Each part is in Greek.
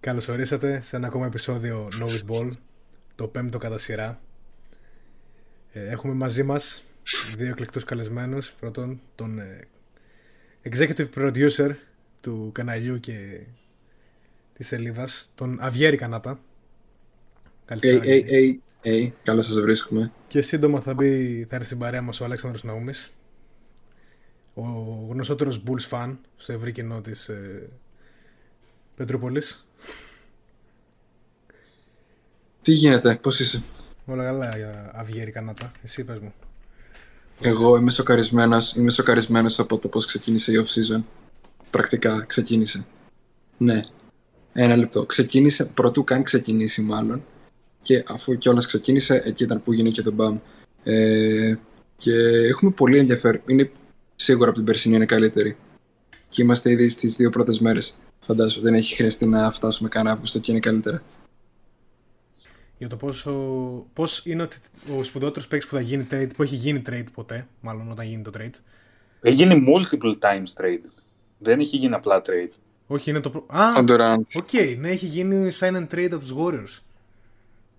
Καλώς ορίσατε σε ένα ακόμα επεισόδιο No With Ball, το πέμπτο κατά σειρά. Ε, έχουμε μαζί μας δύο εκλεκτούς καλεσμένους. Πρώτον, τον ε, executive producer του καναλιού και της σελίδας, τον Αβιέρη Κανάτα. Καλησπέρα. Hey, hey, hey, hey. Καλώς σας βρίσκουμε. Και σύντομα θα, μπει, θα έρθει στην παρέα μας ο Αλέξανδρος Ναούμης, ο γνωστότερος Bulls fan στο ευρύ κοινό της ε, Πετρούπολης. Τι γίνεται, πώς είσαι; Όλα καλά, Αβιέρη Κανάτα. Εσύ πες μου. Εγώ είμαι σοκαρισμένος, είμαι σοκαρισμένος από το πώς ξεκίνησε η off-season. Πρακτικά ξεκίνησε. Ναι. Ένα λεπτό. Ξεκίνησε, πρωτού καν ξεκινήσει μάλλον. Και αφού κιόλας ξεκίνησε, εκεί ήταν που γίνει και το μπαμ. Ε, και έχουμε πολύ ενδιαφέρον. Είναι σίγουρα από την περσινή είναι καλύτερη. Και είμαστε ήδη στις δύο πρώτες μέρες. Φαντάζομαι δεν έχει χρειαστεί να φτάσουμε καν Αύγουστο και είναι καλύτερα για το πόσο, πώς είναι ότι ο σπουδαιότερος παίκτης που θα γίνει trade, που έχει γίνει trade ποτέ, μάλλον όταν γίνει το trade; Έχει γίνει multiple times trade. Δεν έχει γίνει απλά trade. Όχι, είναι το... Α, ok, okay, ναι, έχει γίνει sign and trade από τους Warriors.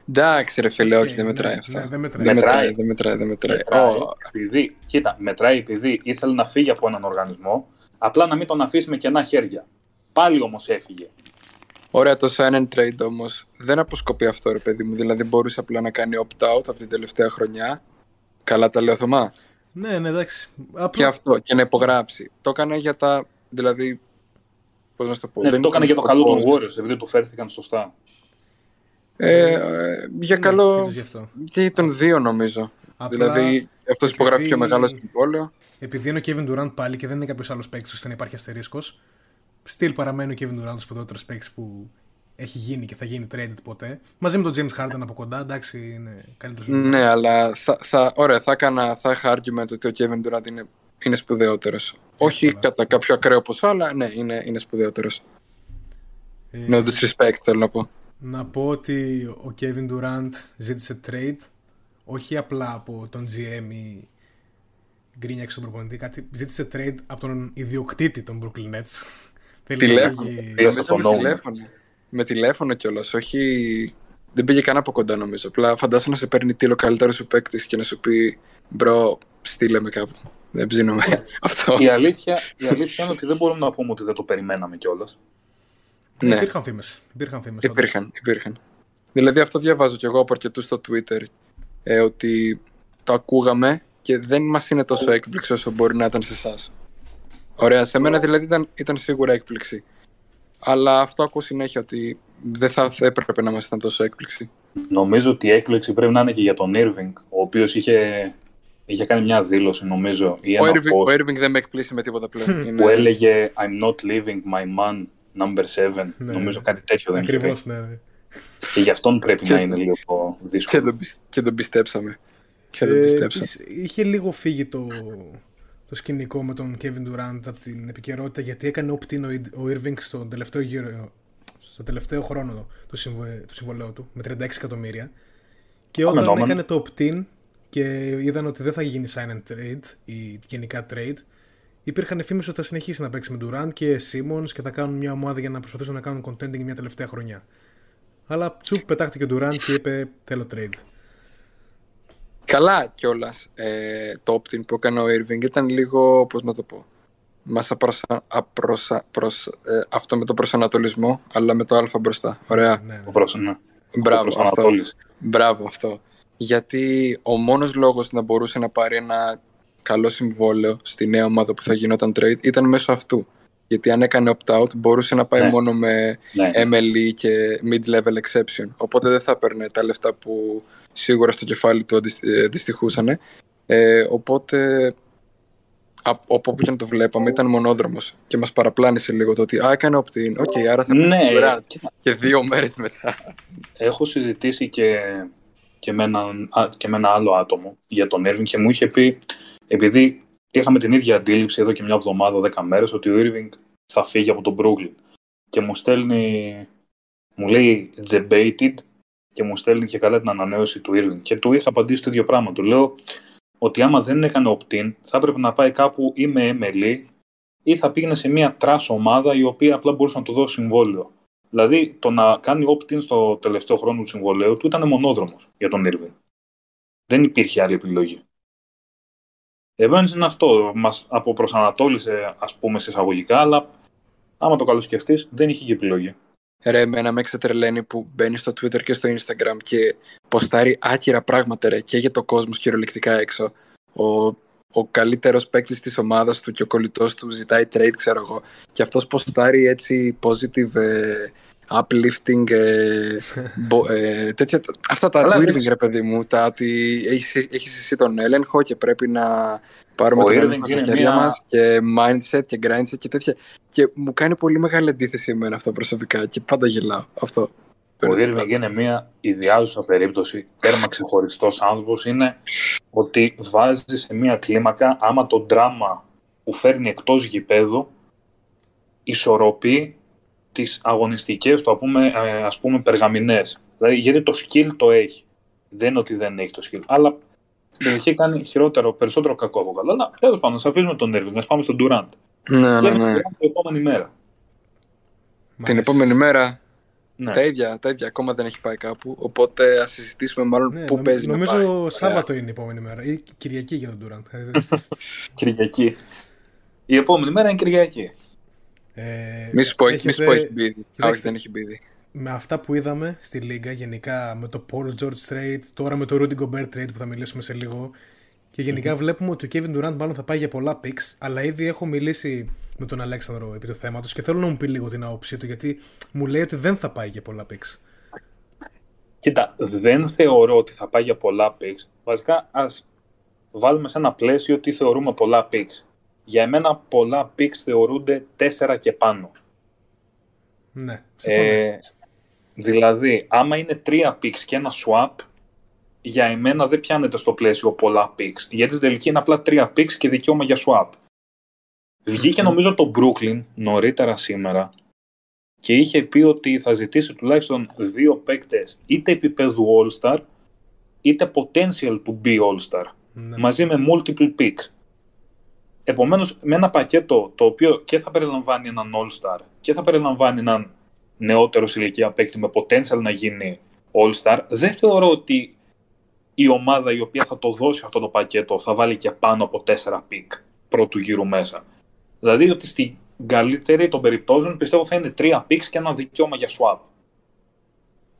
Εντάξει ρε φίλε, όχι, δεν μετράει αυτό. Ναι, δεν μετράει. μετράει. Δεν μετράει, δεν μετράει. μετράει oh. επειδή, κοίτα, μετράει επειδή ήθελε να φύγει από έναν οργανισμό, απλά να μην τον αφήσει με κενά χέρια. Πάλι όμως έφυγε. Ωραία, το sign and trade όμως δεν αποσκοπεί αυτό, ρε παιδί μου. Δηλαδή μπορούσε απλά να κάνει opt-out από την τελευταία χρονιά. Καλά τα λέω, Θωμά; Ναι, ναι, εντάξει. Απλά... Και αυτό, και να υπογράψει. Το έκανε για τα. Δηλαδή. Πώς να το πω. Ναι, δεν το έκανε για το καλό των Warriors, επειδή του φέρθηκαν σωστά. Ε, ε, για ναι, καλό. Και τον δύο νομίζω. Απλά... Δηλαδή αυτός υπογράφει πιο μεγάλο συμβόλαιο. Επειδή είναι ο Kevin Durant πάλι και δεν είναι κάποιος άλλος παίκτης ώστε να υπάρχει αστερίσκος, Στυλ παραμένει ο Kevin Durant, ο σπουδαιότερος παίκτης που έχει γίνει και θα γίνει traded ποτέ. Μαζί με τον James Harden από κοντά, εντάξει, είναι καλύτερος. Ναι, αλλά θα, θα, ωραία, θα, έκανα, θα είχα argument ότι ο Kevin Durant είναι, είναι σπουδαιότερος. Όχι κατά κάποιο ακραίο ποσό, αλλά ναι, είναι, είναι σπουδαιότερος. Ε, no disrespect, θέλω να πω. Να πω ότι ο Kevin Durant ζήτησε trade όχι απλά από τον GM ή γκρίνια στον προπονητή, κάτι ζήτησε trade από τον ιδιοκτήτη των Brooklyn Nets Τηλέφωνο. Με τηλέφωνο. Με τηλέφωνο κιόλας. Όχι. Δεν πήγε καν από κοντά νομίζω. Απλά φαντάσου να σε παίρνει τίλο καλύτερος σου παίκτης και να σου πει bro, στείλε με κάπου. Δεν ψήνομαι. Αυτό. Η αλήθεια, η αλήθεια είναι ότι δεν μπορούμε να πούμε ότι δεν το περιμέναμε κιόλας. Ναι. Υπήρχαν φήμες. Υπήρχαν, φήμες, υπήρχαν, υπήρχαν. Δηλαδή αυτό διαβάζω κι εγώ από αρκετούς στο Twitter. Ε, ότι το ακούγαμε και δεν μας είναι τόσο έκπληξη όσο μπορεί να ήταν σε εσάς. Ωραία, σε μένα δηλαδή ήταν, ήταν σίγουρα έκπληξη. Αλλά αυτό ακούω συνέχεια ότι δεν θα έπρεπε να μας ήταν τόσο έκπληξη. Νομίζω ότι η έκπληξη πρέπει να είναι και για τον Irving, ο οποίος είχε, είχε κάνει μια δήλωση, νομίζω. ο, Irving, post, ο Irving δεν με εκπλήσει με τίποτα πλέον. Είναι... Που έλεγε I'm not leaving my man number 7. Ναι, νομίζω κάτι τέτοιο δεν Ακριβώς, ναι, ναι. Και γι' αυτόν πρέπει να είναι λίγο δύσκολο. Και τον, και τον πιστέψαμε. Και τον ε, πιστέψαμε. Είχε λίγο φύγει το, το σκηνικό με τον Kevin Durant από την επικαιρότητα γιατί έκανε opt-in ο Irving στο τελευταίο, γύρο, στο τελευταίο χρόνο του, του συμβολέου του με 36 εκατομμύρια και όταν έκανε το opt-in και είδαν ότι δεν θα γίνει sign and trade ή γενικά trade υπήρχαν φήμες ότι θα συνεχίσει να παίξει με Durant και Simmons και θα κάνουν μια ομάδα για να προσπαθήσουν να κάνουν contending μια τελευταία χρονιά. Αλλά τσουπ πετάχτηκε ο Durant και είπε θέλω trade. Καλά κιόλας ε, το opt που έκανε ο Irving ήταν λίγο, πώς να το πω, μας απροσα, απροσα, προς, ε, αυτό με το προσανατολισμό, αλλά με το α μπροστά. Ωραία. Ναι, ναι. ναι. Μπράβο, αυτό. Μπράβο αυτό. Γιατί ο μόνος λόγος να μπορούσε να πάρει ένα καλό συμβόλαιο στη νέα ομάδα που θα γινόταν trade ήταν μέσω αυτού. Γιατί αν έκανε opt-out μπορούσε να πάει ναι. μόνο με ναι. MLE και mid-level exception. Οπότε δεν θα έπαιρνε τα λεφτά που σίγουρα στο κεφάλι του ε, αντιστοιχούσαν. Ε, οπότε από όπου και να το βλέπαμε ήταν μονόδρομος και μας παραπλάνησε λίγο το ότι α, έκανε opt-in, ok, okay, άρα θα ναι, και δύο μέρες μετά. Έχω συζητήσει και, και, με ένα, και με ένα άλλο άτομο για τον Irving και μου είχε πει, επειδή είχαμε την ίδια αντίληψη εδώ και μια εβδομάδα, δέκα μέρες, ότι ο Irving θα φύγει από τον Brooklyn. Και μου στέλνει Μου λέει debated και μου στέλνει και καλά την ανανέωση του Irving. Και του είχα απαντήσει το ίδιο πράγμα. Του λέω ότι άμα δεν έκανε opt-in, θα έπρεπε να πάει κάπου ή με MLE ή θα πήγαινε σε μια trash ομάδα η οποία απλά μπορούσε να του δώσει συμβόλαιο. Δηλαδή το να κάνει opt-in στο τελευταίο χρόνο του συμβολαίου του ήταν μονόδρομος για τον Irving. Δεν υπήρχε άλλη επιλογή. Επομένως είναι αυτό. Μας αποπροσανατόλισε, ας πούμε, σε εισαγωγικά, αλλά άμα το καλοσκεφτείς, δεν είχε και επιλογή. Ρε, εμένα με εξετρελαίνει που μπαίνει στο Twitter και στο Instagram και ποστάρει άκυρα πράγματα ρε, και για το κόσμος κυριολεκτικά έξω. Ο, ο καλύτερος παίκτης της ομάδας του και ο κολλητός του ζητάει trade, ξέρω εγώ. Και αυτός ποστάρει έτσι positive ε, uplifting, ε, ε, τέτοια, αυτά τα Irving, ρε παιδί μου, τα ότι έχεις, έχεις εσύ τον έλεγχο και πρέπει να πάρουμε τον έλεγχο στα χέρια μια... μας και mindset και grindset και τέτοια. Και μου κάνει πολύ μεγάλη αντίθεση εμένα αυτό προσωπικά και πάντα γελάω αυτό. Ο Irving είναι μια ιδιάζουσα περίπτωση, τέρμα ξεχωριστός άνθρωπος είναι ότι βάζει σε μια κλίμακα άμα το δράμα που φέρνει εκτός γηπέδου ισορροπεί τις αγωνιστικές του, πούμε, ε, ας πούμε, περγαμηνές. Δηλαδή, γιατί το skill το έχει. Δεν είναι ότι δεν έχει το skill. Αλλά στην έχει κάνει χειρότερο, περισσότερο κακό από καλά. Αλλά τέλος πάντων, να αφήσουμε τον Irving, να πάμε στον Durant. Ναι, ναι, ναι. Την επόμενη μέρα. Την επόμενη μέρα. Ναι. Τα, ίδια, τα ίδια ακόμα δεν έχει πάει κάπου. Οπότε ας συζητήσουμε μάλλον ναι, πού παίζει νομίζω να πάει. Νομίζω Σάββατο είναι η επόμενη μέρα. Ή Κυριακή για τον Durant. Κυριακή. Η επόμενη μέρα είναι Κυριακή. Ε, μη σου πω, έχετε... έχει μπει. Όχι, δεν έχει μπει. Με αυτά που είδαμε στη Λίγκα, γενικά με το Paul George trade, τώρα με το Rudy Gobert trade που θα μιλήσουμε σε λίγο. Και γενικα βλέπουμε ότι ο Kevin Durant μάλλον θα πάει για πολλά picks, αλλά ήδη έχω μιλήσει με τον Αλέξανδρο επί του θέματος και θέλω να μου πει λίγο την άποψή του, γιατί μου λέει ότι δεν θα πάει για πολλά picks. Κοίτα, δεν θεωρώ ότι θα πάει για πολλά picks. Βασικά, ας βάλουμε σε ένα πλαίσιο τι θεωρούμε πολλά picks. Για εμένα πολλά picks θεωρούνται 4 και πάνω. Ναι, ε, δηλαδή, άμα είναι 3 picks και ένα swap, για εμένα δεν πιάνεται στο πλαίσιο πολλά picks. Γιατί στην τελική είναι απλά 3 picks και δικαίωμα για swap. Βγήκε νομίζω το Brooklyn νωρίτερα σήμερα και είχε πει ότι θα ζητήσει τουλάχιστον δύο παίκτες είτε επίπεδου All-Star είτε potential που μπει All-Star ναι. μαζί με multiple picks. Επομένως, με ένα πακέτο το οποίο και θα περιλαμβάνει έναν All-Star και θα περιλαμβάνει έναν νεότερο σε ηλικία παίκτη με potential να γίνει All-Star, δεν θεωρώ ότι η ομάδα η οποία θα το δώσει αυτό το πακέτο θα βάλει και πάνω από 4 pick πρώτου γύρου μέσα. Δηλαδή ότι στην καλύτερη των περιπτώσεων πιστεύω θα είναι 3 picks και ένα δικαίωμα για swap.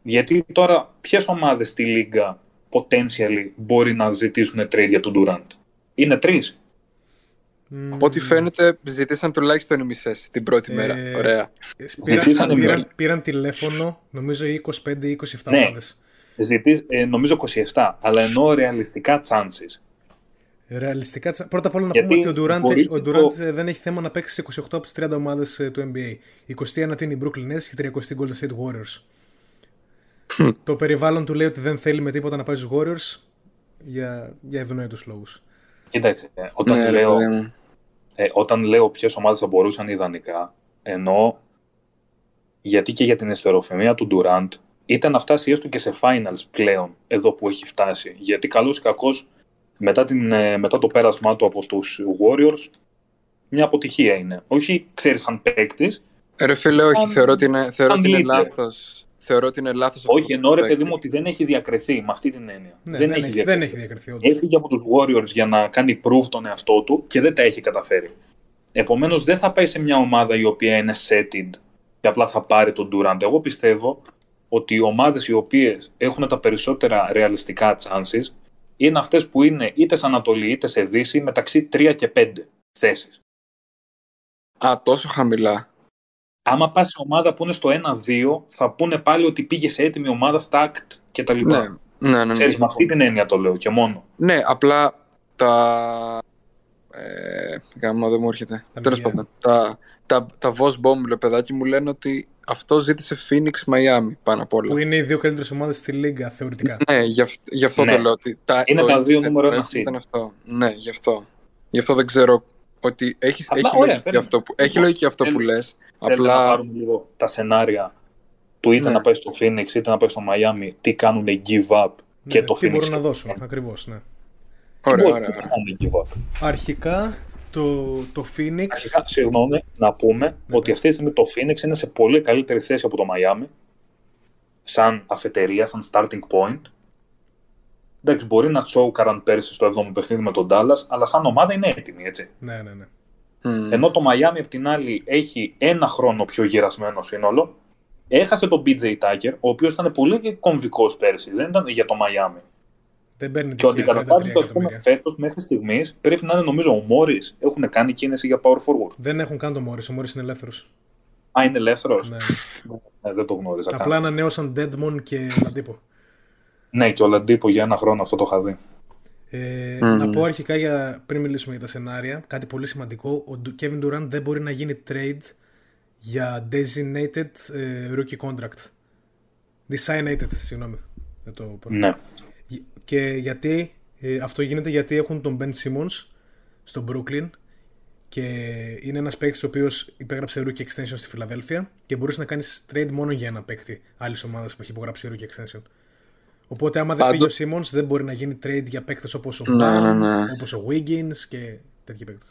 Γιατί τώρα ποιες ομάδες στη λίγα potentially μπορεί να ζητήσουν trade για τον Durant; Είναι τρει. Από ό,τι φαίνεται, ζητήσαν τουλάχιστον οι μισές την πρώτη ε, μέρα. Ωραία. Πήραν, πήραν, πήραν, τηλέφωνο, νομίζω 25 ή 27 ναι. ομάδες. ε, νομίζω 27, αλλά εννοώ ρεαλιστικά chances. Ρεαλιστικά, πρώτα απ' όλα να πούμε ότι ο Durant, ο Durant δεν έχει θέμα να παίξει σε 28 από τις 30 ομάδες ε, του NBA. 21 είναι η Brooklyn Nets και 30 η Golden State Warriors. το περιβάλλον του λέει ότι δεν θέλει με τίποτα να πάει στους Warriors για, για ευνόητου λόγους. Κοίταξε, όταν, ναι, λέω, ε, όταν λέω ποιες ομάδες θα μπορούσαν ιδανικά, εννοώ γιατί και για την εστεροφημία του Durant ήταν να φτάσει έστω και σε finals πλέον εδώ που έχει φτάσει. Γιατί καλός ή κακός μετά, την, ε, μετά το πέρασμά του από τους Warriors μια αποτυχία είναι. Όχι, ξέρεις αν παίκτης. Ρε φίλε, όχι, θεωρώ ότι είναι, θεωρώ ότι είναι λάθος θεωρώ ότι είναι λάθος αυτό. Όχι, ενώ ρε παιδί μου ότι δεν έχει διακριθεί με αυτή την έννοια. Ναι, δεν, δεν, έχει διακριθεί. Δεν έχει διακριθεί Έφυγε από τους Warriors για να κάνει proof τον εαυτό του και δεν τα έχει καταφέρει. Επομένως, δεν θα πάει σε μια ομάδα η οποία είναι setted και απλά θα πάρει τον Durant. Εγώ πιστεύω ότι οι ομάδες οι οποίες έχουν τα περισσότερα ρεαλιστικά chances είναι αυτές που είναι είτε σε Ανατολή είτε σε Δύση μεταξύ 3 και 5 θέσεις. Α, τόσο χαμηλά άμα πας σε ομάδα που είναι στο 1-2, θα πούνε πάλι ότι πήγε σε έτοιμη ομάδα, stacked κτλ. Ναι, ναι, ναι. ναι. Ξέρεις, με αυτή την έννοια το λέω και μόνο. Ναι, απλά τα. Ε, γάμο, δεν μου έρχεται. Τέλος πάντων. Τα, τα, τα Voss Bomb, παιδάκι μου λένε ότι αυτό ζήτησε Phoenix Miami πάνω απ' όλα. Που είναι οι δύο καλύτερες ομάδες στη Λίγκα, θεωρητικά. Ναι, γι' αυτό, γι αυτό ναι. το λέω. Ότι τα, είναι τα δύο νούμερο ένα Ήταν αυτό. Ναι, γι' αυτό. Γι' αυτό δεν ξέρω ότι έχει, έχει, λογική, αυτό που, έχει λογική αυτό που λες. Απλά... να πάρουμε λίγο τα σενάρια του είτε Ναι. να πάει στο Phoenix είτε να πάει στο Miami, τι κάνουν give up και Ναι, το τι Phoenix. μπορούν να δώσουν, ακριβώς, ναι. Τι Ωραία, μπορεί- ωραία, τι θα ωραία. κάνουν give up. Αρχικά, το, το Phoenix... Αρχικά, συγγνώμη, να πούμε Ναι, ότι ναι. αυτή τη στιγμή το Phoenix είναι σε πολύ καλύτερη θέση από το Miami. Σαν αφετερία, σαν starting point. Εντάξει, μπορεί να τσόκαραν πέρσι στο 7ο παιχνίδι με τον Dallas, αλλά σαν ομάδα είναι έτοιμη, έτσι. Ναι, ναι, ναι. Μμ. Ενώ το Miami απ' την άλλη έχει ένα χρόνο πιο γυρασμένο σύνολο. Έχασε τον BJ Tucker, ο οποίος ήταν πολύ κομβικός πέρσι, δεν ήταν για το Miami. Δεν παίρνει Και ο τυχαία 33 αντικαταστάτη του, α πούμε, εκατομμύρια. φέτος μέχρι στιγμής πρέπει να είναι νομίζω ο Μόρις. Έχουν κάνει κίνηση για power forward. Δεν έχουν καν το Μόρις, ο Μόρις είναι ελεύθερος. Α, είναι ελεύθερος. Ναι. Ε, δεν το γνώριζα. καν. Απλά ανανέωσαν Deadmon και Λαντίπο. Ναι, και ο Λαντίπο για ένα χρόνο αυτό το είχα δει. Ε, Μμμ. Να πω αρχικά για, πριν μιλήσουμε για τα σενάρια, κάτι πολύ σημαντικό. Ο Ντου- Kevin Durant δεν μπορεί να γίνει trade για designated ε, rookie contract. Designated, συγγνώμη. Δεν το πω. Ναι. Και γιατί ε, αυτό γίνεται γιατί έχουν τον Ben Simmons στο Brooklyn και είναι ένας παίκτης ο οποίος υπέγραψε rookie extension στη Φιλαδέλφια και μπορούσε να κάνεις trade μόνο για ένα παίκτη άλλης ομάδας που έχει υπογράψει rookie extension. Οπότε άμα δεν Πάντως- φύγει ο Simmons δεν μπορεί να γίνει trade για παίκτες όπως ο Ναι, Bam, ναι, ναι. όπως ο Wiggins και τέτοιοι παίκτες.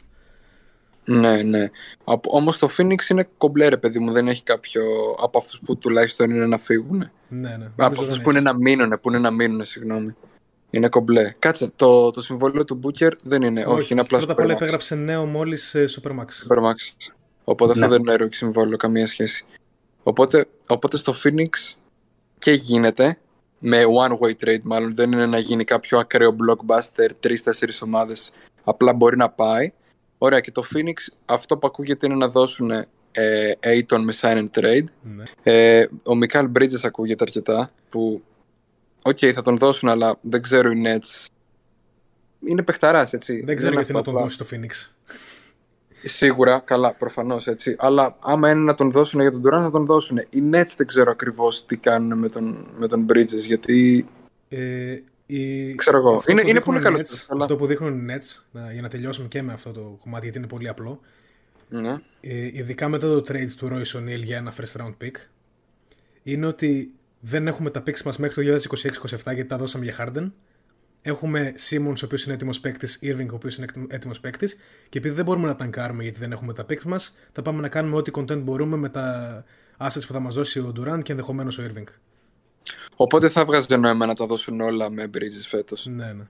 Ναι, ναι. Όμως το Phoenix είναι κομπλέ, ρε παιδί μου. Δεν έχει κάποιο από αυτούς που τουλάχιστον είναι να φύγουν. Ναι, ναι. Από Νομίζω αυτούς δεν που είναι έχει. να μείνουν, που είναι να μείνουν, συγγνώμη. Είναι κομπλέ. Κάτσε, το, το συμβόλαιο του Booker δεν είναι. Όχι, είναι απλά Πρώτα απ' όλα Supermax. υπέγραψε νέο μόλις ε, Supermax. Supermax. Οπότε αυτό Ναι. δεν είναι rookie συμβόλαιο, καμία σχέση. Οπότε, οπότε στο Phoenix και γίνεται με one way trade μάλλον. Δεν είναι να γίνει κάποιο ακραίο blockbuster, τρει-τέσσερι ομάδες. Απλά μπορεί να πάει. Ωραία, και το Phoenix αυτό που ακούγεται είναι να δώσουν ε, Aiton με sign and trade. Ναι. Ε, ο Μικάλ Bridges ακούγεται αρκετά. Που, οκ, θα τον δώσουν, αλλά δεν ξέρω οι Nets. Είναι παιχταράς, έτσι. Δεν ξέρω είναι γιατί να αυτό τον απλά. δώσει στο Phoenix. Σίγουρα, καλά, προφανώς έτσι. Αλλά άμα είναι να τον δώσουν για τον Durant, να τον δώσουν. Οι Nets δεν ξέρω ακριβώς τι κάνουν με τον, με τον Bridges, γιατί. Ε, η... Ξέρω εγώ. αυτό Είναι- που είναι δείχνουν πολύ οι καλός Nets- παίκτης, αλλά- Αυτό που δείχνουν οι Nets, να, για να τελειώσουμε και με αυτό το κομμάτι, γιατί είναι πολύ απλό. Ναι. Ε, ειδικά μετά το trade του Royce O'Neal για ένα first round pick, είναι ότι δεν έχουμε τα picks μας μέχρι το 2026-27 γιατί τα δώσαμε για Harden. Έχουμε Simmons, ο οποίος είναι έτοιμος παίκτης, Irving, ο οποίος είναι έτοιμος παίκτης και επειδή δεν μπορούμε να ταγκάρουμε γιατί δεν έχουμε τα picks μας, θα πάμε να κάνουμε ό,τι content μπορούμε με τα assets που θα μας δώσει ο Durant και ενδεχομένως ο Irving. Οπότε θα βγάζει νόημα να τα δώσουν όλα με Bridges φέτος. Ναι, ναι.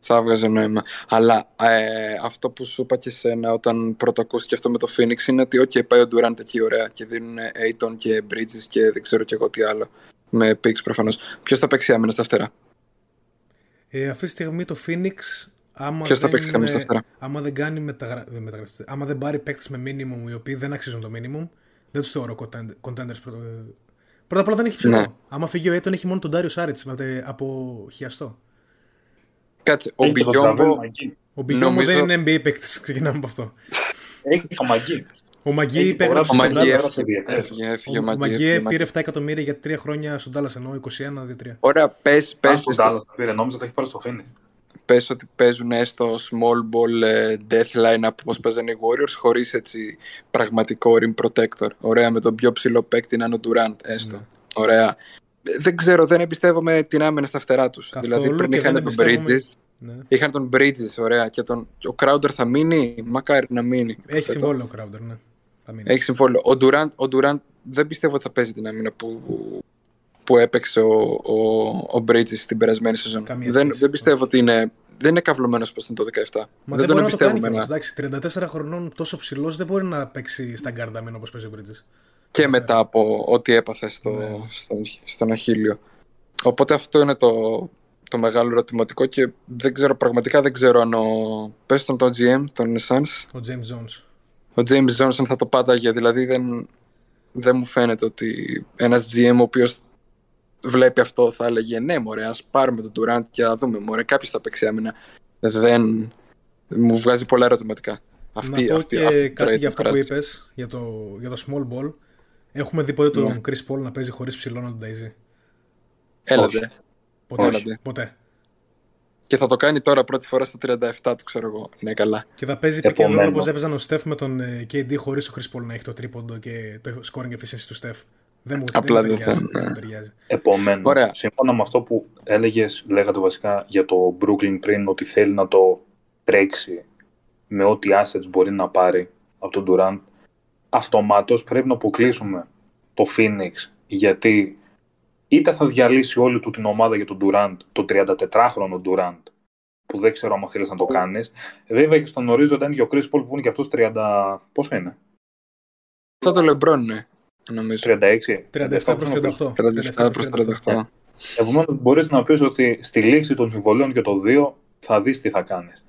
Θα βγάζει νόημα. Αλλά ε, αυτό που σου είπα και εσένα όταν πρώτο ακούστηκε αυτό με το Phoenix είναι ότι, OK, πάει ο Durant εκεί ωραία και δίνουν Aiton και Bridges και δεν ξέρω και εγώ τι άλλο. Με picks προφανώς. Ποιος θα παίξει άμυνα στα φτερά; Ε, αυτή τη στιγμή το Phoenix, άμα Ποιος θα δεν, παίξει άμυνα στα ε, φτερά. άμα δεν κάνει μεταγρα... δεν μεταγραφές, άμα δεν πάρει παίκτες με minimum οι οποίοι δεν αξίζουν το minimum, δεν τους θεωρώ contend- contenders. Πρώτα, ε, πρώτα απ' όλα δεν έχει ψηλό. Ναι. Άμα φύγει ο Έτον έχει μόνο τον Dario Saric με- από χιαστό. Κάτσε, ο Έχει και τον Μπιγιόμπο. Τζαβέλ Μαγκί. Ο Μπιγιόμο Νομίζω- δεν είναι NBA παίκτης, ξεκινάμε από αυτό. Έχει και το Μαγκί. Ο Μαγκί Έχει υπέγραψε Ο υπογράψει στον Μαγκί Dallas. Dallas. έφυγε, Dallas. έφυγε, έφυγε ο Ο Μαγκί. Μαγκί έφυγε, πήρε 7 εκατομμύρια για 3 χρόνια στον Dallas ενώ 21 2-3. Ωραία, πες, Α, πες, στον πες, Dallas τα πήρε, νόμιζα τα έχει πάρει στο Phoenix. πες ότι παίζουν έστω small ball ε, death line όπως παίζανε οι Warriors χωρίς έτσι πραγματικό rim protector. Ωραία, με τον πιο ψηλό παίκτη να είναι ο Durant έστω. Ναι. Ωραία. Ε, Δεν ξέρω, δεν εμπιστεύομαι την άμυνα στα φτερά τους. Καθόλου δηλαδή πριν και είχαν δεν τον εμπιστεύομαι- Bridges, Ναι. είχαν τον Bridges, ωραία, και τον, και ο Crowder θα μείνει, μακάρι να μείνει. Έχει υποθέτω. συμβόλαιο ο Crowder, ναι. Θα μείνει. Έχεις συμβόλαιο. Ο Durant, ο Durant δεν πιστεύω ότι θα παίζει την άμυνα που, που έπαιξε ο, ο, ο Bridges στην περασμένη σεζόν. Καμία Δεν, σχέση. δεν πιστεύω ότι είναι. Δεν είναι καυλωμένος όπω ήταν το 17. Μα δεν δεν, τον μπορεί να το κάνει εμπιστεύομαι. κιόλας. να- Εντάξει, 34 χρονών τόσο ψηλός δεν μπορεί να παίξει στα γκάρνταμεν όπως παίζει ο Bridges. Και μετά από ό,τι έπαθε στο, Ναι. στον, στον Αχίλιο. Οπότε αυτό είναι το, το μεγάλο ερωτηματικό και δεν ξέρω, πραγματικά δεν ξέρω αν ο. Πες τον τον GM, τον Suns, Ο James Jones. Ο James Johnson θα το πάταγε. Δηλαδή δεν, δεν μου φαίνεται ότι ένας GM ο οποίος βλέπει αυτό θα έλεγε ναι μωρέ ας πάρουμε τον Durant και θα δούμε μωρέ κάποιος θα παίξει άμυνα. Δεν μου βγάζει πολλά ερωτηματικά. Αυτή, να πω αυτή, και αυτή η κάτι trade για αυτό που που περάσει. είπες για το, για το small ball. Έχουμε δει ποτέ τον Ναι. Chris Paul να παίζει χωρίς ψηλό να τον ταΐζει; Έλατε. Ποτέ. Έλατε. Ποτέ. Και θα το κάνει τώρα πρώτη φορά στα 37 του ξέρω εγώ. Ναι καλά. Και θα παίζει pick and roll Επομένως. όπως έπαιζαν ο Steph με τον ε, KD χωρίς ο Chris Paul να έχει το τρίποντο και το scoring efficiency του Steph. Δεν μου, Απλά δεν μου δεν ταιριάζει, θα- δεν μου ναι. ταιριάζει. Επομένως, Ωραία. σύμφωνα με αυτό που έλεγες, λέγατε βασικά για το Brooklyn πριν, ότι θέλει να το τρέξει με ό,τι assets μπορεί να πάρει από τον Durant, αυτομάτως πρέπει να αποκλείσουμε το Phoenix, γιατί είτε θα διαλύσει όλη του την ομάδα για τον Durant, το 34χρονο Durant, που δεν ξέρω αν θέλεις να το κάνεις. Βέβαια και στον ορίζοντα είναι και ο Chris Paul που είναι και αυτός 30... Πόσο είναι; Θα το LeBron, ναι, νομίζω. 36? 37 προς 38. 37 προς 38. Επομένως, μπορείς να πεις ότι στη λήξη των συμβολέων και το 2 θα δεις τι θα κάνεις.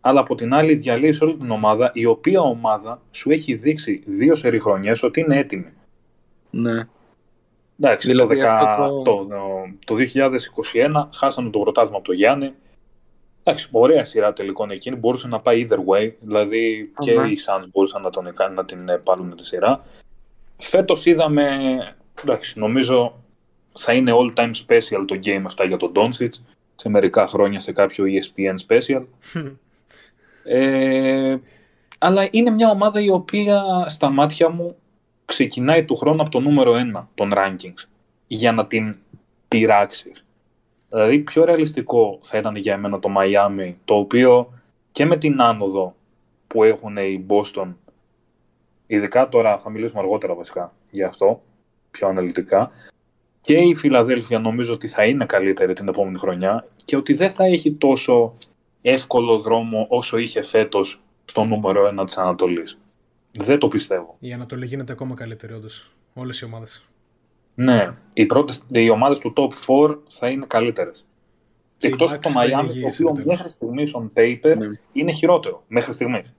Αλλά από την άλλη, διαλύεις όλη την ομάδα, η οποία ομάδα σου έχει δείξει δύο σερή χρονιές ότι είναι έτοιμη. Ναι. Εντάξει, Δηλαδή το, 10 αυτό το... Το, 2021 χάσανε το πρωτάθλημα από το Γιάννη. Εντάξει, ωραία σειρά τελικών εκείνη. Μπορούσε να πάει either way. Δηλαδή και Αμά. οι Suns μπορούσαν να, τον, να την ε, πάρουν τη σειρά. Φέτος είδαμε. Εντάξει, νομίζω θα είναι all time special το game αυτά για τον Doncic. Σε μερικά χρόνια σε κάποιο E ESPN special. Ε, αλλά είναι μια ομάδα η οποία στα μάτια μου ξεκινάει του χρόνου από το νούμερο 1 των rankings για να την πειράξει. Δηλαδή πιο ρεαλιστικό θα ήταν για εμένα το Miami, το οποίο και με την άνοδο που έχουν οι Boston, ειδικά τώρα θα μιλήσουμε αργότερα βασικά για αυτό, πιο αναλυτικά, και η Φιλαδέλφια νομίζω ότι θα είναι καλύτερη την επόμενη χρονιά και ότι δεν θα έχει τόσο εύκολο δρόμο όσο είχε φέτος στο νούμερο 1 της Ανατολής. Δεν το πιστεύω. Η Ανατολή γίνεται ακόμα καλύτερη, όντως. Όλες οι ομάδες. Ναι, οι, πρώτες, οι ομάδες του top 4 θα είναι καλύτερες. Και οι Εκτός Bucks από το θα είναι Miami, το υγιείς οποίο επιτέλους. μέχρι στιγμής on paper Ναι. είναι χειρότερο. Μέχρι στιγμής.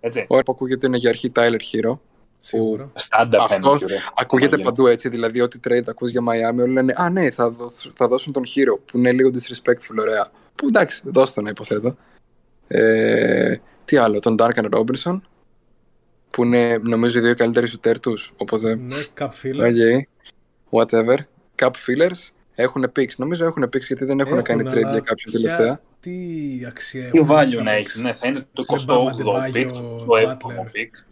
Έτσι. Ωραία που ακούγεται είναι για αρχή Tyler Hero. Σίγουρα. Στάντα Αυτό φαίνεται. χειρό. Ακούγεται Μα παντού έτσι, δηλαδή ό,τι trade ακούς για Miami όλοι λένε «Α ναι, θα, δώσ- θα δώσουν τον Hero» που είναι λίγο disrespectful, ωραία. Που εντάξει, δώσ' τον να υποθέτω. Ε, τι άλλο, τον Duncan Robinson που είναι νομίζω οι δύο καλύτεροι σου τους, οπότε Ναι, Cup Filler. okay, whatever. Cup fillers έχουν picks. Νομίζω έχουν picks γιατί δεν έχουν, κάνει trade αλλά για κάποιον ποια- τελευταία. Τι αξία Τι έχουν value σαν να picks. έχεις. Ναι, θα είναι το Με Bam 28ο pick, Adebayo, το 7ο Butler. pick.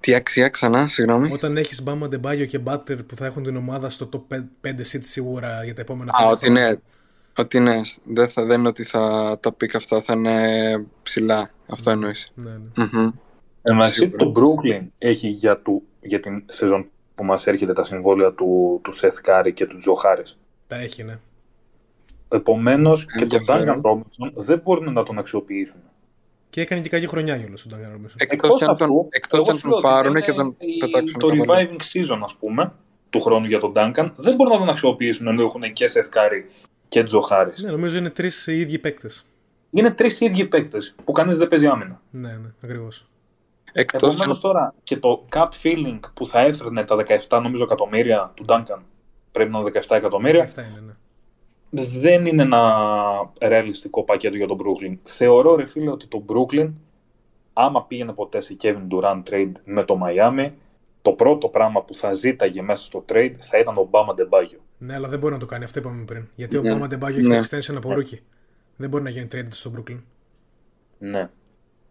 Τι αξία ξανά, συγγνώμη. Όταν έχεις Μπάμα Ντεμπάγιο και Butler που θα έχουν την ομάδα στο top 5 seat σίγουρα για τα επόμενα Α, πέντε ότι χρόνια. ναι. Ότι ναι. Δεν, θα, δεν είναι ότι θα, τα pick αυτά θα είναι ψηλά. Αυτό εννοείς. Ναι, ναι. Μμμ. Εντάξει, Σίγουρα. το Brooklyn έχει για, του, για την σεζόν που μας έρχεται τα συμβόλαια του, του Seth Curry και του Joe Harris. Τα έχει, ναι. Επομένως και τον Ενδιαφέρον. Duncan Robinson δεν μπορούν να τον αξιοποιήσουν. Και έκανε και καλή χρονιά κιόλας ο Duncan Robinson. Εκτός κι αν τον, αυτού, εκτός εγώ κι αν σου τον λέω ότι πάρουν είναι και τον η- πετάξουν Το καβαλό. reviving season, ας πούμε, του χρόνου για τον Duncan, δεν μπορούν να τον αξιοποιήσουν ενώ έχουν και Seth Curry και Joe Harris. Ναι, νομίζω είναι τρεις οι ίδιοι παίκτες. Είναι τρεις ίδιοι παίκτες που κανείς δεν παίζει άμυνα. Ναι, ναι, ακριβώς. Εκτός κι Επομένως αν τώρα και το cap feeling που θα έφερνε τα 17 νομίζω εκατομμύρια του Duncan, πρέπει να είναι 17 εκατομμύρια, Αυτά είναι, ναι. δεν είναι ένα ρεαλιστικό πακέτο για τον Brooklyn. Θεωρώ ρε φίλε ότι το Brooklyn, άμα πήγαινε ποτέ σε Kevin Durant trade με το Miami, το πρώτο πράγμα που θα ζήταγε μέσα στο trade θα ήταν ο Bama Debaggio. Ναι, αλλά δεν μπορεί να το κάνει. Αυτό είπαμε πριν. Γιατί ο Ναι, Μπάμα Ντεμπάγιο ναι. έχει extension από rookie. Δεν μπορεί να γίνει trade στο Brooklyn. Ναι.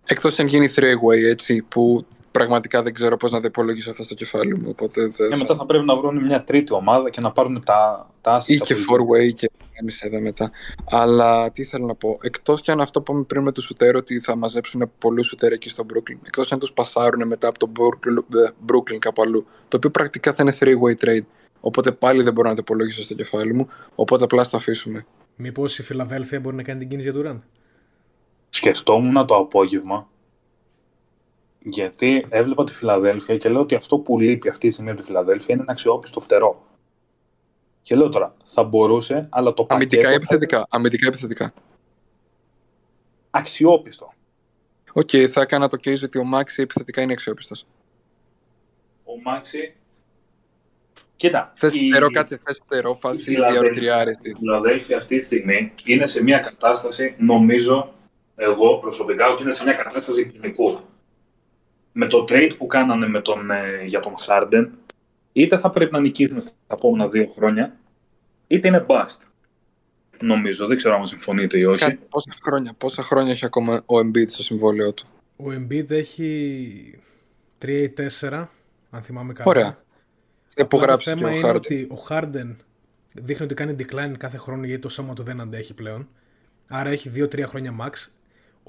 Εκτός κι αν γίνει three-way έτσι που πραγματικά δεν ξέρω πώς να το υπολογίσω αυτό στο κεφάλι μου. Οπότε δεν Και θα... μετά θα πρέπει να βρουν μια τρίτη ομάδα και να πάρουν τα, τα assets Ή και από- four-way και έμεισε εδώ μετά. Αλλά τι θέλω να πω. Εκτός κι αν αυτό που είπαμε πριν με του σουτέρ ότι θα μαζέψουν πολλούς σουτέρ εκεί στο Brooklyn. Εκτός κι αν τους πασάρουν μετά από το Brooklyn, ε, Brooklyn κάπου αλλού. Το οποίο πρακτικά θα είναι three-way trade. Οπότε πάλι δεν μπορώ να το υπολογίσω στο κεφάλι μου. Οπότε απλά θα αφήσουμε. Μήπως η Φιλαδέλφια μπορεί να κάνει την κίνηση για Durant; Σκεφτόμουν το απόγευμα γιατί έβλεπα τη Φιλαδέλφια και λέω ότι αυτό που λείπει αυτή τη στιγμή από τη Φιλαδέλφια είναι ένα αξιόπιστο φτερό. Και λέω τώρα, θα μπορούσε, αλλά το Αμυντικά ή πακέτο θα επιθετικά. Αμυντικά ή επιθετικά. αξιόπιστο. Οκ, θα έκανα το case ότι ο Maxey επιθετικά είναι αξιόπιστος. Ο Μάξι... Κοίτα, Θες η- φτερό, κάτσε, θες φτερό, η φάση Φιλαδέλφια- διαρροτριάρεστη. Η Φιλαδέλφια αυτή τη στιγμή είναι σε μια κατάσταση, νομίζω, εγώ προσωπικά, ότι είναι σε μια κατάσταση ποινικού. Με το trade που κάνανε με τον, ε, για τον Harden, είτε θα πρέπει να νικήσουν στα επόμενα δύο χρόνια, είτε είναι bust. Νομίζω, δεν ξέρω αν συμφωνείτε ή όχι. Κάτι, πόσα, χρόνια, πόσα χρόνια έχει ακόμα ο Embiid στο συμβόλαιο του; Ο Embiid έχει 3 ή 4, αν θυμάμαι καλά. Ωραία. Δεν που Αλλά γράψει το και θέμα ο είναι Harden. ότι ο Harden δείχνει ότι κάνει decline κάθε χρόνο γιατί το σώμα του δεν αντέχει πλέον. Άρα έχει 2-3 χρόνια max.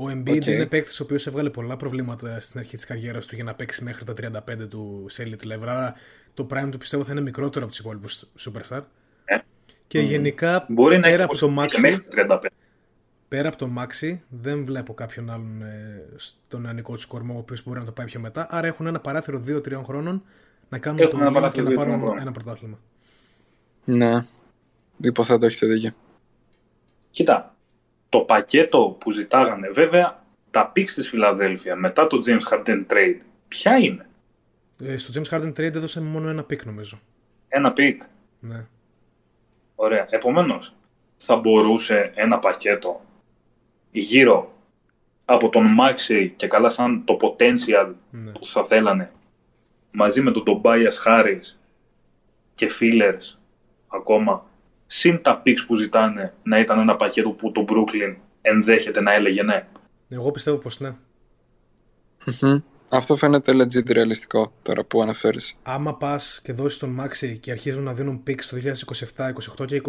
Ο Embiid Ok. είναι παίκτης ο οποίος έβγαλε πολλά προβλήματα στην αρχή της καριέρας του για να παίξει μέχρι τα 35 του σε elite level. Άρα το prime του πιστεύω θα είναι μικρότερο από τους υπόλοιπους superstar. Ε. Και γενικά Μπορεί να πέρα έχει από το και Maxey, μέχρι 35. πέρα από το maxi, δεν βλέπω κάποιον άλλον ε, στον νεανικό του κορμό ο οποίος μπορεί να το πάει πιο μετά. Άρα έχουν ένα παράθυρο 2-3 χρόνων να κάνουν Έχουν το ένα lean και παράθυρο να δύο-τριών πάρουν χρόνων. ένα πρωτάθλημα. Ναι. Υποθέτω έχετε δίκιο. Κοίτα, το πακέτο που ζητάγανε, βέβαια, τα picks της Φιλαδέλφια μετά το James Harden trade, ποια είναι; Ε, στο James Harden trade έδωσε μόνο ένα pick νομίζω. Ένα pick. Ναι. Ωραία. Επομένως, θα μπορούσε ένα πακέτο γύρω από τον Maxey και καλά σαν το potential ναι. που θα θέλανε μαζί με τον Tobias Harris και Fillers ακόμα συν τα picks που ζητάνε να ήταν ένα πακέτο που το Brooklyn ενδέχεται να έλεγε ναι. Εγώ πιστεύω πως ναι. Μμμ. Αυτό φαίνεται legit ρεαλιστικό τώρα που αναφέρεις. Άμα πας και δώσεις τον Maxi και αρχίζουν να δίνουν picks το 2027, 28 και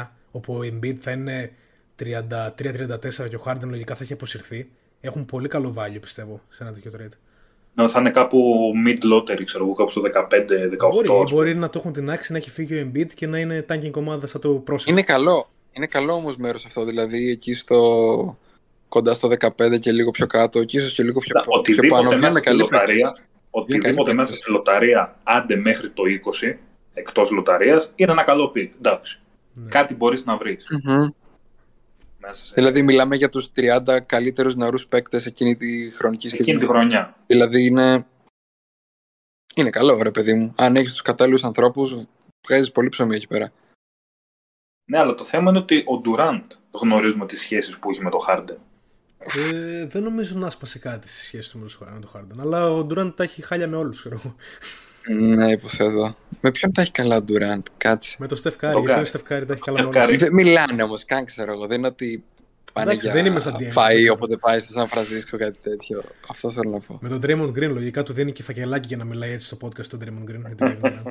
29, όπου ο Embiid θα είναι 33-34 και ο Harden λογικά θα έχει αποσυρθεί, έχουν πολύ καλό value πιστεύω σε ένα τέτοιο trade. Ναι, θα είναι κάπου mid lottery, ξέρω εγώ, κάπου στο 15-18. Μπορεί, ας πούμε. μπορεί να το έχουν την άξη να έχει φύγει ο Embiid και να είναι tanking ομάδα σαν το process. Είναι καλό. Είναι καλό όμως μέρος αυτό. Δηλαδή εκεί στο κοντά στο 15 και λίγο πιο κάτω και ίσως και λίγο πιο, Κοίτα, πιο Οτιδήποτε πάνω. μέσα Βγαίνουν στη καλοί λοταρία, παίκτες. οτιδήποτε καλοί μέσα παίκτες. στη λοταρία, άντε μέχρι το 20, εκτός λοταρίας, είναι ένα καλό pick. Εντάξει. Ναι. Κάτι μπορείς να βρεις. Μμμ. Μέσα σε... Δηλαδή μιλάμε για τους 30 καλύτερους νεαρούς παίκτες εκείνη τη χρονική στιγμή. Εκείνη τη χρονιά. Δηλαδή είναι... Είναι καλό ρε παιδί μου. Αν έχεις τους κατάλληλους ανθρώπους βγάζεις πολύ ψωμί εκεί πέρα. Ναι, αλλά το θέμα είναι ότι ο Durant γνωρίζουμε τις σχέσεις που έχει με το Harden. Ε, δεν νομίζω να σπάσει κάτι στη σχέση του με τον- με τον Harden. Αλλά ο Durant τα έχει χάλια με όλους. Ναι, υποθέτω. Με ποιον τα έχει καλά ο Durant, κάτσε. Με τον Steph Curry. Τον Γιατί ο Curry. Steph Curry τα έχει καλά με Steph Curry. όλου. Δεν μιλάνε όμως καν ξέρω εγώ. Δεν είναι ότι πάνε Εντάξει, για δεν είμαι σαν DM, φαΐ δεν όποτε πάει στο Σαν Φρανσίσκο κάτι τέτοιο. Αυτό θέλω να πω. Με τον Draymond Green λογικά του δίνει και φακελάκι για να μιλάει έτσι στο podcast του Draymond Green. γιατί δεν είναι.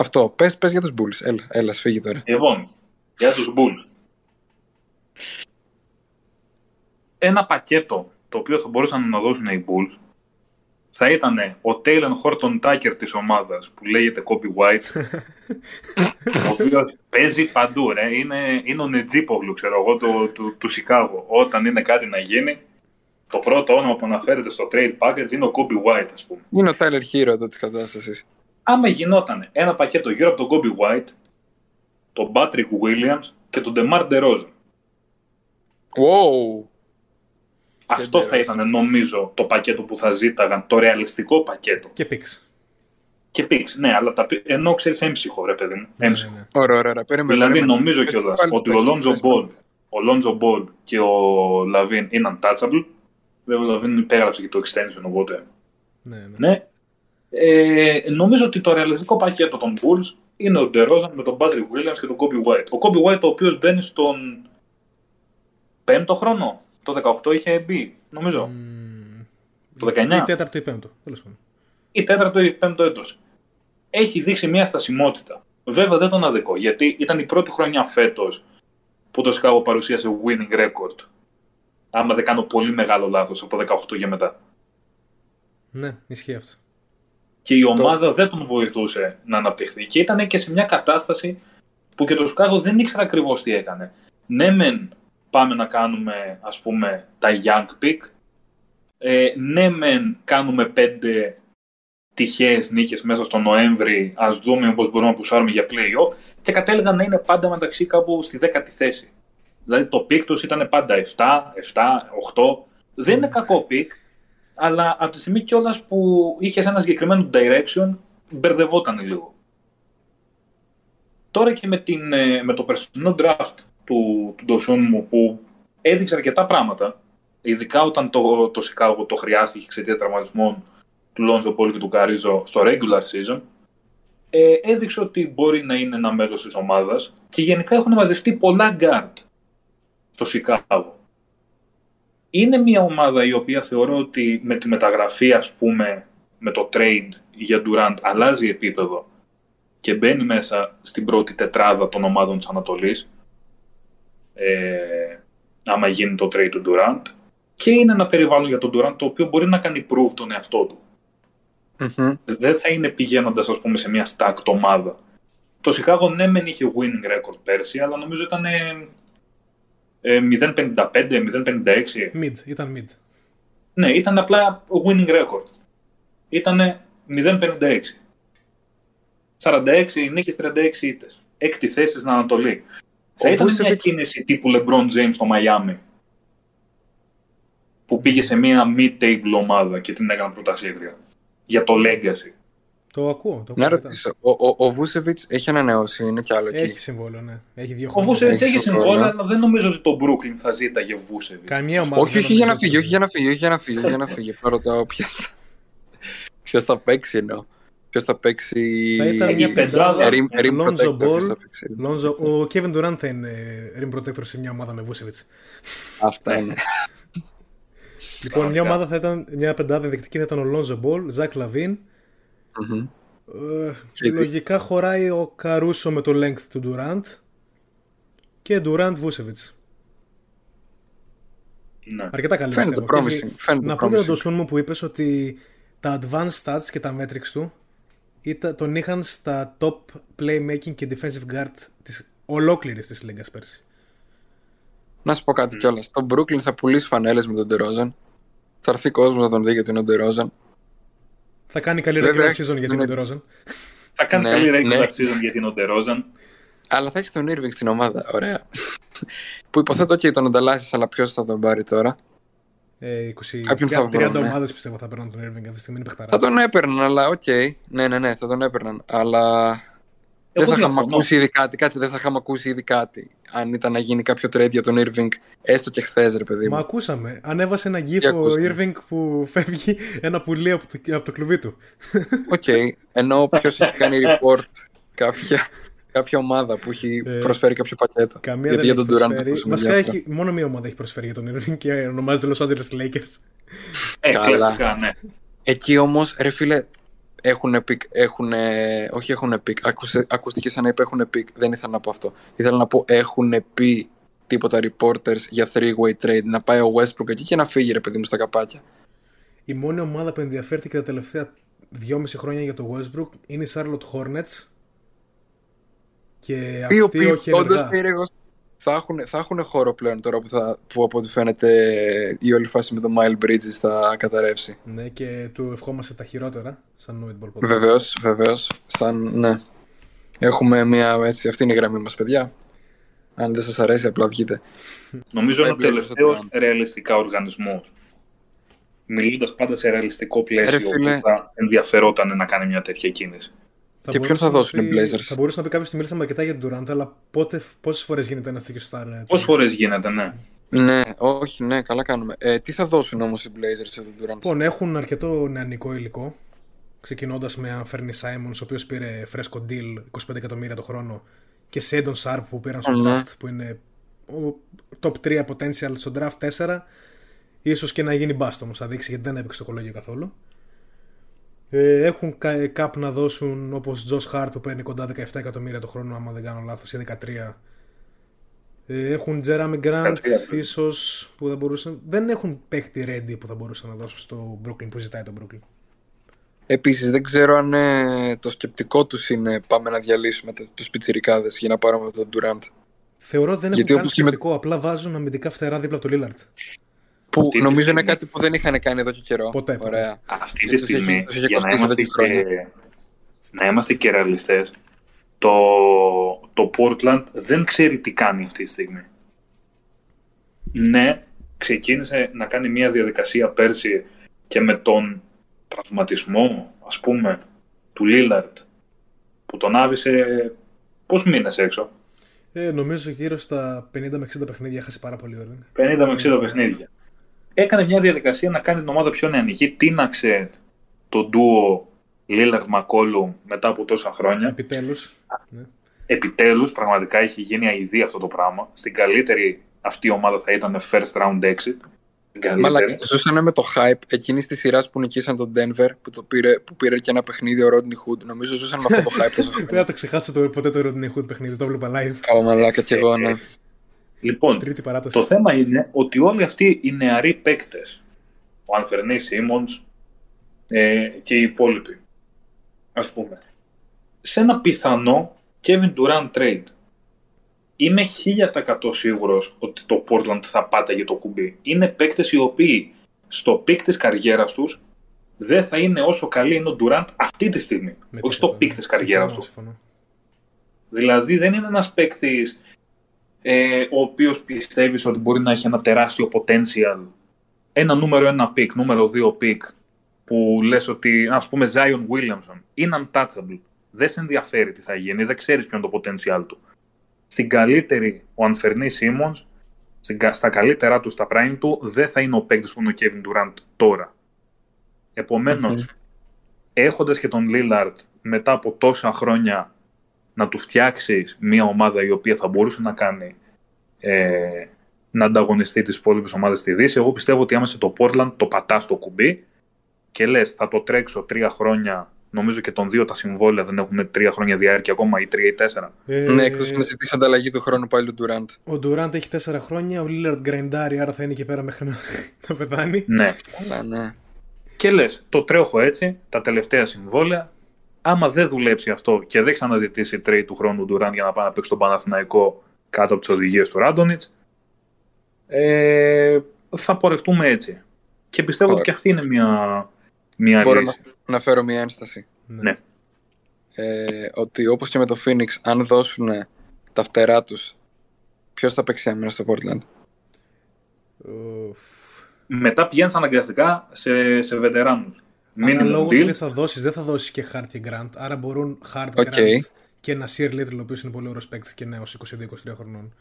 Αυτό. Πες, πες για τους Bulls. Έλα, έλα σφίγγει τώρα. Λοιπόν, για τους Bulls. Ένα πακέτο το οποίο θα μπορούσαν να δώσουν οι Bulls θα ήταν ο Taylor Horton Tucker της ομάδας που λέγεται Kobe White ο οποίος παίζει παντού ρε. Είναι, είναι ο Νετζίπογλου ξέρω εγώ του, του, του Σικάγο όταν είναι κάτι να γίνει το πρώτο όνομα που αναφέρεται στο trade package είναι ο Kobe White ας πούμε Είναι ο Tyler Hero εδώ της κατάστασης. άμα γινόταν ένα πακέτο γύρω από τον Coby White τον Patrick Williams και τον DeMar DeRozan Wow! Αυτό θα DeRozan. ήταν νομίζω το πακέτο που θα ζήταγαν, το ρεαλιστικό πακέτο. και picks. Και picks, ναι, αλλά τα, πι- ενώ ξέρεις έμψυχο, ρε παιδί μου. Ναι, Έμψυχο. ναι, ναι. Ωραία, ωραία, ωραία. Περίμενε, Δηλαδή περίμενε. νομίζω Πες κιόλας πάλι ότι τους ο Lonzo παίκτες, Ball, ο Lonzo Ball και ο LaVine είναι untouchable. Βέβαια ο LaVine υπέγραψε και το extension, οπότε. ναι, ναι. Ναι. Ε, νομίζω ότι το ρεαλιστικό πακέτο των Bulls είναι ο Ντερόζαν με τον Patrick Williams και τον Kobe White. Ο Kobe White ο οποίος μπαίνει στον πέμπτο χρόνο; Το 18 είχε μπει, νομίζω. Μμμ. Το 19. Ή τέταρτο ή πέμπτο. Τέλος πάντων. ή τέταρτο ή πέμπτο έτος. Έχει δείξει μια στασιμότητα. Βέβαια δεν τον αδικώ, γιατί ήταν η πρώτη χρονιά φέτος που το Chicago παρουσίασε winning record. Άμα δεν κάνω πολύ μεγάλο λάθος από το 18 και μετά. Ναι, ισχύει αυτό. Και η ομάδα δεν τον βοηθούσε να αναπτυχθεί. Και ήταν και σε μια κατάσταση που και το Chicago δεν ήξερε ακριβώς τι έκανε. Ναι, μεν πάμε να κάνουμε ας πούμε τα young pick. Ε, ναι, μεν κάνουμε πέντε τυχαίες νίκες μέσα στο Νοέμβρη. Ας δούμε πώς μπορούμε να πουσάρουμε για play-off. Και κατέληγαν να είναι πάντα μεταξύ κάπου στη δέκατη θέση. Δηλαδή το pick τους ήταν πάντα 7, 7, 8. Δεν είναι κακό pick, αλλά από τη στιγμή κιόλας που είχες ένα συγκεκριμένο direction, μπερδευόταν λίγο. Τώρα και με, την, ε, με το περσινό draft του, του Ντοσούν μου που έδειξε αρκετά πράγματα, ειδικά όταν το, το Chicago το χρειάστηκε εξαιτίας τραυματισμών του Λόντζο Πόλ και του Καρίζο στο regular season, ε, έδειξε ότι μπορεί να είναι ένα μέλος της ομάδας και γενικά έχουν μαζευτεί πολλά guard στο Chicago. Είναι μια ομάδα η οποία θεωρώ ότι με τη μεταγραφή ας πούμε με το trade για Durant αλλάζει επίπεδο και μπαίνει μέσα στην πρώτη τετράδα των ομάδων της Ανατολής ε, άμα γίνει το trade του Durant και είναι ένα περιβάλλον για τον Durant το οποίο μπορεί να κάνει proof τον εαυτό του. Μμμ. Δεν θα είναι πηγαίνοντας, ας πούμε, σε μια stacked ομάδα. Το Σικάγο ναι, μεν είχε winning record πέρσι, αλλά νομίζω ήταν ε, ε, 0-55, 0-56. Mid, ήταν mid. Ναι, ήταν απλά winning record. Ήταν 0-56. 46 νίκες, 36 ήττες. Έκτη θέση στην Ανατολή. Θα ήταν μια Vucevic- κίνηση τύπου LeBron James στο Μαϊάμι. Που πήγε σε μια mid-table ομάδα και την έκανε πρωταθλήτρια. Για το legacy. Το ακούω. Το Να ακούω. ρωτήσω, ο, ο, ο Βούσεβιτς έχει ανανεώσει, είναι κι άλλο εκεί; Έχει συμβόλαιο, ναι. Έχει δύο Ο χρόνια. Βούσεβιτ Έχει έχει συμβόλαιο. συμβόλαιο, αλλά δεν νομίζω ότι το Brooklyn θα ζήταγε Βούσεβιτ. Καμία ομάδα. όχι, δεν όχι για να νομίζω φύγει, ότι- όχι για να φύγει, όχι για να φύγει, όχι για να φύγει. Απλά ρωτάω ποιο ποιος θα παίξει εννοώ. Ποιος θα παίξει. Θα ήταν μια η πεντάδα. Rim, rim Lonzo protector, ποιος Ball, θα παίξει. Lonzo, ο Kevin Durant θα είναι rim protector σε μια ομάδα με Vucevic. Αυτά είναι. Λοιπόν, μια Κανονικά. ομάδα θα ήταν, μια πεντάδα ενδεικτική θα ήταν ο Lonzo Ball, Zach Lavin. Μμμ. Ε, Και- λογικά χωράει ο Καρούσο με το length του Durant και Durant Vucevic. Ναι. Αρκετά καλή Φαίνεται πιστεύω. Και promising, φαίνεται να πω για τον promising. Ντοσούν μου που είπες ότι τα advanced stats και τα metrics του ήταν, τον είχαν στα top playmaking και defensive guard της ολόκληρης της Λίγκας πέρσι. Να σου πω κάτι κιόλας. Το Brooklyn θα πουλήσεις φανέλες με τον Ντερόζαν. Θα έρθει κόσμος να τον δει γιατί είναι ο Ντερόζαν. Θα κάνει καλή Βέβαια, regular season γιατί είναι- είναι ο Ντερόζαν. Θα κάνει Ναι, καλή regular ναι. season γιατί είναι ο Ντερόζαν. Αλλά θα έχεις τον Irving στην ομάδα. Ωραία. που υποθέτω και τον ανταλλάσσει, αλλά ποιος θα τον πάρει τώρα. Ε, 20, Κάποιον θα 30 βρω, ναι. ομάδες πιστεύω θα παίρνουν τον Irving αυτή τη στιγμή είναι παιχταράς. Θα τον έπαιρναν, αλλά οκ. Ναι, ναι, ναι, θα τον έπαιρναν. Αλλά δεν Εγώ θα είχαμε διαφωνώ. ακούσει ήδη κάτι. Κάτσε, δεν θα είχαμε ακούσει ήδη κάτι. Αν ήταν να γίνει κάποιο trade για τον Irving, έστω και χθες, ρε παιδί Μα μου. ακούσαμε. Ανέβασε ένα gif Τι ο ακούσαμε; Irving που φεύγει ένα πουλί από το, από το κλουβί του. Οκ. Ενώ ποιος έχει κάνει report κάποια, κάποια ομάδα που έχει Ε, προσφέρει κάποιο πακέτο. Καμία Γιατί δεν για τον έχει Durant προσφέρει. ακούσαμε Βασικά διάφορα. έχει, μόνο μία ομάδα έχει προσφέρει για τον Irving και ονομάζεται Los Angeles Lakers. Ε, Καλά. κλασικά, ναι. Εκεί όμως, ρε φίλε, έχουν pick. Έχουν, όχι έχουν pick. Ακούσε, ακούστηκε σαν να είπε έχουν pick. Δεν ήθελα να πω αυτό. Ήθελα να πω έχουν πει τίποτα reporters για three-way trade. Να πάει ο Westbrook εκεί και να φύγει, ρε παιδί μου, στα καπάκια. Η μόνη ομάδα που ενδιαφέρθηκε τα τελευταία δυόμιση χρόνια για το Westbrook είναι η Charlotte Hornets. Και Πει ο αυτή Πι, όχι όντως ενεργά. περίεργο. Θα έχουν, θα έχουν χώρο πλέον τώρα που, θα, που από ό,τι φαίνεται η όλη φάση με τον Miles Bridges θα καταρρεύσει. Ναι, και του ευχόμαστε τα χειρότερα, σαν Noid Ball Podcast. Βεβαίως, βεβαίως. Σαν, ναι. Έχουμε μια έτσι, αυτή είναι η γραμμή μας, παιδιά. Αν δεν σας αρέσει, απλά βγείτε. Νομίζω είναι ο Πάει Blazers τελευταίος στο Durant. ρεαλιστικά οργανισμός. Μιλώντας πάντα σε ρεαλιστικό πλαίσιο, Ρε φίλε. που θα ενδιαφερόταν να κάνει μια τέτοια κίνηση. Θα Και ποιον θα μπορούσε να δώσουν οι πει- Blazers? Θα μπορούσε να πει κάποιος ότι μιλήσαμε αρκετά για τον Durant, αλλά πότε, πόσες φορές γίνεται ένα τέτοιο star. ε, Πόσες φορές γίνεται, ναι. Ναι, όχι, ναι, καλά κάνουμε. Ε, τι θα δώσουν όμως οι Blazers για τον Durant. Λοιπόν, έχουν αρκετό νεανικό υλικό. Ξεκινώντας με αν φέρνει Simons, ο οποίος πήρε φρέσκο deal 25 εκατομμύρια το χρόνο, και Σέντον Sharp που πήραν στο Ναι. draft, που είναι ο top 3 potential στο draft 4. Ίσως και να γίνει bust όμως, θα δείξει γιατί δεν έπαιξε το κολόγιο καθόλου. Ε, έχουν κα- cap να δώσουν όπως Josh Hart που παίρνει κοντά 17 εκατομμύρια το χρόνο, άμα δεν κάνω λάθος, ή 13. Ε, έχουν Jeremy Grant 13. ίσως που θα μπορούσαν. Δεν έχουν παίκτη ready που θα μπορούσαν να δώσουν στο Brooklyn που ζητάει το Brooklyn. Επίσης, δεν ξέρω αν ε, το σκεπτικό τους είναι πάμε να διαλύσουμε τους πιτσιρικάδες για να πάρουμε τον Durant. Θεωρώ δεν Γιατί έχουν κάνει όπως και με- σκεπτικό, απλά βάζουν αμυντικά φτερά δίπλα από το Lillard. Που Αυτή τη νομίζω στιγμή- είναι κάτι που δεν είχαν κάνει εδώ και καιρό. Ποτέ, ποτέ. Ωραία. Αυτή Και τη τους έχει- στιγμή, τους έχει για να κοστίσει εδώ είμαστε, και χρόνια. και, να είμαστε και ρεαλιστές, το, το Portland δεν ξέρει τι κάνει αυτή τη στιγμή. Ναι, ξεκίνησε να κάνει μια διαδικασία πέρσι και με τον τραυματισμό, ας πούμε, του Lillard, που τον άφησε πώς μήνες έξω; Ε, νομίζω γύρω στα 50 με 60 παιχνίδια έχασε πάρα πολύ ώρα. 50 με 60 παιχνίδια. Έκανε μια διαδικασία να κάνει την ομάδα πιο νεανική. Τίναξε το ντουο Lillard McCollum μετά από τόσα χρόνια. Επιτέλους. Ναι. Επιτέλους, πραγματικά έχει γίνει αηδή αυτό το πράγμα. Στην καλύτερη αυτή η ομάδα θα ήταν first round exit. Μαλάκα, ζούσανε με το hype εκείνη τη σειρά που νικήσαν τον Denver που, το πήρε, που πήρε και ένα παιχνίδι ο Rodney Hood. Νομίζω ζούσαν με αυτό το hype τόσο Δεν θα το ξεχάσω το, ποτέ το Rodney Hood παιχνίδι, το έβλεπα live. Ω μαλάκα και εγώ, ναι. Λοιπόν, Τρίτη παράταση. το θέμα είναι ότι όλοι αυτοί οι νεαροί παίκτες, ο Anfernee Simons ε, και οι υπόλοιποι, ας πούμε, σε ένα πιθανό Kevin Durant trade, είμαι 1000% σίγουρος ότι το Portland θα πάταγε το κουμπί. Είναι παίκτες οι οποίοι στο peak της καριέρας τους δεν θα είναι όσο καλή είναι ο Durant αυτή τη στιγμή. Με όχι στο τίποτα, peak ναι. της καριέρας Συμφωνώ, του. συμφωνώ. Δηλαδή δεν είναι ένας παίκτης ε, ο οποίος πιστεύεις ότι μπορεί να έχει ένα τεράστιο potential. Ένα νούμερο ένα pick, νούμερο δύο pick που λες ότι ας πούμε Zion Williamson είναι untouchable. Δεν σε ενδιαφέρει τι θα γίνει, δεν ξέρεις ποιο είναι το potential του. Στην καλύτερη ο Anfernee Simons, στην κα- στα καλύτερά του, στα prime του, δεν θα είναι ο παίκτης που είναι ο Kevin Durant τώρα. Επομένως, Μμμ. έχοντας και τον Lillard μετά από τόσα χρόνια να του φτιάξεις μια ομάδα η οποία θα μπορούσε να κάνει ε, να ανταγωνιστεί τις υπόλοιπες ομάδες στη Δύση, εγώ πιστεύω ότι άμεσα το Portland το πατάς στο κουμπί και λες θα το τρέξω τρία χρόνια, νομίζω και των δύο τα συμβόλαια δεν έχουν τρία χρόνια διάρκεια ακόμα ή τρία ή τέσσερα. Ε, Ναι, εκτός να ζητήσει ανταλλαγή του χρόνου πάλι του Durant. Ο Durant έχει 4 χρόνια, ο Lillard γκραϊντάρει, άρα θα είναι εκεί πέρα μέχρι να, να πεθάνει. Ναι. Αλλά ναι. Και λες, το τρέχω έτσι, τα τελευταία συμβόλαια, άμα δεν δουλέψει αυτό και δεν ξαναζητήσει trade του χρόνου του Durant για να πάει να παίξει τον Παναθηναϊκό κάτω από τις οδηγίες του Ράντονιτς, ε, θα πορευτούμε έτσι. Και πιστεύω Ωραία. ότι και αυτή είναι μια, μια Μπορώ να, λύση. να φέρω μια ένσταση. Ναι. Ε, ότι όπως και με το Phoenix, αν δώσουν τα φτερά τους, ποιος θα παίξει άμυνα στο Portland; Ουφ. Μετά πηγαίνεις αναγκαστικά σε, σε βετεράνους. Minimum Αναλόγως deal. τι θα δώσεις, δεν θα δώσεις και Hart και Grant, άρα μπορούν Hart, Οκ. Grant και ένα Nassir Little, ο οποίος είναι πολύ ωραίος παίκτης και νέος, 22-23 χρονών.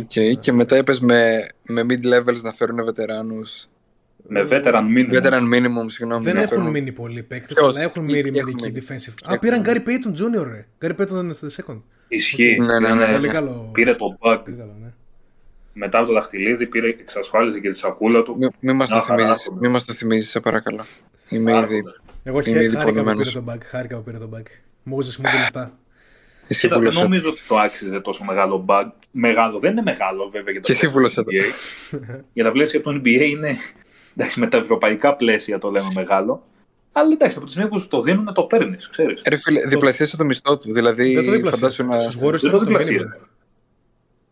Οκ, και μετά είπες με, με mid-levels να φέρουν βετεράνους. Με veteran minimum. Veteran minimum, συγγνώμη. Δεν να έχουν φέρουν... μείνει πολλοί παίκτες, Ποιος; αλλά έχουν Ή- μείνει ή μερικοί έχουν μείνει. defensive. Α, Έχουν πήραν μείνει. Gary Payton Jr. ρε. Gary Payton είναι στο second. Ισχύει. Ναι, ναι, ναι, Πολύ ναι. καλό. Πήρε το bag. Πολύ καλό, ναι. Μετά από το δαχτυλίδι πήρε, εξασφάλισε και τη σακούλα του. Μη, μη μας Μια το χαρά θυμίζεις, άκουγα. μη μας το θυμίζεις, σε παρακαλώ. Είμαι ήδη... Άρχοντας. Εγώ Είμαι ήδη χάρηκα που πήρε πονημένος. τον bug. Χάρηκα που πήρε τον bug. Μου έδωσε μου δύο λεπτά. Εσύ Κοίτα, δεν βούλωσε. νομίζω ότι το άξιζε τόσο μεγάλο bug. Μεγάλο, δεν είναι μεγάλο βέβαια για τα Και εσύ πλαίσια του βούλωσε NBA. για τα πλαίσια του NBA είναι. Εντάξει, με τα ευρωπαϊκά πλαίσια το λέμε μεγάλο. Αλλά εντάξει, από τη στιγμή που σου το δίνουν, το παίρνεις, ξέρεις. Ρε φίλε, διπλασίασε το μισθό του. Δηλαδή, Δεν το δίπλασες. φαντάσου να... Στους Warriors Δεν ήταν το το διπλασίασε. minimum.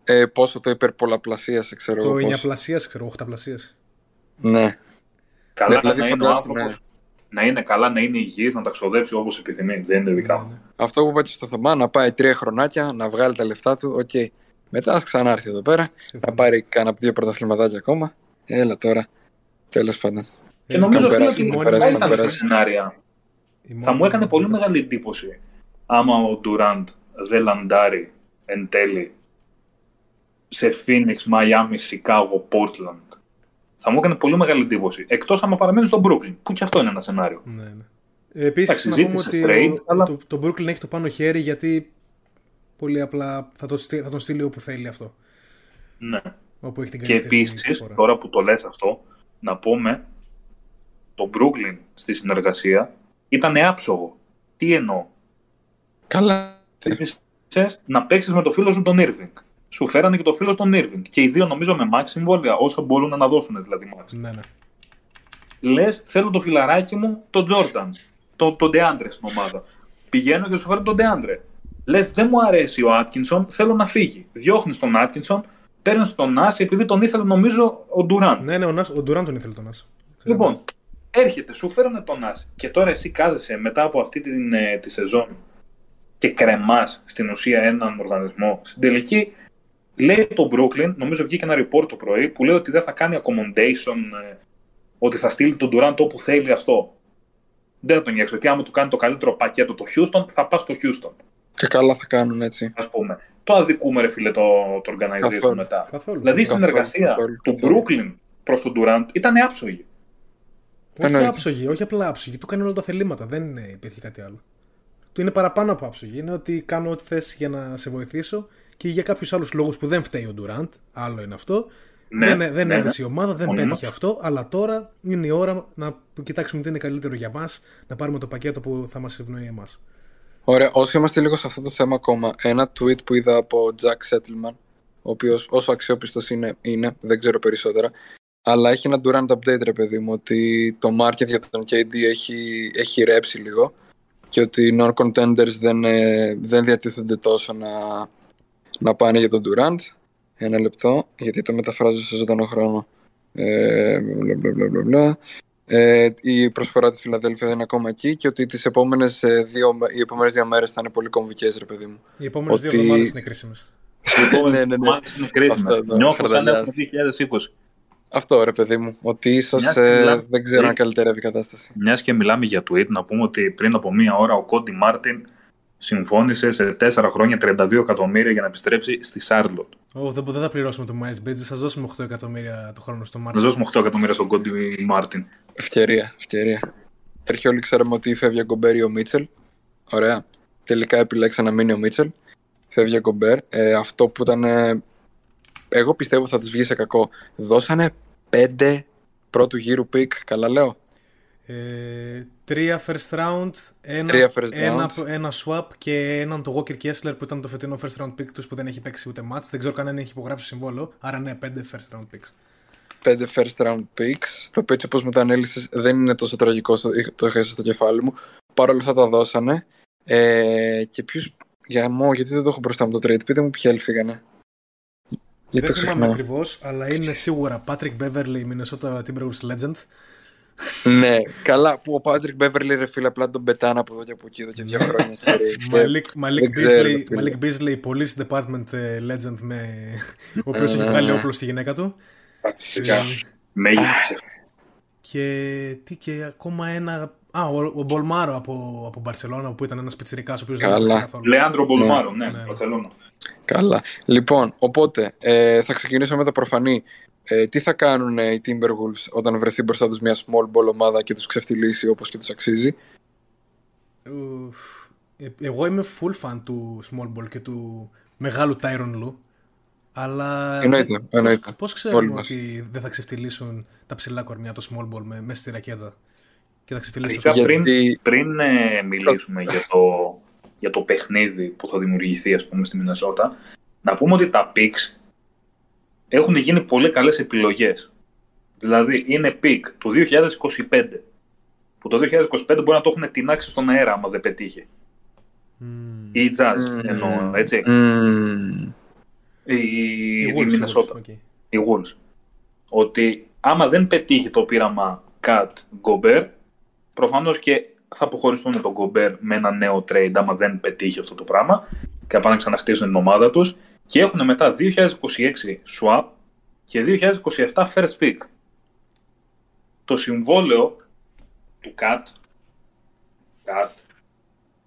Ε, πόσο το υπερπολαπλασίασε, ξέρω Το εγώ πόσο. 9 πλασίας, ξέρω, 8 πλασίας. Ναι. Καλά δηλαδή, να είναι ο φαντάσου, άνθρωπος. ναι. Να είναι καλά, να είναι υγιής, να τα ξοδέψει όπως επιθυμεί. Δεν είναι δικά Ναι, μου. ναι. Αυτό που είπα και στο Θωμά, να πάει τρία χρονάκια, να βγάλει τα λεφτά του, οκ. Μετά ας ξανάρθει εδώ πέρα, να Συμφωνώ. πάρει κάνα από δύο πρωταθληματάκια ακόμα. Έλα τώρα. Τέλος πάντων. Και Ε, νομίζω θα φίλε, περάσει, ότι θα θα περάσει, θα ήταν περάσει. σενάρια. Η Θα μόνη- μου έκανε πολύ μεγάλη εντύπωση άμα ο Ντουραντ δεν λαντάρει εν τέλει σε Phoenix, Miami, Chicago, Portland. Θα μου έκανε πολύ μεγάλη εντύπωση. Εκτός άμα παραμένεις στο Brooklyn, που και αυτό είναι ένα σενάριο. Ναι, ναι. Επίσης, Εντάξει, να πούμε ζήτησες ότι trade, ο- αλλά- το, το Brooklyn έχει το πάνω χέρι γιατί πολύ απλά θα, το, στείλει- θα τον στείλει όπου θέλει αυτό. Ναι. Όπου έχει την Και καλύτερη επίσης, προσφορά. τώρα που το λες αυτό, να πούμε το Brooklyn στη συνεργασία ήταν άψογο. Τι εννοώ; Καλά. Ζήτησες να παίξεις με το φίλο σου τον Irving. Σου φέρανε και το φίλο στον Irving. Και οι δύο νομίζω με max συμβόλαια, όσο μπορούν να δώσουν δηλαδή max. Ναι, ναι. Λες, θέλω το φιλαράκι μου, τον Τζόρνταν. Τον το Ντεάντρε στην ομάδα. Πηγαίνω και σου φέρω τον Ντεάντρε. Λες, δεν μου αρέσει ο Άτκινσον, θέλω να φύγει. Διώχνεις τον Άτκινσον, παίρνεις τον Νάση επειδή τον ήθελε νομίζω ο Ντουράν. Ναι, ναι, ο, Νας, ο Ντουράν τον ήθελε τον Νας. Λοιπόν, έρχεται, σου φέρανε τον Νάση και τώρα εσύ κάθεσαι μετά από αυτή την, ε, τη σεζόν και κρεμάς στην ουσία έναν οργανισμό. Στην τελική λέει το Brooklyn, νομίζω βγήκε ένα report το πρωί, που λέει ότι δεν θα κάνει accommodation, ε, ότι θα στείλει τον Durant όπου θέλει αυτό. Δεν θα τον νοιάξει, ότι άμα του κάνει το καλύτερο πακέτο το Houston, θα πας στο Houston. Και καλά θα κάνουν έτσι. Ας πούμε. Το αδικούμε, ρε φίλε, το, το organization Καθόλου. μετά. Καθόλου. Δηλαδή η Καθόλου, συνεργασία καθόλου, του καθόλου. Brooklyn προς τον Durant ήταν άψογη. όχι εννοείται. άψογη, όχι απλά άψογη. Του κάνει όλα τα θελήματα. Δεν είναι, υπήρχε κάτι άλλο. Του είναι παραπάνω από άψογη. Είναι ότι κάνω ό,τι θες για να σε βοηθήσω και για κάποιους άλλους λόγους που δεν φταίει ο Ντουραντ. Άλλο είναι αυτό. Ναι, δεν δεν ναι, έδεσε η ομάδα, δεν πέτυχε αυτό, αλλά τώρα είναι η ώρα να κοιτάξουμε τι είναι καλύτερο για μας, να πάρουμε το πακέτο που θα μας ευνοεί εμάς. Ωραία, όσοι είμαστε λίγο σε αυτό το θέμα ακόμα, ένα tweet που είδα από Jack Settleman, ο οποίος όσο αξιόπιστος είναι, είναι, δεν ξέρω περισσότερα, αλλά έχει ένα Durant update, ρε παιδί μου, ότι το market για τον KD έχει, έχει ρέψει λίγο και ότι οι non-contenders δεν, ε, δεν διατίθενται τόσο να, να πάνε για τον Durant. Ένα λεπτό, γιατί το μεταφράζω σε ζωντανό χρόνο. Ε, μπλα, μπλα, μπλα, ε, η προσφορά της Φιλαδέλφια είναι ακόμα εκεί και ότι τις επόμενες, ε, δύο, οι επόμενες δύο μέρες θα είναι πολύ κομβικές, ρε παιδί μου. Οι επόμενες ότι... δύο εβδομάδες είναι κρίσιμες. Οι επόμενες ναι, ναι, ναι. είναι κρίσιμες. Νιώθω σαν έχουμε 2020. Αυτό ρε παιδί μου, ότι ίσως ε, δεν ξέρω αν καλυτερεύει η κατάσταση. Μιας και μιλάμε για tweet, να πούμε ότι πριν από μία ώρα ο Cody Martin συμφώνησε σε 4 χρόνια 32 εκατομμύρια για να επιστρέψει στη Σάρλοτ. Oh, δεν, δεν θα πληρώσουμε το Miles Bridges, θα δώσουμε 8 εκατομμύρια το χρόνο στο Μάρτιν. Θα δώσουμε 8 εκατομμύρια στον Cody Martin. Ευκαιρία, ευκαιρία. Έρχει όλοι ξέραμε ότι φεύγει ο Γκομπέρ ή ο Μίτσελ. Ωραία. Τελικά επιλέξα να μείνει ο Μίτσελ. Φεύγει ο Γκομπέρ. Ε, αυτό που ήταν. Ε, εγώ πιστεύω θα τους βγει σε κακό. Δώσανε 5 πρώτου γύρου pick, καλά λέω. Ε, τρία first round, ένα, τρία first ένα, ένα swap και έναν το Walker Kessler που ήταν το φετινό first round pick τους που δεν έχει παίξει ούτε match. Δεν ξέρω καν αν έχει υπογράψει συμβόλο. Άρα ναι, πέντε first round picks. Πέντε first round picks. Το οποίο έτσι όπως μου τα ανέλησες δεν είναι τόσο τραγικό, το είχα στο κεφάλι μου. Παρ' όλα αυτά τα δώσανε. Ε, και ποιους, για μου, γιατί δεν το έχω μπροστά μου το trade, πείτε μου ποιοι άλλοι φύγανε. Δεν θυμάμαι ακριβώς, αλλά είναι σίγουρα Patrick Beverly, Minnesota Timberwolves Legend. Ναι, καλά που ο Patrick Beverly ρε φίλε απλά τον πετάνε από εδώ και από εκεί εδώ και δύο χρόνια. Malik Beasley, Police Department ε, Legend, με... ο οποίος έχει βγάλει όπλος στη γυναίκα του. Φυσικά. Μέγιστη Και τι και ακόμα ένα. Α, ο, ο Μπολμάρο από, από Μπαρσελόνα που ήταν ένας πιτσυρικά ο οποίος δεν ήταν καθόλου. Λέανδρο Μπολμάρο, ναι, ναι, Μπαρσελόνα. Καλά. Λοιπόν, οπότε ε, θα ξεκινήσω με το προφανή. Ε, τι θα κάνουν οι Timberwolves όταν βρεθεί μπροστά τους μια small ball ομάδα και τους ξεφτυλίσει όπως και τους αξίζει; Ε, εγώ είμαι full fan του small ball και του μεγάλου Tyron Lue. Αλλά εννοείται, εννοείται. Πώς, ξέρουμε ότι δεν θα ξεφτυλίσουν τα ψηλά κορμιά το small ball με, μέσα στη ρακέτα και θα ξεφτυλίσουν πριν, πριν ε, μιλήσουμε για το για το παιχνίδι που θα δημιουργηθεί ας πούμε στη Μινεσότα, να πούμε ότι τα picks έχουν γίνει πολύ καλές επιλογές. Δηλαδή είναι pick του 2025 που το 2025 μπορεί να το έχουν τεινάξει στον αέρα άμα δεν πετύχει. Mm. Η Jazz mm. εννοώ, έτσι. Mm. Η, η, η Minnesota. Okay. Η Wolves. Ότι άμα δεν πετύχει το πείραμα Cat Gobert, προφανώς και θα αποχωριστούν τον Κομπέρ με ένα νέο trade άμα δεν πετύχει αυτό το πράγμα και πάνε να ξαναχτίσουν την ομάδα τους και έχουν μετά 2026 swap και 2027 first pick. Το συμβόλαιο του CAT CAT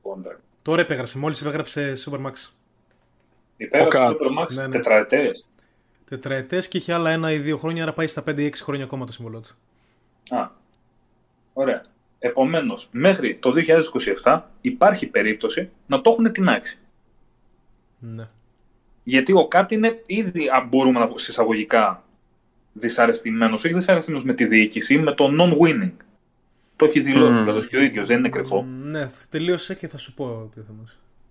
contract. Τώρα επέγραψε, μόλις επέγραψε Supermax. Υπέγραψε Supermax ναι, ναι. τετραετές. Τετραετές και έχει άλλα ένα ή δύο χρόνια, άρα πάει στα 5-6 χρόνια ακόμα το συμβόλαιο του. Α, ωραία. Επομένως, μέχρι το 2027 υπάρχει περίπτωση να το έχουν τεινάξει. Ναι. Γιατί ο κάτι είναι ήδη, μπορούμε να πούμε συσσαγωγικά, δυσαρεστημένος, όχι δυσαρεστημένος με τη διοίκηση, με το non-winning. Το έχει δηλώσει mm. και ο ίδιος, δεν είναι κρυφό. ναι, τελείωσε και θα σου πω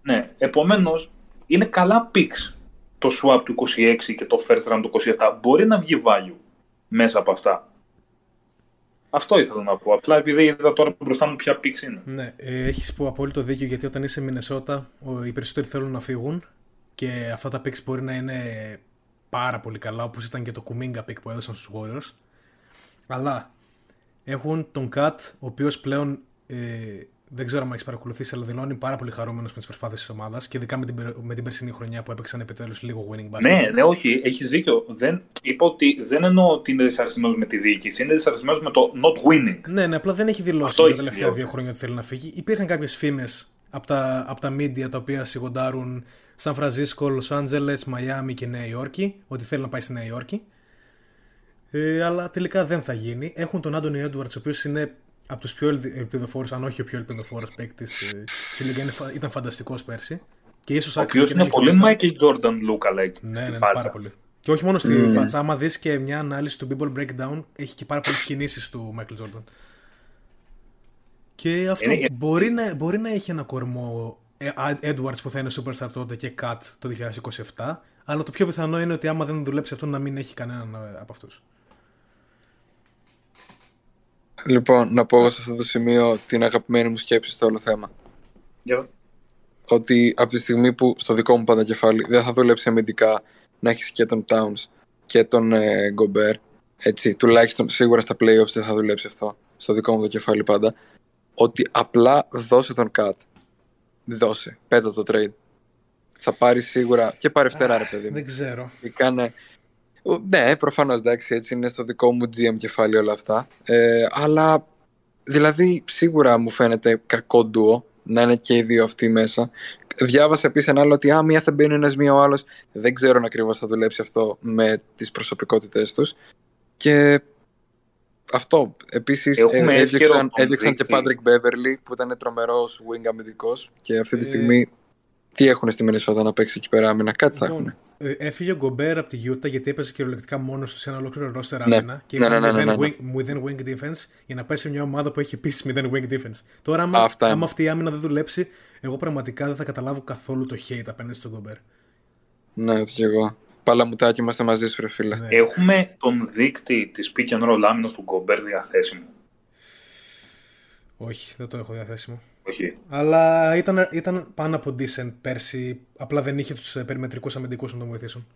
Ναι, επομένως, είναι καλά picks το swap του 26 και το first round του 27. Μπορεί να βγει value μέσα από αυτά. Αυτό ήθελα να πω. Απλά επειδή είδα τώρα μπροστά μου ποια πίξ είναι. Ναι, ε, έχεις πω απόλυτο δίκιο γιατί όταν είσαι Μινεσότα, οι περισσότεροι θέλουν να φύγουν και αυτά τα picks μπορεί να είναι πάρα πολύ καλά, όπως ήταν και το Kuminga pick που έδωσαν στους Warriors. Αλλά έχουν τον Kat, ο οποίος πλέον ε, δεν ξέρω αν έχεις παρακολουθήσει, αλλά δηλώνει πάρα πολύ χαρούμενος με τις προσπάθειες της ομάδας και ειδικά με την, με την περσινή χρονιά που έπαιξαν επιτέλους λίγο winning basket. Ναι, ναι, όχι, έχεις δίκιο. Δεν, είπα ότι δεν εννοώ ότι είναι δυσαρεστημένο με τη διοίκηση, είναι δυσαρεστημένο με το not winning. Ναι, ναι, απλά δεν έχει δηλώσει τα τελευταία δύο χρόνια ότι θέλει να φύγει. Υπήρχαν κάποιες φήμες από τα, από τα media τα οποία σιγοντάρουν Σαν Φρανσίσκο, Λος Άντζελες, Μαϊάμι και Νέα Υόρκη, ότι θέλει να πάει στη Νέα Υόρκη. Ε, αλλά τελικά δεν θα γίνει. Έχουν τον Άντωνι Έντουαρτς, ο οποίος είναι από τους πιο ελπιδοφόρους, αν όχι ο πιο ελπιδοφόρος παίκτης ε, στη Λίγκα. Ήταν φανταστικός πέρσι. Και ίσως ο οποίος είναι πολύ Michael Jordan Luca, like. Ναι, ναι, πάρα πολύ. Και όχι μόνο στη mm. φάτσα, άμα δεις και μια ανάλυση του People Breakdown, έχει και πάρα πολλές κινήσεις του Michael Jordan. Και αυτό είναι... μπορεί, να, μπορεί να έχει ένα κορμό ε, Edwards που θα είναι superstar τότε και Cut το 2027, αλλά το πιο πιθανό είναι ότι άμα δεν δουλέψει αυτό να μην έχει κανέναν ε, από αυτούς. Λοιπόν, να πω σε αυτό το σημείο την αγαπημένη μου σκέψη στο όλο θέμα. Yeah. Ότι από τη στιγμή που στο δικό μου πάντα κεφάλι δεν θα δουλέψει αμυντικά να έχεις και τον Towns και τον ε, Gobert, έτσι, τουλάχιστον σίγουρα στα playoffs δεν θα δουλέψει αυτό στο δικό μου το κεφάλι πάντα, ότι απλά δώσε τον cut. Δώσε, πέτα το trade. Θα πάρει σίγουρα και πάρει φτερά, ρε παιδί μου. Δεν ξέρω. Κάνε... Ναι, προφανώς εντάξει, έτσι είναι στο δικό μου GM κεφάλι όλα αυτά. Ε, αλλά δηλαδή σίγουρα μου φαίνεται κακό ντουο να είναι και οι δύο αυτοί μέσα. Διάβασα επίσης ένα άλλο ότι α, μία θα μπαίνει ένας, μία ο άλλος. Δεν ξέρω αν ακριβώς θα δουλέψει αυτό με τις προσωπικότητέ τους. Και αυτό. Επίσης ε, έδειξαν, έδειξαν και Patrick Beverly που ήταν τρομερός wing αμυντικός και αυτή τη ε, στιγμή τι έχουν στη Μινεσότα να παίξει εκεί πέρα άμυνα, κάτι θα λοιπόν, έχουν. Ε, έφυγε ο Γκομπέρ από τη Utah γιατί έπαιζε κυριολεκτικά μόνος του σε ένα ολόκληρο roster ναι. άμυνα και ναι, ναι, ναι, ναι, wing, wing defense για να πάει σε μια ομάδα που έχει επίσης μηδέν wing defense. Τώρα, άμα, Αυτά άμα αυτή η άμυνα δεν δουλέψει, εγώ πραγματικά δεν θα καταλάβω καθόλου το hate απέναντι στον Γκομπέρ. Ναι, έτσι και εγώ. Παλαμουτάκι, είμαστε μαζί σου, ρε φίλε. Ναι. Έχουμε τον δείκτη της pick and roll άμυνας του Γκομπέρ διαθέσιμο. Όχι, δεν το έχω διαθέσιμο. Όχι. Αλλά ήταν, ήταν πάνω από decent πέρσι. Απλά δεν είχε τους περιμετρικούς αμυντικούς να τον βοηθήσουν.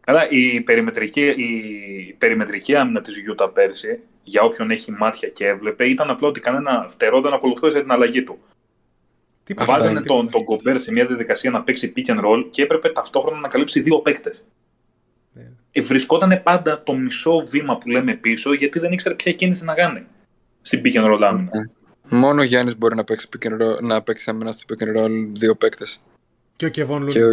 Καλά, η περιμετρική, η περιμετρική άμυνα της Γιούτα πέρσι, για όποιον έχει μάτια και έβλεπε, ήταν απλά ότι κανένα φτερό δεν ακολουθούσε την αλλαγή του. Τι Βάζανε τον, τον Κομπέρ σε μια διαδικασία να παίξει pick and roll και έπρεπε ταυτόχρονα να καλύψει δύο παίκτες. Ναι. Ε, βρισκόταν πάντα το μισό βήμα που λέμε πίσω γιατί δεν ήξερε ποια κίνηση να κάνει στην pick and roll άμυνα. Ναι. Μόνο ο Γιάννης μπορεί να παίξει, pick and roll, να παίξει άμυνα στο pick and roll δύο παίκτες. Και ο Κεβόν Και ο,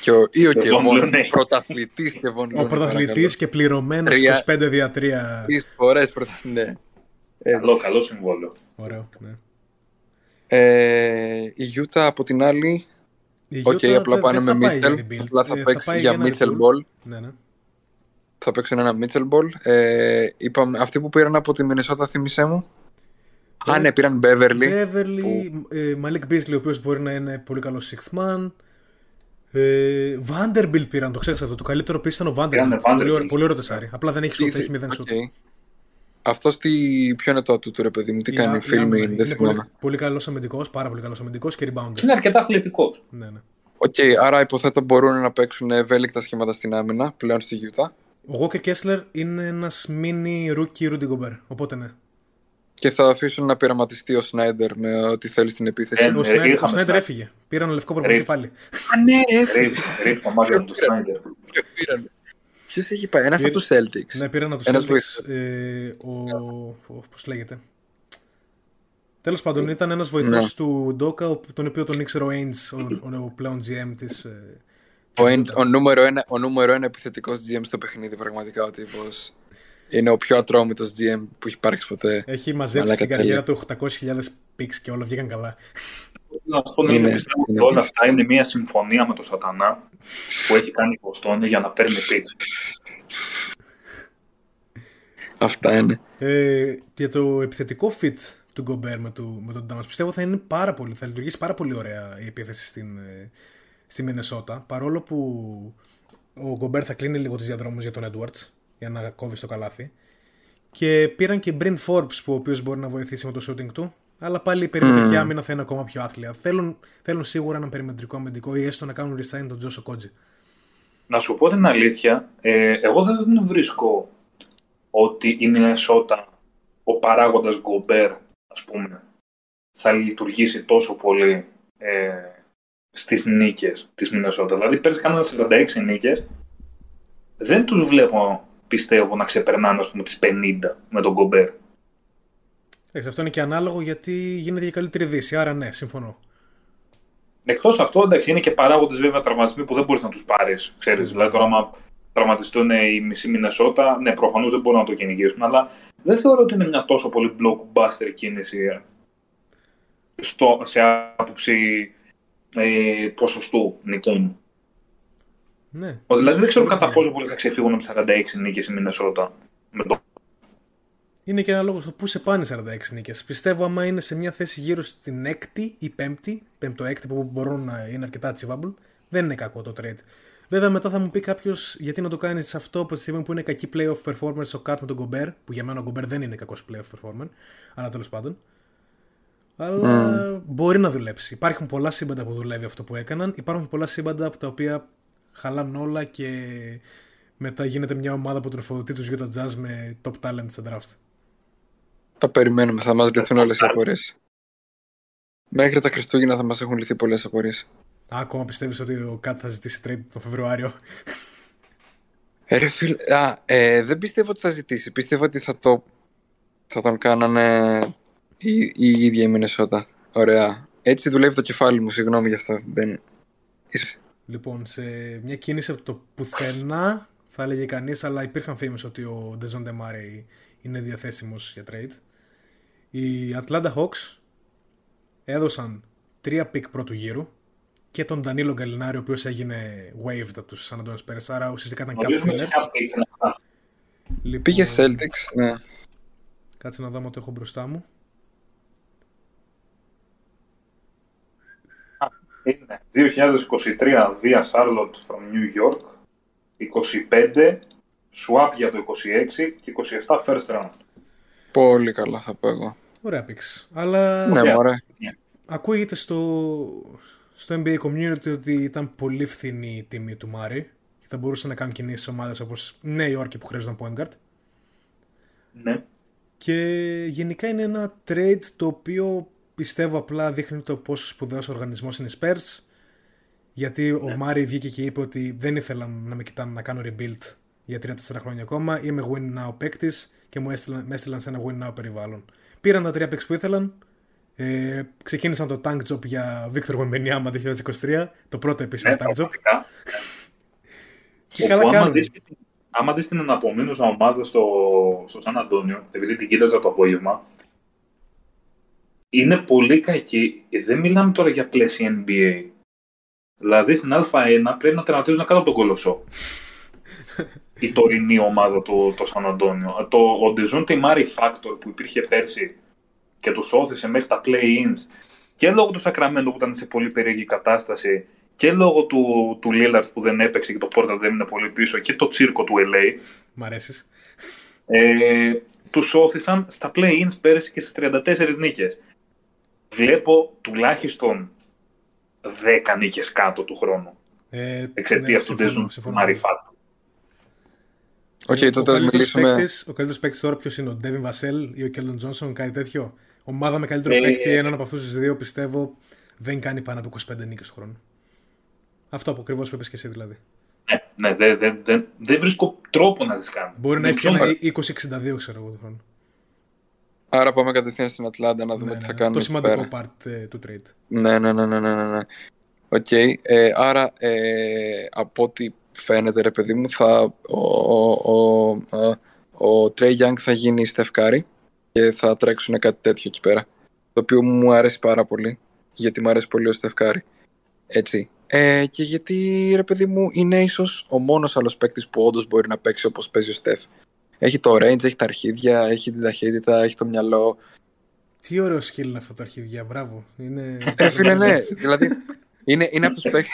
και ο, ή ο Κεβόν, πρωταθλητής Κεβόν Ο πρωταθλητής και πληρωμένος 25 δια 3. Τρεις φορές πρωταθλητή. Ναι. Καλό, καλό συμβόλαιο. Ωραίο, ναι. Ε, η Γιούτα από την άλλη. Οκ, okay, απλά πάνε με Μίτσελ. Απλά θα ε, παίξει για Μίτσελ ball. Ναι, ναι. Θα παίξουν ένα Μίτσελ ball. Ε, είπαμε, αυτοί που πήραν από τη Μινεσότα, θύμισέ μου. Ε, Α, ναι, πήραν Μπέβερλι. Μπέβερλι, Μαλίκ Μπίσλι, ο οποίος μπορεί να είναι πολύ καλός sixth man. Βάντερμπιλτ ε, πήραν, το ξέχασα αυτό. Το καλύτερο πίσω ήταν ο Βάντερμπιλτ. Πολύ, πολύ ωραίο τεσάρι. Απλά δεν έχει σουτ, έχει μηδέν σουτ. Αυτό τι... ποιο είναι το του, ρε παιδί μου, τι yeah, κάνει, filming, δεν θυμάμαι. Πολύ, πολύ καλός αμυντικός, πάρα πολύ καλός αμυντικός και rebounder. Είναι αρκετά αθλητικός. Ναι, ναι. Οκ, okay, άρα υποθέτω μπορούν να παίξουν ευέλικτα σχήματα στην άμυνα πλέον στη Utah. Ο Walker Kessler είναι ένας mini rookie Rudy Gobert, οπότε ναι. Και θα αφήσουν να πειραματιστεί ο Σνάιντερ με ό,τι θέλει στην επίθεση. Ε, ο Σνάιντερ έφυγε. Πήραν λευκό προπονητή πάλι. Α, ναι, έφυγε. Ρίχνω του Σνάιντερ. Ποιος έχει πάει, ένας από τους Celtics. Ναι, πήραν από τους Celtics. Ε, ο. Πώς λέγεται. Τέλος πάντων, ήταν ένας βοηθός ναι. του Ντόκα, τον οποίο τον ήξερε ο Ainge, ο, ο, πλέον GM της. Ε, ο, Ainge, ο, νούμερο ένα, ο νούμερο ένα επιθετικός GM στο παιχνίδι, πραγματικά ο τύπος. Είναι ο πιο ατρόμητος GM που έχει υπάρξει ποτέ. Έχει μαζέψει στην καριέρα του 800.000 πίξ και όλα βγήκαν καλά. Να σου πω ότι όλα αυτά είναι μια συμφωνία με τον Σατανά που έχει κάνει η Βοστόνη για να παίρνει πίξ. Αυτά είναι. Ε, για το επιθετικό fit του Γκομπέρ με, το, με τον Ντάμας πιστεύω θα είναι πάρα πολύ, θα λειτουργήσει πάρα πολύ ωραία η επίθεση στην, ε, στη Μινεσότα παρόλο που ο Γκομπέρ θα κλείνει λίγο τις διαδρόμους για τον Edwards για να κόβει στο καλάθι και πήραν και Μπριν Forbes που ο οποίος μπορεί να βοηθήσει με το shooting του αλλά πάλι η περιμετρική mm. άμυνα θα είναι ακόμα πιο άθλια. Θέλουν, θέλουν σίγουρα ένα περιμετρικό αμυντικό ή έστω να κάνουν resign τον Τζόσο Κότζι. Να σου πω την αλήθεια, ε, εγώ δεν βρίσκω ότι η Μινεσότα, ο παράγοντας Γκομπέρ, ας πούμε, θα λειτουργήσει τόσο πολύ ε, στις νίκες της Μινεσότα. Δηλαδή πέρσι κάνανε 46 νίκες, δεν τους βλέπω, πιστεύω, να ξεπερνάνε ας πούμε, τις 50 με τον Γκομπέρ. Εντάξει, αυτό είναι και ανάλογο γιατί γίνεται και καλύτερη δύση. Άρα ναι, συμφωνώ. Εκτός αυτό, εντάξει, είναι και παράγοντες βέβαια τραυματισμοί που δεν μπορείς να τους πάρεις. Δηλαδή, τώρα, άμα τραυματιστούν οι μισοί Μινεσότα, ναι, προφανώς δεν μπορούν να το κυνηγήσουν. Αλλά δεν θεωρώ ότι είναι μια τόσο πολύ blockbuster κίνηση στο, σε άποψη ε, ποσοστού νικών. Ναι. Δηλαδή δεν ξέρω κατά πόσο πολλοί θα ξεφύγουν από 46 νίκες η Μινεσότα. Με το... Είναι και ένα λόγος στο πού σε πάνε 46 νίκες. Πιστεύω άμα είναι σε μια θέση γύρω στην έκτη ή πέμπτη, πέμπτο-έκτη που μπορούν να είναι αρκετά achievable, δεν είναι κακό το trade. Βέβαια, μετά θα μου πει κάποιος γιατί να το κάνεις αυτό από τη στιγμή που είναι κακή playoff performance ο Kat με τον Gobert, που για μένα ο Gobert δεν είναι κακός playoff performer, αλλά τέλος πάντων. Αλλά mm. μπορεί να δουλέψει. Υπάρχουν πολλά σύμπαντα που δουλεύει αυτό που έκαναν. Υπάρχουν πολλά σύμπαντα από τα οποία χαλάνε όλα και μετά γίνεται μια ομάδα που τροφοδοτεί τους Utah Jazz με top talent σε draft. Τα περιμένουμε, θα μας λυθούν όλες οι απορίες. Μέχρι τα Χριστούγεννα θα μας έχουν λυθεί πολλές απορίες. Ακόμα πιστεύεις ότι ο Κάτ θα ζητήσει trade τον Φεβρουάριο; Ε, ρε φίλ, α, ε, δεν πιστεύω ότι θα ζητήσει. Πιστεύω ότι θα, το, θα τον κάνανε η, η ίδια η Μινεσότα. Ωραία. Έτσι δουλεύει το κεφάλι μου, συγγνώμη γι' αυτό. Δεν... Λοιπόν, σε μια κίνηση από το πουθενά θα έλεγε κανείς, αλλά υπήρχαν φήμες ότι ο Ντεζόντε Μάρεϊ είναι διαθέσιμος για trade. Οι Atlanta Hawks έδωσαν τρία picks πρώτου γύρου και τον Ντανίλο Γκαλινάρη, ο οποίος έγινε waived από τους San Antonio Spurs, άρα ουσιαστικά ήταν cap filler. Λοιπόν, Πήγε Celtics, ναι. Κάτσε να δω το έχω μπροστά μου. Είναι 2023 Via Charlotte from New York, 25 swap για το 26 και 27 first round. Πολύ καλά θα πω εγώ. Ωραία πίξ. Αλλά ναι, ωραία. ακούγεται στο, στο NBA community ότι ήταν πολύ φθηνή η τιμή του Μάρι και θα μπορούσαν να κάνουν κινήσεις ομάδες όπως Νέα Υόρκη που χρειάζονταν point guard. Ναι. Και γενικά είναι ένα trade το οποίο πιστεύω απλά δείχνει το πόσο σπουδαίος οργανισμός είναι η Spurs γιατί ναι. ο Μάρι βγήκε και είπε ότι δεν ήθελα να με κοιτάνε να κάνω rebuild για 3-4 χρόνια ακόμα. Είμαι win now παίκτης και μου έστειλαν, με έστειλαν σε ένα win now περιβάλλον. Πήραν τα τρία παίκτη που ήθελαν. Ε, ξεκίνησαν το tank job για Victor Wembanyama 2023. Το πρώτο επίσημο ναι, tank job. και καλά κάνουν. Άμα δεις την αναπομείνουσα ομάδα στο, στο Σαν Αντώνιο, επειδή την κοίταζα το απόγευμα, είναι πολύ κακή. Δεν μιλάμε τώρα για πλαίσια NBA. Δηλαδή στην Α1 πρέπει να τερματίζουν κάτω από τον κολοσσό. η τωρινή ομάδα του το Σαν Αντώνιο. Το, ο Ντεζόν Τιμάρι Factor που υπήρχε πέρσι και τους όθησε μέχρι τα play-ins και λόγω του Σακραμέντο που ήταν σε πολύ περίεργη κατάσταση και λόγω του, του Lillard που δεν έπαιξε και το Portland δεν είναι πολύ πίσω και το τσίρκο του LA. Μ' αρέσεις. Ε, τους ώθησαν στα play-ins πέρσι και στις 34 νίκες. Βλέπω τουλάχιστον 10 νίκες κάτω του χρόνου. Ε, Εξαιτία ναι, του Ντεζόντε Μάρεϊ factor. OK, okay, τότε μιλήσουμε. Παίκτης, ο καλύτερος παίκτης τώρα ποιος είναι, ο Ντέβιν Βασέλ ή ο Κέλντον Τζόνσον, κάτι τέτοιο. Ομάδα με καλύτερο ε, παίκτη, έναν από αυτούς τους δύο πιστεύω δεν κάνει πάνω από 25 νίκες του χρόνου. Αυτό που ακριβώς είπες και εσύ δηλαδή. Ναι, ναι δεν δε, δε, δε βρίσκω τρόπο να τις κάνει. Μπορεί να έχει ένα 20-62, ξέρω εγώ, του χρόνου. Άρα πάμε κατευθείαν στην Ατλάντα να δούμε ναι, τι θα ναι, κάνουμε. Το σημαντικό part ε, του trade. Ναι, ναι, ναι, ναι, ναι. ναι. OK. Okay. Ε, άρα, ε, από ό,τι φαίνεται ρε παιδί μου θα, ο, ο, ο, ο Trey Young θα γίνει Steph και θα τρέξουν κάτι τέτοιο εκεί πέρα. Το οποίο μου αρέσει πάρα πολύ γιατί μου αρέσει πολύ ο Steph έτσι. Ε, και γιατί ρε παιδί μου είναι ίσως ο μόνος άλλος παίκτης που όντως μπορεί να παίξει όπως παίζει ο Steph. Έχει το range, έχει τα αρχίδια, έχει την ταχύτητα, έχει το μυαλό. Τι ωραίο skill είναι αυτό το αρχίδια, μπράβο. Είναι... Ε, φίλε, ναι. δηλαδή, είναι, είναι από του παίκτε.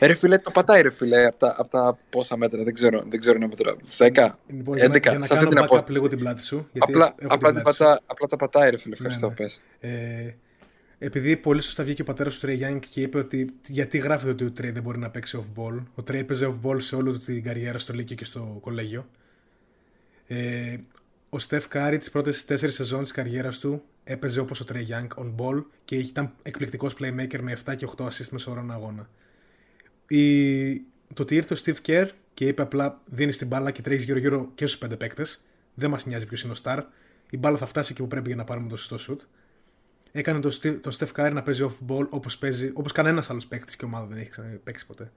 ρε φίλε, το πατάει ρε φίλε από τα, από τα πόσα μέτρα, δεν ξέρω, δεν ξέρω να μετράω. 10, λοιπόν, 11, για να, για να κάνω λίγο την πλάτη σου. απλά, απλά, την πατά, απλά τα πατάει ρε φίλε, ευχαριστώ, ναι, ναι. πες. Ε, επειδή πολύ σωστά βγήκε ο πατέρας του Τρέι Γιάνγκ και είπε ότι γιατί γράφει ότι ο Τρέι δεν μπορεί να παίξει off-ball. Ο Τρέι παίζει off-ball σε όλη την καριέρα στο Λύκειο και στο κολέγιο. Ε, ο Στεφ Κάρι τις πρώτες τέσσερις σεζόν της καριέρας του έπαιζε όπως ο Trey Young on ball και ήταν εκπληκτικός playmaker με 7 και 8 assist μέσο όρο αγώνα. Η... Το ότι ήρθε ο Steve Kerr και είπε απλά δίνεις την μπάλα και τρέχεις γύρω-γύρω και στους πέντε παίκτες. Δεν μας νοιάζει ποιος είναι ο Star. Η μπάλα θα φτάσει εκεί που πρέπει για να πάρουμε το σωστό shoot. Έκανε τον το Steph Curry να παίζει off ball όπω όπως κανένας άλλος παίκτης και ομάδα δεν έχει παίξει ποτέ.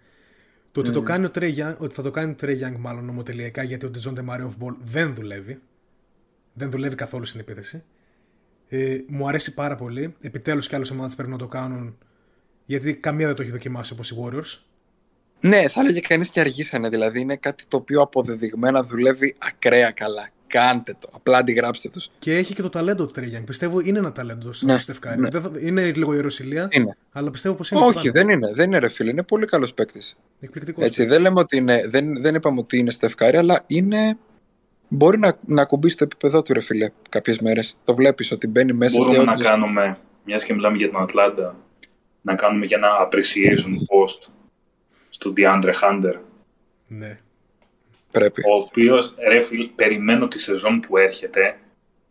Το ότι, το mm. κάνει ο Trey Young, ότι θα το κάνει ο Trey Young μάλλον νομοτελειακά γιατί ο Dejounte Murray off ball δεν δουλεύει. Δεν δουλεύει καθόλου στην επίθεση. Ε, μου αρέσει πάρα πολύ. Επιτέλους και άλλες ομάδες πρέπει να το κάνουν γιατί καμία δεν το έχει δοκιμάσει όπως οι Warriors. Ναι, θα έλεγε κανείς και αργήσανε. Δηλαδή είναι κάτι το οποίο αποδεδειγμένα δουλεύει ακραία καλά. Κάντε το. Απλά αντιγράψτε τους. Και έχει και το ταλέντο του Τρέι Γιανγκ. Πιστεύω είναι ένα ταλέντο στο Ναι, Στεφ Κάρι. ναι. Δεν θα- Είναι λίγο ιεροσυλία, Είναι. αλλά πιστεύω πως είναι. το Όχι, πάνω. δεν είναι. Δεν είναι ρε φίλε. Είναι πολύ καλός παίκτης. Εκπληκτικός. Έτσι, δεν λέμε ότι είναι. Δεν, δεν είπαμε ότι είναι Στεφ Κάρι, αλλά είναι. Μπορεί να, να ακουμπήσει το επίπεδό του, ρε φίλε, κάποιες μέρες. Το βλέπεις ότι μπαίνει μέσα Μπορούμε και να όντως- κάνουμε, μιας και μιλάμε για την Ατλάντα, να κάνουμε και ένα appreciation post στον DeAndre Hunter, Ναι. Πρέπει. ο οποίος, ρε φίλ, περιμένω τη σεζόν που έρχεται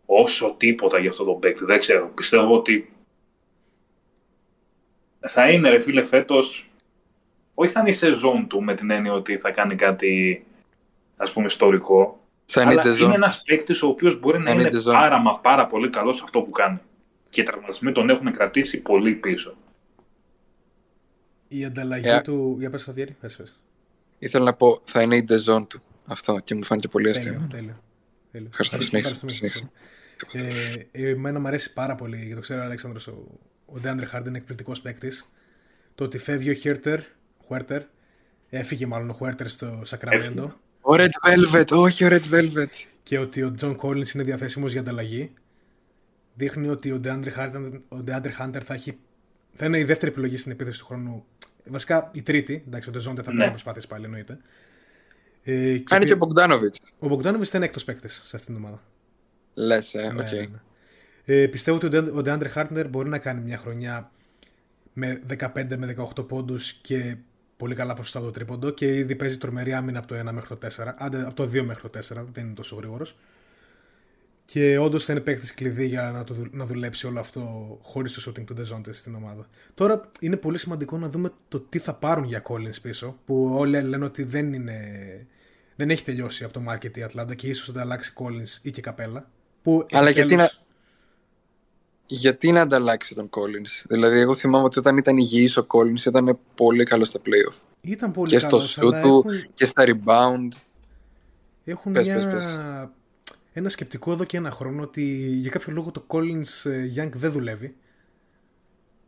όσο τίποτα για αυτό το παίκτη. Δεν ξέρω. Πιστεύω ότι θα είναι, ρε φίλε, φέτος, όχι θα είναι η σεζόν του με την έννοια ότι θα κάνει κάτι, ας πούμε, ιστορικό, Θα είναι αλλά η Ντεζόν. είναι ένας παίκτης ο οποίος μπορεί να είναι είναι η Ντεζόν. πάρα μα πάρα πολύ καλός σε αυτό που κάνει. Και οι τραυματισμοί τον έχουν κρατήσει πολύ πίσω. Η ανταλλαγή Ε, του. Για πες, Αυγέρη, πες, πες. Ήθελα να πω, θα είναι η Ντεζόν του. Αυτό και μου φάνηκε πολύ αστείο. Τέλειο, τέλειο. τέλειο. Ευχαριστώ, Ευχαριστούμε, συνέχισε, ευχαριστούμε. Ε, εμένα μου αρέσει πάρα πολύ, γιατί το ξέρω ο Αλέξανδρος, ο, ο Ντέαντρε Χάντερ είναι εκπληκτικός παίκτης. Το ότι φεύγει ο Χέρτερ, Χουέρτερ, έφυγε μάλλον ο Χουέρτερ στο Σακραμέντο Ο Red Velvet, όχι ο Red Velvet. και ότι ο Τζον Collins είναι διαθέσιμος για ανταλλαγή. Δείχνει ότι ο Ντέαντρε Χάντερ, ο Ντέαντρε Χάντερ θα, έχει, θα είναι η δεύτερη επιλογή στην επίθεση του χρόνου. Βασικά η τρίτη, εντάξει, ο Ντεζόντε θα Ναι. κάνει προσπάθειες πάλι εννοείται. Ε, Κάνει και ο Μπογκντάνοβιτς. ο Μπογκντάνοβιτς θα είναι έκτος παίκτης σε αυτήν την ομάδα. Λες, ε, Ναι, οκ. ναι, ναι. Ε, πιστεύω ότι ο Ντε- ο Ντεάντρε Χάντερ μπορεί να κάνει μια χρονιά με 15 με 18 πόντους και πολύ καλά ποσοστά από το τρίποντο και ήδη παίζει τρομερή άμυνα από το 1 μέχρι το 4. Άντε από το 2 μέχρι το 4, δεν είναι τόσο γρήγορος. Και όντως θα είναι παίκτης κλειδί για να, το, δουλ- να δουλέψει όλο αυτό χωρίς το shooting του Ντεζόντε στην ομάδα. Τώρα είναι πολύ σημαντικό να δούμε το τι θα πάρουν για Collins πίσω, που όλοι λένε ότι δεν είναι. Δεν έχει τελειώσει από το market η Ατλάντα και ίσως θα αλλάξει Collins ή και Καπέλα. Που Αλλά γιατί επιτέλους- Γιατί να ανταλλάξει τον Collins; Δηλαδή, εγώ θυμάμαι ότι όταν ήταν υγιής ο Collins ήταν πολύ καλός στα playoff. Ήταν πολύ και στο καλός, shoot αλλά του έχουν, και στα rebound. έχουν Πες, μια... πες, πες. ένα σκεπτικό εδώ και ένα χρόνο ότι για κάποιο λόγο το Collins ε, Young δεν δουλεύει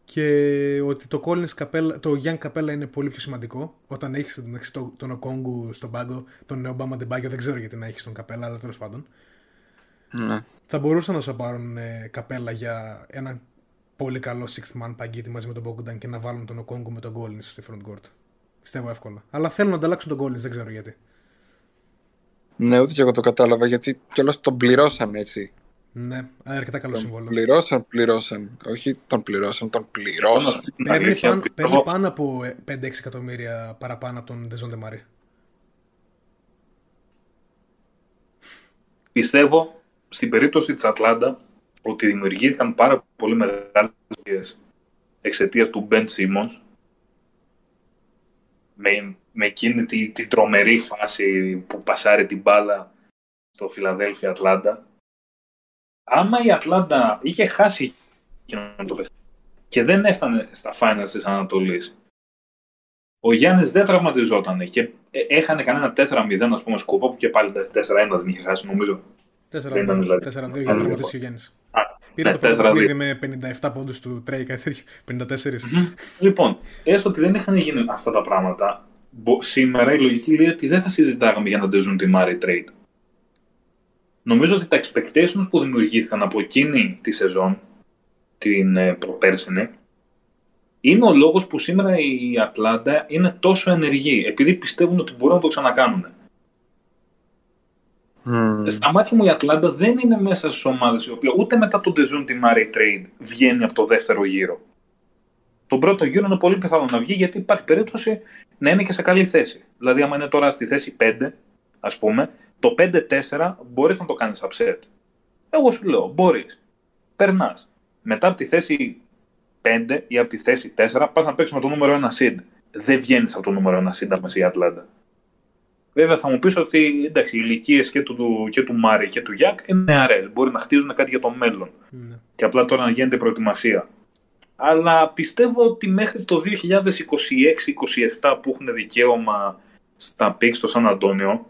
και ότι το Collins Capella, το Young Capella είναι πολύ πιο σημαντικό όταν έχεις εντάξει, το, τον Οκόγκου στον πάγκο, τον Obama Ντεμπάγιο, δεν ξέρω γιατί να έχεις τον Capella, αλλά τέλος πάντων. Ναι. Θα μπορούσαν να σου πάρουν ε, Capella για ένα πολύ καλό sixth man παγκίτη μαζί με τον Bogdan και να βάλουν τον Οκόγκου με τον Collins στη front court. Πιστεύω εύκολα. Αλλά θέλουν να ανταλλάξουν τον Collins, δεν ξέρω γιατί. ναι, ούτε και εγώ το κατάλαβα γιατί κιόλας τον πληρώσαν έτσι. Ναι, αρκετά καλό Τον συμβόλαιο. πληρώσαν, πληρώσαν. Όχι τον πληρώσαν, τον πληρώσαν. Την Παίρνει αλήθεια, πάνω, πιστεύω- παίρνει πάνω από ε, 5-6 εκατομμύρια παραπάνω από τον Ντεζόντε Μάρεϊ. Πιστεύω στην περίπτωση της Ατλάντα ότι δημιουργήθηκαν πάρα πολύ μεγάλες ευκαιρίες εξαιτίας του Ben Simmons με, με εκείνη τη, τη τρομερή φάση που πασάρει την μπάλα στο Φιλαδέλφια Ατλάντα. Άμα η Ατλάντα είχε χάσει εκείνο το παιχνίδι και δεν έφτανε στα finals της Ανατολής ο Γιάννης δεν τραυματιζόταν και ε, έχανε κανένα 4-0 ας πούμε σκούπα που και πάλι 4-1 δεν είχε χάσει νομίζω. 4-2 Δεν ήταν δηλαδή. για Α, να τραυματίσει ο Γιάννης. Α, Πήρε ναι, το πρώτο 4-2. παιχνίδι με 57 πόντους του Τρέι, κάτι τέτοιο. 54. Λοιπόν, έστω ότι δεν είχαν γίνει αυτά τα πράγματα, μπο- σήμερα η λογική λέει ότι δεν θα συζητάγαμε για ένα Dejounte Murray trade. Νομίζω ότι τα expectations που δημιουργήθηκαν από εκείνη τη σεζόν, την ε, προπέρσινη, είναι ο λόγος που σήμερα η Ατλάντα είναι τόσο ενεργή, επειδή πιστεύουν ότι μπορούν να το ξανακάνουν. Μμμ. Στα μάτια μου η Ατλάντα δεν είναι μέσα στις ομάδες η οποία ούτε μετά τον Dejounte Murray trade βγαίνει από το δεύτερο γύρο. Τον πρώτο γύρο είναι πολύ πιθανό να βγει γιατί υπάρχει περίπτωση να είναι και σε καλή θέση. Δηλαδή, άμα είναι τώρα στη θέση 5, ας πούμε, το 5-4 μπορείς να το κάνεις upset. Εγώ σου λέω, μπορείς. Περνάς. Μετά από τη θέση 5 ή από τη θέση 4, πας να παίξεις με το νούμερο 1 seed. Δεν βγαίνεις από το νούμερο 1 seed μέσα η Ατλάντα. Βέβαια θα μου πεις ότι εντάξει, οι ηλικίες και του, και του Μάρι και του Γιανγκ είναι νεαρές. Μπορεί να χτίζουν κάτι για το μέλλον. Ναι. Και απλά τώρα να γίνεται προετοιμασία. Αλλά πιστεύω ότι μέχρι το 2026-27 που έχουν δικαίωμα στα picks στο Σαν Αντώνιο,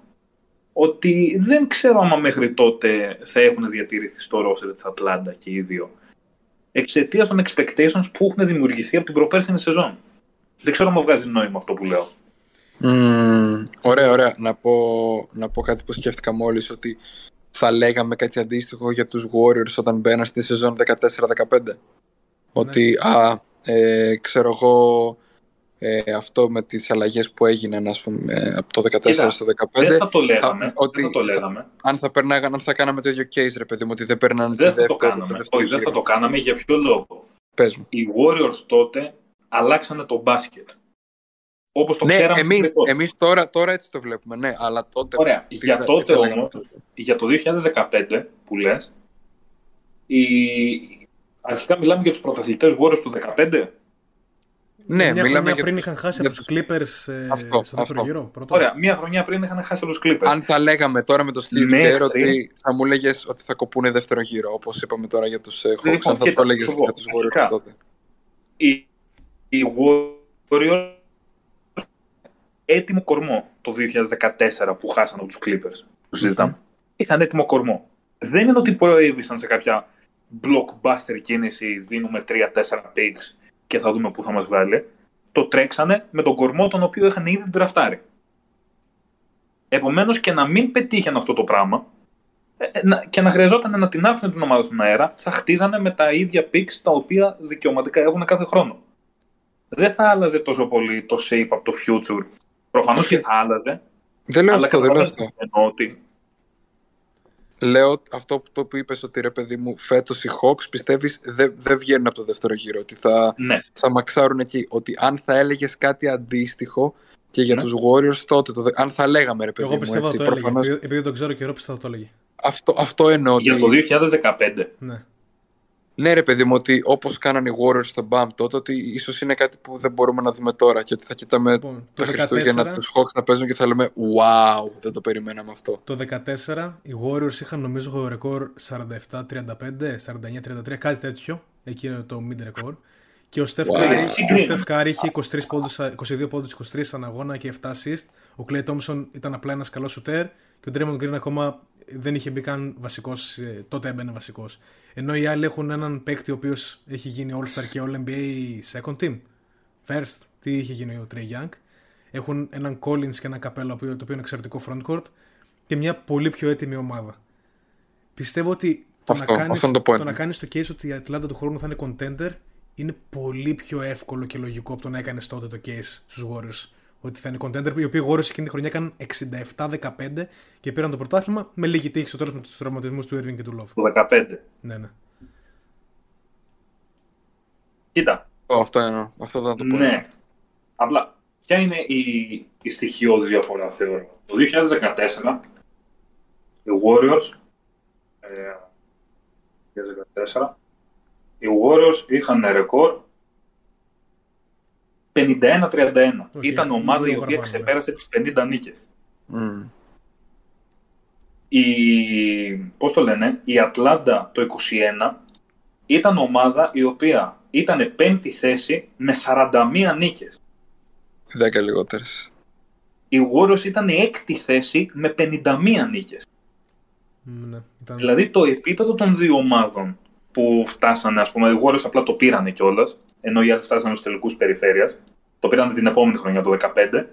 ότι δεν ξέρω άμα μέχρι τότε θα έχουν διατηρηθεί στο ρόστερ της Ατλάντα και οι δύο. Εξαιτίας των expectations που έχουν δημιουργηθεί από την προπέρσινη σεζόν. Δεν ξέρω αν βγάζει νόημα αυτό που λέω. Mm, ωραία, ωραία. Να πω, να πω κάτι που σκέφτηκα μόλις, ότι θα λέγαμε κάτι αντίστοιχο για τους Warriors όταν μπαίναν στη σεζόν 14-15. Ότι, α, ε, ξέρω εγώ, ε, αυτό με τις αλλαγές που έγιναν ας πούμε, ε, από το 14 στο 15 δεν θα το λέγαμε, ότι δεν θα το λέγαμε. Θα, αν θα περνάγαν, αν θα κάναμε το ίδιο case ρε παιδί μου ότι δεν περνάνε δεν τη δεύτερη το κάναμε. Όχι, δεν θα το κάναμε για ποιο λόγο; Πες μου. οι Warriors τότε αλλάξανε το μπάσκετ Όπως το ναι, ξέραμε εμείς, εμείς τώρα, τώρα έτσι το βλέπουμε, ναι, αλλά τότε... Ωραία, για τότε όμως, για το 2015 που λες, η... αρχικά μιλάμε για τους πρωταθλητές Warriors του 2015 ναι, μια μιλάμε για... πριν είχαν χάσει από του Clippers ε, αυτό, στο δεύτερο γύρο. Πρώτο. Ωραία, μια χρονιά πριν είχαν χάσει από τους Clippers. Αν θα λέγαμε τώρα με το Steve Kerr ότι θα μου έλεγε ότι θα κοπούνε δεύτερο γύρο, όπως είπαμε τώρα για τους ε, Hawks, λοιπόν, αν θα το έλεγες για τους Warriors τότε. Οι, οι Warriors έτοιμο κορμό το 2014 που χάσαν από τους Clippers. Που συζητάμε. Είχαν έτοιμο κορμό. Δεν είναι ότι προέβησαν σε κάποια blockbuster κίνηση, δίνουμε 3-4 picks και θα δούμε πού θα μας βγάλει, το τρέξανε με τον κορμό τον οποίο είχαν ήδη τραφτάρει. Επομένως και να μην πετύχαν αυτό το πράγμα ε, ε, και να χρειαζόταν να την άξουν την ομάδα στον αέρα, θα χτίζανε με τα ίδια picks τα οποία δικαιωματικά έχουν κάθε χρόνο. Δεν θα άλλαζε τόσο πολύ το shape από το future. Προφανώς και θα άλλαζε. Δεν λέω αυτό, δεν λέω αυτό. Ότι λέω αυτό που, το που είπες ότι ρε παιδί μου φέτος οι Hawks πιστεύεις δεν δε βγαίνουν από το δεύτερο γύρο ότι θα, ναι. θα μαξάρουν εκεί ότι αν θα έλεγες κάτι αντίστοιχο και για ναι. τους Warriors τότε το, αν θα λέγαμε ρε παιδί Εγώ πιστεύω έτσι, το προφανώς... έλεγε, επειδή, το ξέρω καιρό πιστεύω το έλεγε αυτό, αυτό εννοώ για το 2015 ναι. Ναι, ρε παιδί μου, ότι όπως κάνανε οι Warriors στο BAM τότε, ότι ίσως είναι κάτι που δεν μπορούμε να δούμε τώρα και ότι θα κοιτάμε λοιπόν, τα Χριστούγεννα τους Hawks να παίζουν και θα λέμε Wow, δεν το περιμέναμε αυτό. Το 2014 οι Warriors είχαν νομίζω ρεκόρ 47-35, 49-33, κάτι τέτοιο. Εκεί είναι το mid record. Και ο Στεφ wow. είχε 23 πόντους, 22 πόντους, 23 αγώνα και 7 assist. Ο Clay Thompson ήταν απλά ένας καλός σουτέρ και ο Draymond Green ακόμα δεν είχε μπει καν βασικός, ε, τότε έμπαινε βασικός. Ενώ οι άλλοι έχουν έναν παίκτη ο οποίος έχει γίνει All-Star και All-NBA second team. First, τι είχε γίνει ο Trey Young. Έχουν έναν Collins και έναν Καπέλα το οποίο είναι εξαιρετικό frontcourt και μια πολύ πιο έτοιμη ομάδα. Πιστεύω ότι το, αυτό, να, κάνεις, το, το να κάνεις το case ότι η Ατλάντα του χρόνου θα είναι contender είναι πολύ πιο εύκολο και λογικό από το να έκανες τότε το case στους Warriors ότι θα είναι contender, οι οποίοι Warriors εκείνη τη χρονιά έκαναν 67-15 και πήραν το πρωτάθλημα με λίγη τύχη στο τέλος με τους τραυματισμούς του Irving και του Love. Το 15. Ναι, ναι. Κοίτα. αυτό εννοώ. Αυτό θα το πω. Ναι. Απλά, ποια είναι η, η στοιχειώδης διαφορά, θεωρώ. Το 2014, οι Warriors, ε, 2014, οι Warriors είχαν ρεκόρ 51-31. Okay, Ήταν ομάδα η οποία ξεπέρασε τις 50 νίκες. Mm. Η, πώς το λένε, η Ατλάντα το 21 ήταν ομάδα η οποία ήταν πέμπτη θέση με 41 νίκες. 10 λιγότερες. Η Warriors ήταν έκτη θέση με 51 νίκες. Ναι, ήταν... Δηλαδή το επίπεδο των δύο ομάδων που φτάσανε, ας πούμε, οι Warriors απλά το πήρανε κιόλας, ενώ οι άλλοι φτάσανε στους τελικούς περιφέρειας, το πήραν την επόμενη χρονιά, το 2015.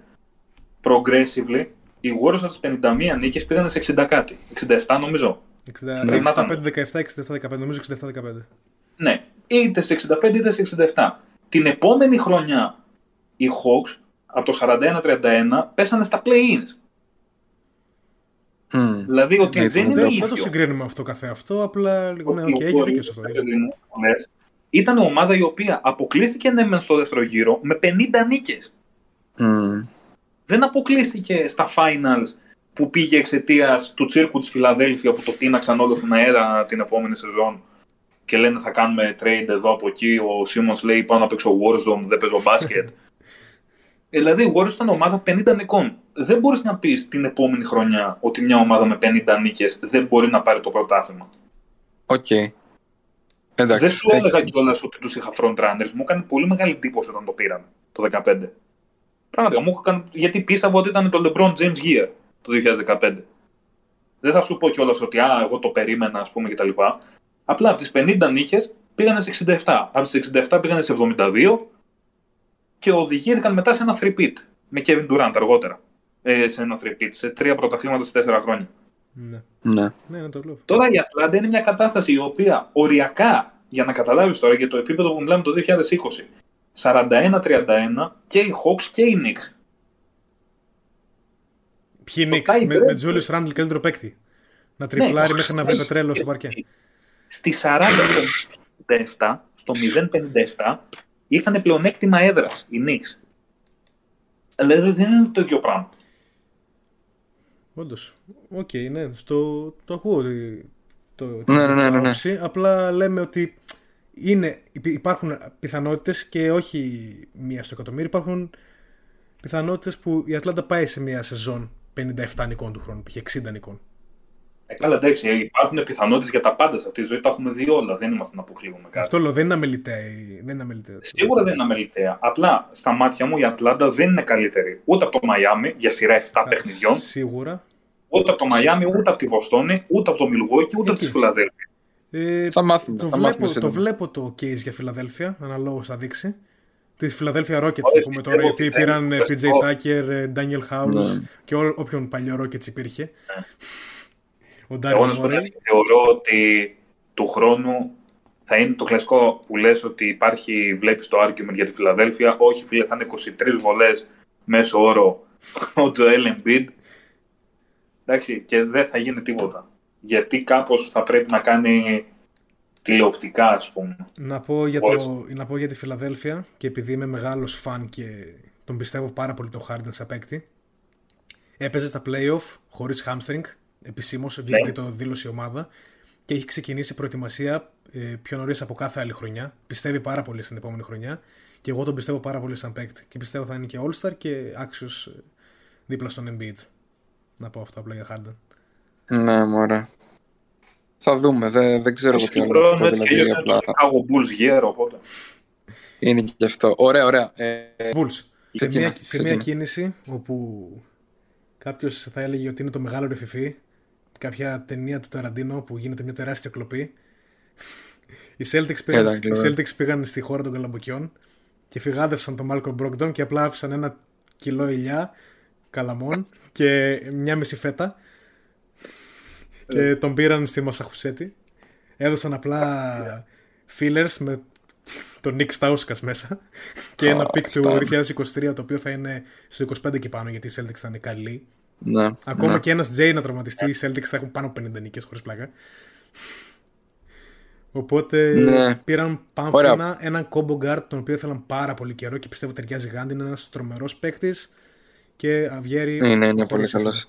Progressively, οι Warriors από τις 51 νίκες πήγαν σε 60 κάτι. 67 νομίζω. 65-17, 67-17, νομίζω 67-15. Ναι, είτε σε 65 είτε σε 67. Την επόμενη χρονιά οι Hawks από το 41-31 πέσανε στα play-ins. Mm. Δηλαδή ότι ναι, δεν είναι ίδιο. Δεν το συγκρίνουμε αυτό καθε αυτό, απλά λίγο ναι, okay, έχει δίκιο σε αυτό ήταν ομάδα η οποία αποκλείστηκε ναι, μεν στο δεύτερο γύρο με 50 νίκες. Mm. Δεν αποκλείστηκε στα finals που πήγε εξαιτίας του τσίρκου της Φιλαδέλφια που το τίναξαν όλο στον αέρα την επόμενη σεζόν και λένε θα κάνουμε trade εδώ από εκεί. Ο Σίμονς λέει πάνω να παίξω Warzone, δεν παίζω μπάσκετ. Ε, δηλαδή, η Warriors ήταν ομάδα 50 νικών. Δεν μπορείς να πεις την επόμενη χρονιά ότι μια ομάδα με 50 νίκες δεν μπορεί να πάρει το πρωτάθλημα. Οκ. Okay. Εντάξει, δεν σου έλεγα κιόλας ότι τους είχα front runners. Μου έκανε πολύ μεγάλη εντύπωση όταν το πήραν το 2015. Πραγματικά μου έκανε. Γιατί πίστευα ότι ήταν το LeBron James Year το 2015. Δεν θα σου πω κιόλας ότι α, εγώ το περίμενα, ας πούμε κτλ. Απλά από τις 50 νίκες πήγανε σε 67. Από τις 67 πήγανε σε 72 και οδηγήθηκαν μετά σε ένα 3 pit με Kevin Durant αργότερα. Ε, σε ένα repeat, σε τρία πρωταθλήματα σε τέσσερα χρόνια. Ναι. Ναι. Ναι, ναι, το λέω. Τώρα η Ατλάντα είναι μια κατάσταση η οποία οριακά, για να καταλάβεις τώρα για το επίπεδο που μιλάμε το 2020, 41-31 και οι Hawks και οι Knicks. Ποιοι Στο Knicks tie με, break. με Julius Randle καλύτερο παίκτη. Να τριπλάρει Ναι, μέχρι να βρει το τρέλος στο παρκέ. Στη 40-57, στο 0-57, είχαν πλεονέκτημα έδρας οι Knicks. Δηλαδή δεν είναι το ίδιο πράγμα. Όντως. Οκ, ναι, στο, το ακούω. ότι- Το, Ναι, ναι, ναι, ναι, ναι. άποψη. Απλά λέμε ότι είναι, υπ- υπάρχουν πιθανότητες και όχι μία στο εκατομμύριο. Υπάρχουν πιθανότητες που η Ατλάντα πάει σε μία σεζόν 57 νικών του χρόνου, π.χ. 60 νικών. Ε, καλά, εντάξει, υπάρχουν πιθανότητες για τα πάντα σε αυτή τη ζωή. Τα έχουμε δει όλα. Δεν είμαστε να αποκλείουμε κάτι. Αυτό λέω, δεν είναι αμελητέα. η- Δεν είναι αμελητέα. Σίγουρα δεν είναι αμελητέα. Απλά στα μάτια μου η Ατλάντα δεν είναι καλύτερη ούτε από το Μαϊάμι για σειρά 7 παιχνιδιών, Σίγουρα. ούτε από το Μαϊάμι, ούτε από τη Βοστόνη, ούτε από το Μιλγουόκι, ούτε από τη Εκεί. Φιλαδέλφια. Ε, Θα μάθουμε. το, θα μάθουμε βλέπω, το σύντομα. βλέπω το case για Φιλαδέλφια, αναλόγως θα δείξει. Τη Φιλαδέλφια Rockets, Ωραία, θα πούμε πιστεύω τώρα, οι ότι οποίοι θα πήραν είναι ε, PJ βασικό. Tucker, ε, Danuel House Ναι. και ό, όποιον παλιό Rockets υπήρχε. Ο Εγώ Daryl να σου πω την Morey. αλήθεια, θεωρώ ότι του χρόνου θα είναι το κλασικό που λες ότι υπάρχει, βλέπεις το argument για τη Φιλαδέλφια. Όχι φίλε, θα είναι 23 βολές μέσω όρο ο Τζοέλ Embiid. Εντάξει, και δεν θα γίνει τίποτα. Γιατί κάπως θα πρέπει να κάνει τηλεοπτικά, ας πούμε. Να πω, για Μπορείς. το, να πω για τη Φιλαδέλφια και επειδή είμαι μεγάλος φαν και τον πιστεύω πάρα πολύ τον Harden σαν παίκτη. Έπαιζε στα playoff χωρίς hamstring, επισήμως, βγήκε Ναι. και το δήλωσε η ομάδα και έχει ξεκινήσει προετοιμασία ε, πιο νωρίς από κάθε άλλη χρονιά. Πιστεύει πάρα πολύ στην επόμενη χρονιά και εγώ τον πιστεύω πάρα πολύ σαν παίκτη και πιστεύω θα είναι και All-Star και άξιος ε, δίπλα στον Embiid. Να πω αυτό απλά για Harden. Ναι, μωρέ. Θα δούμε. Δεν, δεν ξέρω εγώ Έχει τι του άλλο να χρόνου πω. έτσι και Δηλαδή, αλλιώς είναι απλά το Chicago Bulls γέρο, οπότε. είναι και αυτό. Ωραία, ωραία. Ε, Bulls. Σε Ξεκινά, μια, σε μια ξεκινά. κίνηση όπου κάποιος θα έλεγε ότι είναι το μεγάλο ρεφιφί, κάποια ταινία του Ταραντίνο που γίνεται μια τεράστια κλοπή. Οι Celtics πήγαν, Έλα, οι κλοπή. Celtics πήγαν στη χώρα των καλαμποκιών και φυγάδευσαν τον Μάλκο Μπρόγκτον και απλά άφησαν ένα κιλό ηλιά καλαμών και μια μισή φέτα και τον πήραν στη Μασαχουσέτη. Έδωσαν απλά fillers με τον Nick Stauskas μέσα και ένα Α, πικ του αυτά. 2023 το οποίο θα είναι στο 25 και πάνω γιατί οι Celtics θα είναι καλοί. Ναι, Ακόμα ναι. και ένας Jay να τραυματιστεί, οι Celtics θα έχουν πάνω από 50 νίκες χωρίς πλάκα. Οπότε Ναι. πήραν πάμφθηνα έναν combo guard τον οποίο ήθελαν πάρα πολύ καιρό και πιστεύω ταιριάζει γάντι. Είναι ένας τρομερός παίκτης και Αυγέρη. Είναι, είναι χωρίς πολύ σύστημα. καλός.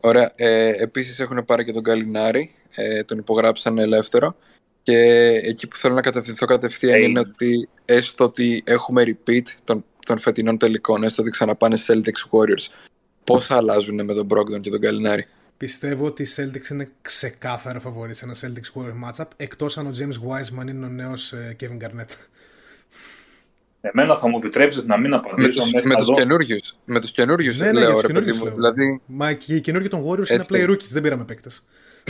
Ωραία. Ε, επίσης έχουν πάρει και τον Γκαλινάρι. Ε, τον υπογράψαν ελεύθερο. Και εκεί που θέλω να κατευθυνθώ κατευθείαν Ε, είναι ότι έστω ότι έχουμε repeat των, των φετινών τελικών, έστω ότι ξαναπάνε Celtics Warriors, πώς θα αλλάζουν με τον Brogdon και τον Καλινάρη; Πιστεύω ότι οι Celtics είναι ξεκάθαρα φαβορή σε ένα Celtics Warrior matchup εκτός αν ο James Wiseman είναι ο νέος ε, Kevin Garnett. Εμένα θα μου επιτρέψεις να μην Με απαντήσω τους, μέχρι με να τους δω. καινούριους, με τους καινούριους Ναι, ναι, για λέω τους ρε παιδί καινούριους μου. λέω. Δηλαδή, Μα και οι καινούργοι των Warriors είναι Έτσι. απλά οι rookies, δεν πήραμε παίκτες.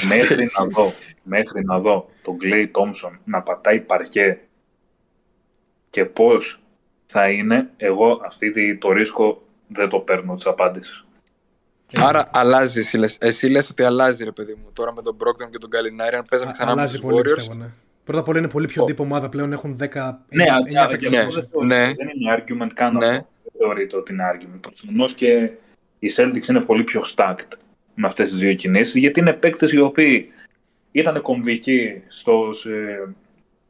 μέχρι να δω, μέχρι να δω τον Clay Thompson να πατάει παρκέ και πώς θα είναι, εγώ αυτή τη- το ρίσκο δεν το παίρνω της απάντησης. Άρα αλλάζει εσύ λες. Εσύ λες ότι αλλάζει ρε παιδί μου. Τώρα με τον Brogdon και τον Καλινάρη, αν παίζαμε Α- ξανά με Αλλάζει τους πολύ Warriors, πιστεύω, ναι. Πρώτα απ' όλα είναι πολύ πιο Ο- deep ομάδα πλέον, έχουν 10 Ναι, εννιά- αλλά εννιά για παίκτες. Ναι, αυτό δεν θεωρώ- ναι. δεν είναι argument καν Ναι. αυτό. Δεν θεωρείται ότι είναι argument. Προφανώς και οι Celtics είναι πολύ πιο stacked με αυτές τις δύο κινήσεις, γιατί είναι παίκτες οι οποίοι ήταν κομβικοί στο, σε,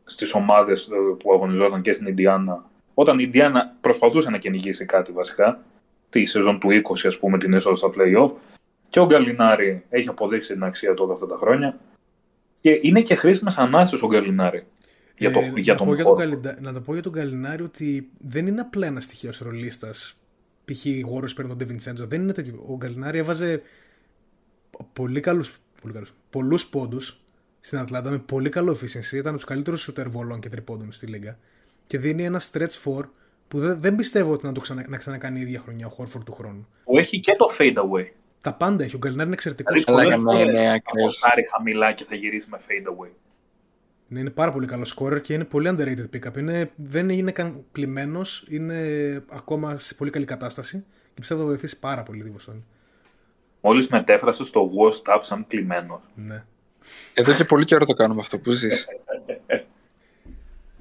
στις ομάδες που αγωνιζόταν και στην Ιντιάνα. Όταν η Ιντιάνα προσπαθούσε να κυνηγήσει κάτι βασικά, τη σεζόν του 20 ας πούμε την είσοδο στα play-off, και ο Γκαλινάρη έχει αποδείξει την αξία του όλα αυτά τα χρόνια. Και είναι και χρήσιμες ανάσες ο Γκαλινάρη. Για, το, Ε, για να, τον πω για τον χώρο. Καλιντα- να το πω για τον Καλινάρη ότι δεν είναι απλά ένα στοιχείο ρολίστα. Π.χ. οι Warriors παίρνουν τον Ντιβιντσέντζο. Δεν είναι τέτοιο. Ο Γκαλινάρι έβαζε πολύ καλούς, πολύ καλούς, πολλούς πόντους στην Ατλάντα με πολύ καλό efficiency. Ήταν τους καλύτερους σούτερ βολών και τριπόντων στη Λίγκα. Και δίνει ένα stretch four που δεν, δεν πιστεύω ότι να, το ξανα, να ξανακάνει η ίδια χρονιά ο Χόρφορντ του χρόνου. Που έχει και το fade away. Τα πάντα έχει. Ο Γκαλινάρι είναι εξαιρετικός. Δηλαδή, Αλλά πολλές ναι, φορές ναι, θα ακριβώς. αποστάρει χαμηλά και θα γυρίσει με fade away. Ναι, είναι πάρα πολύ καλός scorer και είναι πολύ underrated pickup. Είναι, δεν είναι καν πλημμένο, είναι ακόμα σε πολύ καλή κατάσταση και πιστεύω θα βοηθήσει πάρα πολύ τη Βοστόνη. Μόλις μετέφρασε στο WhatsApp σαν κλειμένο. Ναι. Εδώ και πολύ καιρό το κάνουμε αυτό που ζεις.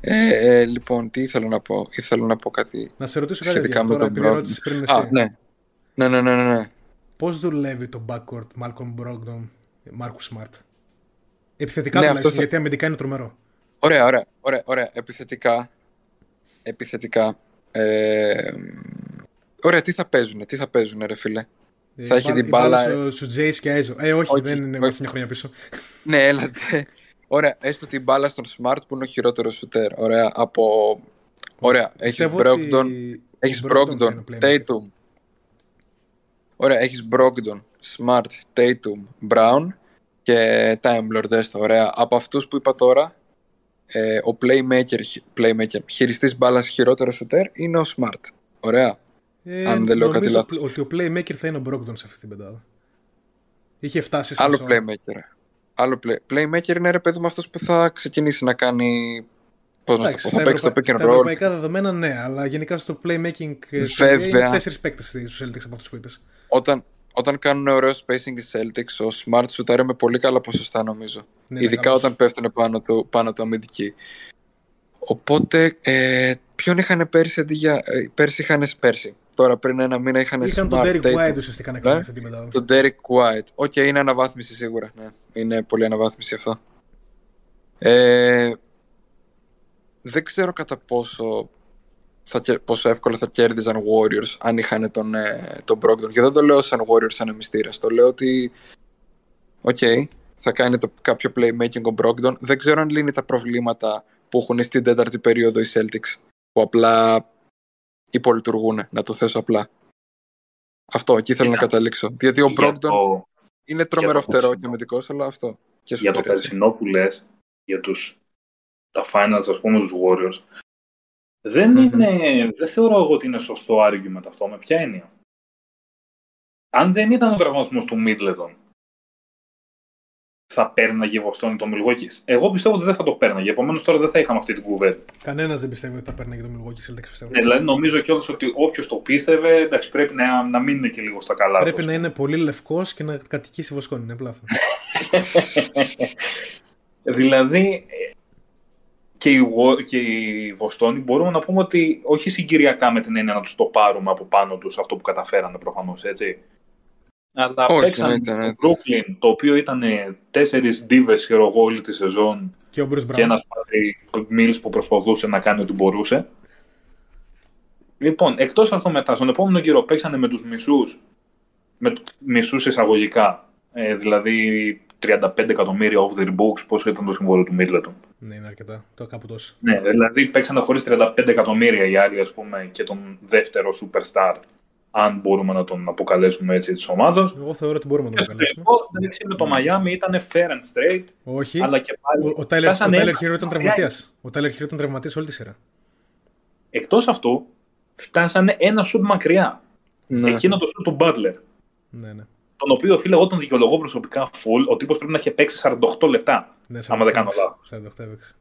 Ε, ε, λοιπόν, τι ήθελα να πω; Ήθελα να πω κάτι Να σε ρωτήσω κάτι σχετικά για με τώρα, τον επειδή Brogdon. ρώτησες πριν Α, εσύ. ναι. Ναι, ναι, ναι, ναι. ναι. Πώς δουλεύει το backcourt Malcolm Brogdon, Marcus Smart; Επιθετικά Ναι, ναι, αυτό θα- γιατί αμυντικά είναι τρομερό. Ωραία, ωραία, ωραία, ωραία. Επιθετικά. Επιθετικά. Ε, ωραία, τι θα παίζουνε, τι θα παίζουνε, ρε φίλε; Ε, Θα έχει η την μπάλα- στο- Στους Jays και Aizo. Ε, όχι, Όχι, δεν είναι όχι. είμαστε μια χρονιά πίσω. Ναι, έλατε. Ωραία, έστω την μπάλα στον Smart που είναι ο χειρότερος σουτέρ. Ωραία, από. Ωραία, έχεις Πιστεύω Brogdon, ότι έχεις ο Brogdon θα Brogdon, είναι ο playmaker. Tatum. Ωραία, έχεις Brogdon, Smart, Tatum, Brown και Time Lord έστω. Ωραία, από αυτούς που είπα τώρα, ε, ο playmaker, playmaker χειριστής μπάλας χειρότερος σουτέρ είναι ο Smart. Ωραία. Ε, αν δεν λέω κάτι νομίζω λάθος. ότι ο playmaker θα είναι ο Brogdon σε αυτή την πεντάδα. Είχε φτάσει Άλλο στο- playmaker. Άλλο play, playmaker είναι ρε παιδί με αυτός που θα ξεκινήσει να κάνει. Πώς να το Εντάξει, πω, στα, θα παίξει το ευρωπα- pick and στα roll. ευρωπαϊκά δεδομένα ναι, αλλά γενικά στο playmaking ε, στο Βέβαια. NBA είναι τέσσερις παίκτες στους Celtics από αυτούς που είπες. Όταν, όταν κάνουν ωραίο spacing οι Celtics, ο Smart σουτάρει με πολύ καλά ποσοστά νομίζω. Ναι, είναι Ειδικά καλός. όταν πέφτουν πάνω του, πάνω του αμυντικοί. Οπότε, ε, ποιον είχαν πέρσι αντί για. Ε, πέρσι είχαν πέρσι. Τώρα πριν ένα μήνα είχαν Είχαν τον Smart, Derrick Tatum. White ουσιαστικά να κάνει Ναι. αυτή την πεντάδα. Τον Derrick White. Οκ, είναι αναβάθμιση σίγουρα. Ναι. Είναι πολύ αναβάθμιση αυτό. Ε, δεν ξέρω κατά πόσο, θα, κε- πόσο εύκολα θα κέρδιζαν Warriors αν είχαν τον, ε, τον Brogdon. Και δεν το λέω σαν Warriors σαν μυστήρας. Το λέω ότι οκ, θα κάνει το, κάποιο playmaking ο Brogdon. Δεν ξέρω αν λύνει τα προβλήματα που έχουν στην τέταρτη περίοδο οι Celtics. Που απλά υπολειτουργούν, να το θέσω απλά. Αυτό, εκεί θέλω να Κοίτα. καταλήξω. Γιατί ο Για Brogdon το- είναι τρομερό το φτερό περσινό. και αμυντικός, αλλά αυτό. Και για το σουτέρ, έτσι. περσινό που λες, για τους, τα finals, ας πούμε, τους Warriors, δεν, Μμμ. είναι, δεν θεωρώ εγώ ότι είναι σωστό argument αυτό. Με ποια έννοια. Αν δεν ήταν ο τραυματισμός του Middleton, θα πέρναγε η Βοστόνη το Milwaukee. Εγώ πιστεύω ότι δεν θα το πέρναγε. Επομένως τώρα δεν θα είχαμε αυτή την κουβέντα. Κανένας δεν πιστεύει ότι θα παίρνει και το Milwaukee Celtics πιστεύω. Ναι, δηλαδή νομίζω κιόλα ότι όποιος το πίστευε, εντάξει, πρέπει να, να μην είναι και λίγο στα καλά. Πρέπει του. να είναι πολύ λευκός και να κατοικήσει βοσκόνη. Είναι απλά αυτό. δηλαδή ε, και η, Wo- και η Βοστόνη μπορούμε να πούμε ότι όχι συγκυριακά με την έννοια να τους το πάρουμε από πάνω τους αυτό που καταφέρανε προφανώς έτσι. Αλλά Όχι, παίξαν ναι, ήταν, το Brooklyn, το οποίο ήταν τέσσερις ντίβες ξέρω εγώ όλη τη σεζόν Και ο Bruce και Brown. ένας Patrick Mills που προσπαθούσε να κάνει ό,τι μπορούσε. Λοιπόν, εκτός αυτό μετά, στον επόμενο γύρο παίξανε με τους μισούς, με τ- μισούς εισαγωγικά, ε, δηλαδή 35 εκατομμύρια off the books, πόσο ήταν το συμβόλαιο του Middleton. Ναι, είναι αρκετά. Το κάπου τόσο. Ναι, δηλαδή παίξανε χωρίς 35 εκατομμύρια οι άλλοι, ας πούμε, και τον δεύτερο superstar, αν μπορούμε να τον αποκαλέσουμε έτσι της ομάδας. Εγώ θεωρώ ότι μπορούμε να το Και στο καλέσουμε. τελικό, εντάξει, με το Miami ήταν fair and straight, Όχι. αλλά και πάλι Ο, ο Tyler, ο φτάσανε Tyler ένα Hero ήταν μακριά. τραυματίας. Ο Tyler Hero ήταν τραυματίας όλη τη σειρά. Εκτός αυτού, φτάσανε ένα σουτ μακριά. Ναι. Εκείνο το σουτ του Butler. Ναι, ναι. Τον οποίο φίλε, εγώ τον δικαιολογώ προσωπικά full. Ο τύπος πρέπει να είχε παίξει 48 λεπτά. ναι Άμα δεν κάνω λάθος. 48 έπαιξε.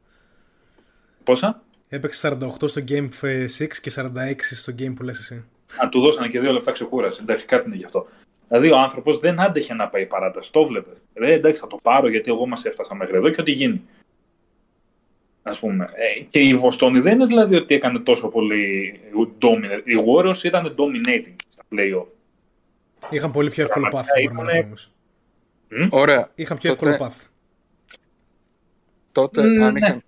Πόσα; Έπαιξε 48 στο Game 6 και 46 στο Game που λες εσύ. Α, του δώσανε και δύο λεπτά ξεκούραση. Εντάξει, κάτι είναι γι' αυτό. Δηλαδή ο άνθρωπος δεν άντεχε να πάει παράταση. Το βλέπε. Ε, εντάξει, θα το πάρω γιατί εγώ μας έφτασα μέχρι εδώ και ό,τι γίνει. Α πούμε. Ε, και η Βοστόνη δεν είναι δηλαδή ότι έκανε τόσο πολύ dominate. Οι Warriors ήταν dominating στα playoff. Είχαν πολύ πιο εύκολο path, Πραγματικά μπορούμε να ήτανε- πούμε. όμως. Ωραία. Είχαν πιο Τότε- εύκολο path. Τότε, Mm, αν ναι. είχαν.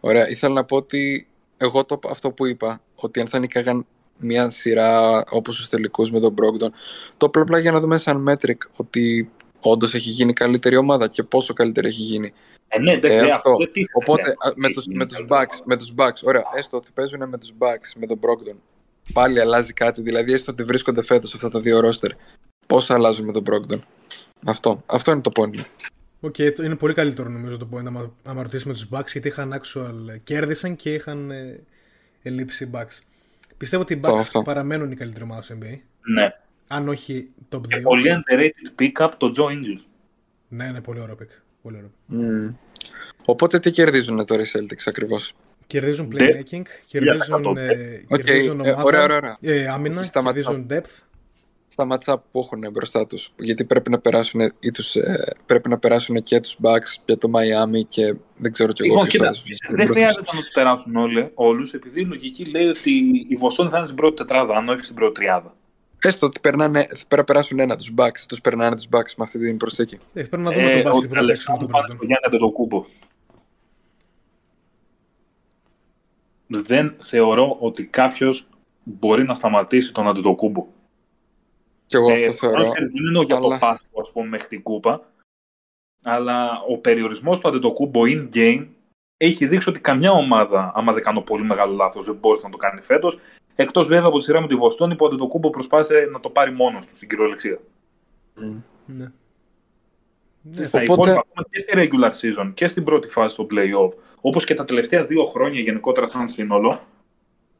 Ωραία, ήθελα να πω ότι εγώ το, αυτό που είπα, ότι αν θα νικάγαν μια σειρά όπως τους τελικούς με τον Brogdon, το απλά απλά για να δούμε σαν metric ότι όντως έχει γίνει καλύτερη ομάδα και πόσο καλύτερη έχει γίνει. Ε, ναι, εντάξει, Ε, αυτό. αυτό. δεν τίθεται. Οπότε Ναι, α, με έχει τους, γίνει με, τους καλύτερη Bucks, με τους Bucks, ωραία, έστω ότι παίζουν με τους Bucks, με τον Brogdon, πάλι αλλάζει κάτι, δηλαδή έστω ότι βρίσκονται φέτος αυτά τα δύο roster, πώς θα αλλάζουν με τον Brogdon. Αυτό, αυτό είναι το point. μου. Οκ, το- είναι πολύ καλύτερο νομίζω το point άμα, άμα ρωτήσει με τους Bucks γιατί είχαν actual ε, κέρδισαν και είχαν ε, ελλείψη Bucks. Πιστεύω ότι οι Αυτό, Bucks αυτό. παραμένουν η καλύτερη ομάδα στο NBA. Ναι. Αν όχι top 2. Και πολύ underrated pick-up το Joe Ingles. Ναι, είναι πολύ ωραίο pick. Πολύ ωραίο. Μμμ. Οπότε τι κερδίζουν τώρα οι Celtics ακριβώς; Κερδίζουν playmaking, κερδίζουν, ε, okay, κερδίζουν ε, ομάδα, ωραία, ωραία. Ε, άμυνα, κερδίζουν depth. Στα matchup που έχουν μπροστά τους, γιατί πρέπει να περάσουν, ή τους, ε, πρέπει να περάσουν και τους Bucks και το Miami και δεν ξέρω κι εγώ Λοιπόν, ποιος κοίτα, θα δεν χρειάζεται να τους περάσουν όλοι, όλους, επειδή η λογική λέει ότι η Βοστόνη θα είναι στην πρώτη τετράδα, αν όχι στην πρώτη τριάδα. Έστω ότι περνάνε, θα να περάσουν ένα τους Bucks, τους περνάνε τους Bucks με αυτή την προσθήκη. Ε, πρέπει να δούμε τον μπάσκετ που θα παίξουν με τον πάνε στο Γιάννη το κούμπο. Δεν θεωρώ ότι κάποιος μπορεί να σταματήσει τον Αντετοκούμπο. Και εγώ αυτό θεωρώ. Δεν εννοώ για το αλλά- πάσχο, ας πούμε, μέχρι την κούπα. Αλλά ο περιορισμός του Αντετοκούμπο in-game έχει δείξει ότι καμιά ομάδα, άμα δεν κάνω πολύ μεγάλο λάθος, δεν μπορούσε να το κάνει φέτος. Εκτός βέβαια από τη σειρά με τη Βοστόνη που ο Αντετοκούμπο προσπάθησε να το πάρει μόνος του στην κυριολεξία. Μμ. Ναι. Στα Οπότε- υπόλοιπα, ακόμα και στη regular season και στην πρώτη φάση του playoff, όπως και τα τελευταία δύο χρόνια γενικότερα σαν σύνολο,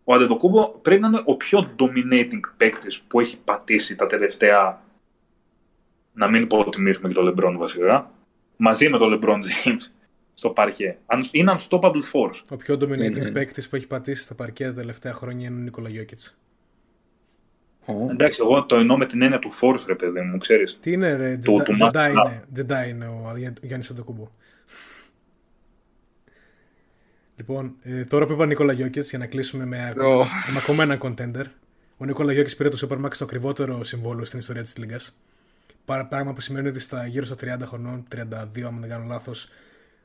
ο Αντετοκούμπο πρέπει να είναι ο πιο dominating παίκτης που έχει πατήσει τα τελευταία. Να μην υποτιμήσουμε και τον LeBron βασικά. Μαζί με τον LeBron James στο παρκέ. Αν- Είναι unstoppable force. Ο πιο dominating Ναι, ναι. παίκτης που έχει πατήσει στα παρκέ τα τελευταία χρόνια είναι ο Νίκολα Γιώκητς. Ω, Εντάξει, εγώ το εννοώ με την έννοια του force, ρε παιδί μου, ξέρεις. Τι είναι ρε, Του- Jedi- του Jedi Master είναι, Jedi είναι ο Γιάννης Αντοκούμπο. Λοιπόν, ε, τώρα που είπα Νίκολα Γιώκητς, για να κλείσουμε με, ακόμα- Ω. με ακόμα ένα contender. Ο Νίκολα Γιώκητς πήρε το Supermax το ακριβότερο συμβόλαιο στην ιστορία της Λίγκας. Πα- Πράγμα που σημαίνει ότι στα γύρω στα 30 χρονών, 32 αν δεν κάνω λάθος,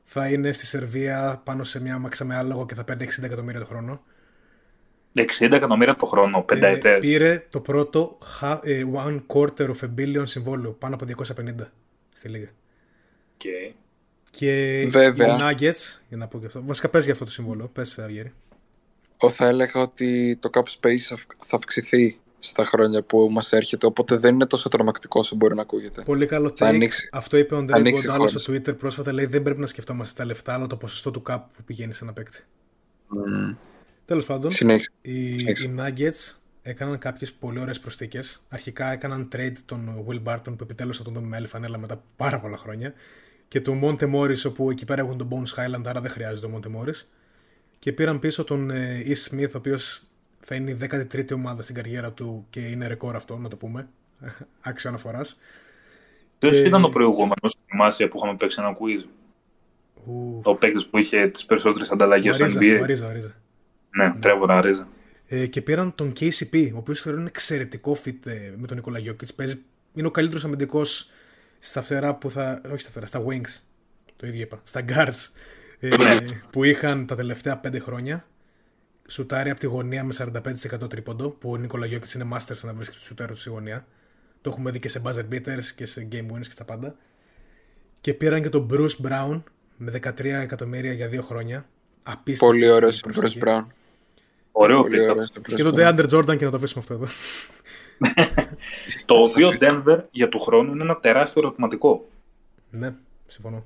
θα είναι στη Σερβία πάνω σε μια μαξα με άλογο και θα παίρνει 60 εκατομμύρια το χρόνο. 60 εκατομμύρια το χρόνο, πενταετέ. Ε, πήρε το πρώτο ha- ε, one quarter of a billion συμβόλαιο, πάνω από 250 στη Λίγα. Okay. Και Βέβαια. οι Nuggets, για να πω και αυτό. Βασικά πες για αυτό το συμβόλαιο. Πες, Αυγέρη. Εγώ θα έλεγα ότι το cap space αυ- θα αυξηθεί στα χρόνια που μας έρχεται, οπότε δεν είναι τόσο τρομακτικό όσο μπορεί να ακούγεται. Πολύ καλό Θα take. ανοίξει- Αυτό είπε ο Ντρέι ανοίξει Γκοντάλο χώρες. στο Twitter πρόσφατα. Λέει δεν πρέπει να σκεφτόμαστε τα λεφτά, αλλά το ποσοστό του cap που πηγαίνει σε ένα παίκτη. Μμ. Τέλος πάντων, Συνέχισε. οι, συνέχισε. οι Nuggets έκαναν κάποιες πολύ ωραίες προσθήκες. Αρχικά έκαναν trade τον Will Barton που επιτέλους θα τον δούμε με άλλη φανέλα μετά πάρα πολλά χρόνια. Και τον Monte Morris, όπου εκεί πέρα έχουν τον Bones Highland, άρα δεν χρειάζεται τον Monte Morris. Και πήραν πίσω τον ε, E. Smith, ο οποίος θα είναι η 13η ομάδα στην καριέρα του και είναι ρεκόρ αυτό, να το πούμε. Άξιο αναφοράς. Ποιο Και- ήταν ο προηγούμενος στη Μάσια που είχαμε παίξει ένα quiz. Ο παίκτης που είχε τις περισσότερες ανταλλαγές στο Μαρίζα, NBA. Μαρίζα, Μαρίζα. Ναι, Τρέβορα Ρίζα. Ε, και πήραν τον KCP, ο οποίος θεωρώ είναι εξαιρετικό fit ε, με τον Νικόλα Γιώκητ. Παίζει, είναι ο καλύτερος αμυντικός στα φτερά που θα. Όχι στα φτερά, στα wings. Το ίδιο είπα. Στα guards. Ε, που είχαν τα τελευταία πέντε χρόνια. Σουτάρει από τη γωνία με 45% τρίποντο. Που ο Νικόλα Γιώκητς είναι master στο να βρίσκει το σουτάρο του στη γωνία. Το έχουμε δει και σε buzzer beaters και σε game winners και στα πάντα. Και πήραν και τον Bruce Brown με 13 εκατομμύρια για δύο χρόνια. Απίστευτο. Πολύ ωραίος ο προσθήκη. Bruce Brown. Ωραίο Πολύ pick-up. ωραίος ο Bruce Και τον Brown. DeAndre Jordan και να το αφήσουμε αυτό εδώ. Το Θα οποίο φύγει. Denver για του χρόνου είναι ένα τεράστιο ερωτηματικό. Ναι, συμφωνώ.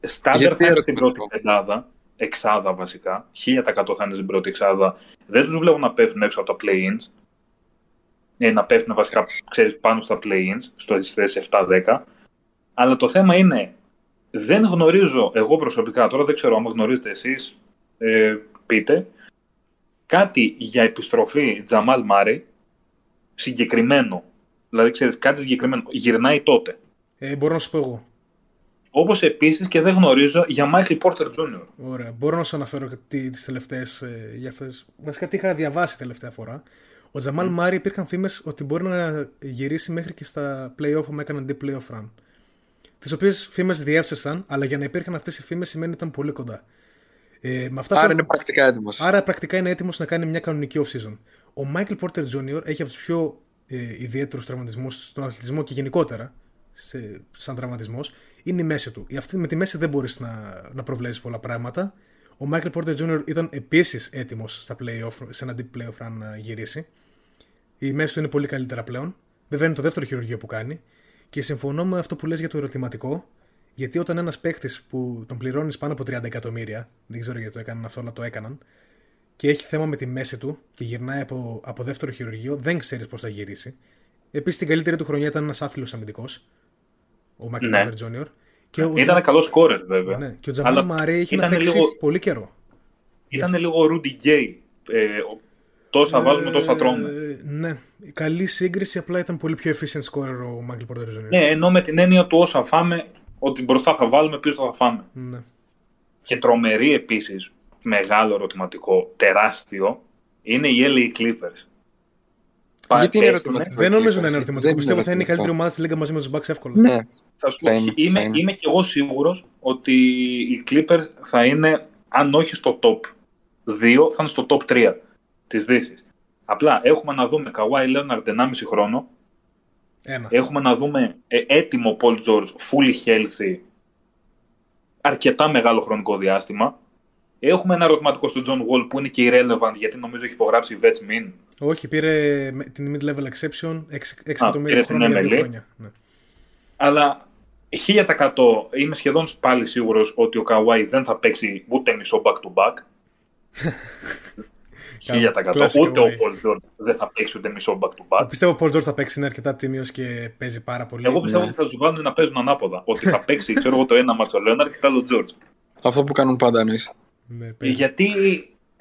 Στάντερ Γιατί θα είναι στην ερωτηματικό; πρώτη πεντάδα, εξάδα βασικά. 1000% θα είναι στην πρώτη εξάδα. Δεν τους βλέπω να πέφτουν έξω από τα play-ins. Ε, να πέφτουν βασικά ξέρεις, πάνω στα play-ins, στο θέσει 7-10. Αλλά το θέμα είναι, δεν γνωρίζω εγώ προσωπικά, τώρα δεν ξέρω αν γνωρίζετε εσείς, ε, πείτε, κάτι για επιστροφή Τζαμάλ Μάρι, συγκεκριμένο. Δηλαδή, ξέρεις, κάτι συγκεκριμένο. Γυρνάει τότε. Ε, μπορώ να σου πω εγώ. Όπως επίσης και δεν γνωρίζω για Michael Porter Jr. Ωραία. Μπορώ να σου αναφέρω τι τελευταίες. Ε, για αυτές. Βασικά τι είχα διαβάσει τελευταία φορά. Ο Τζαμάλ Μάρι υπήρχαν φήμες ότι μπορεί να γυρίσει μέχρι και στα playoff που έκαναν deep playoff run. Τις οποίες φήμες διέψευσαν, αλλά για να υπήρχαν αυτές οι φήμες σημαίνει ότι ήταν πολύ κοντά. Ε, με αυτά Άρα που- είναι πρακτικά έτοιμος. Άρα πρακτικά είναι έτοιμος να κάνει μια κανονική off-season. Ο Michael Porter Jr. έχει από τους πιο ε, ιδιαίτερου τραυματισμού στον αθλητισμό και γενικότερα σε, σαν τραυματισμός. Είναι η μέση του. Η Αυτή, με τη μέση δεν μπορείς να, να προβλέψεις πολλά πράγματα. Ο Michael Porter Jr. ήταν επίσης έτοιμος στα playoff, σε ένα deep playoff run να γυρίσει. Η μέση του είναι πολύ καλύτερα πλέον. Βέβαια είναι το δεύτερο χειρουργείο που κάνει. Και συμφωνώ με αυτό που λες για το ερωτηματικό. Γιατί όταν ένας παίχτη που τον πληρώνεις πάνω από 30 εκατομμύρια, δεν ξέρω γιατί το έκαναν αυτό, αλλά το έκαναν, και έχει θέμα με τη μέση του και γυρνάει από, από δεύτερο χειρουργείο, δεν ξέρεις πώς θα γυρίσει. Επίσης την καλύτερη του χρονιά ήταν ένας άθλιος αμυντικός, ο Michael Ναι. Porter Jr. Και ο, Ήταν καλός σκόρερ, βέβαια. ναι, και ο Τζαμάλ Αλλά Μαρέ είχε να ήταν παίξει λίγο- πολύ καιρό. Ήταν λίγο Rudy Gay. Ε, τόσα βάζουμε, τόσα τρώμε. Ε, ναι. Καλή σύγκριση, απλά ήταν πολύ πιο efficient scorer ο Μάικλ Porter Jr. Ναι, ενώ με την έννοια του όσα φάμε, ότι μπροστά θα βάλουμε, πίσω θα φάμε. Ναι. Και τρομερή επίσης, μεγάλο ερωτηματικό, τεράστιο, είναι οι LA Clippers. Γιατί είναι Πέφτουνε. ερωτηματικό. Δεν νομίζω Clippers, να είναι ερωτηματικό. δεν Πιστεύω θα είναι η ερωτηματικό. καλύτερη ομάδα στη Λίγκα μαζί με τους Bucks εύκολα. Ναι, Θα σου Θα πω, είναι, είμαι, θα είναι. είμαι κι εγώ σίγουρος ότι οι Clippers θα είναι, αν όχι στο top 2, θα είναι στο top 3 της Δύσης. Απλά έχουμε να δούμε Kawhi Leonard 1,5 χρόνο, Ένα. έχουμε να δούμε ε, έτοιμο Paul George, fully healthy, αρκετά μεγάλο χρονικό διάστημα. Έχουμε ένα ερωτηματικό στον John Wall που είναι και irrelevant γιατί νομίζω έχει υπογράψει Vets Min. Όχι, πήρε με- την mid-level exception 6 πήρε εκατομμύρια την χρόνια για δύο MLE. χρόνια. Ναι. Αλλά 1000% είμαι σχεδόν πάλι σίγουρος ότι ο Kawhi δεν θα παίξει ούτε μισό back-to-back. 1000%. Classic Ούτε ο Kawhi. Paul George δεν θα παίξει ούτε μισό back-to-back. Πιστεύω ο Paul George θα παίξει, είναι αρκετά τίμιος και παίζει πάρα πολύ. Εγώ πιστεύω Ναι. ότι θα τους βάλουν να παίζουν ανάποδα. ότι θα παίξει, ξέρω εγώ, το ένα μάτσο ο Leonard και το άλλο ο George. αυτό που κάνουν πάντα εννοείς. Ναι, παίζει. Γιατί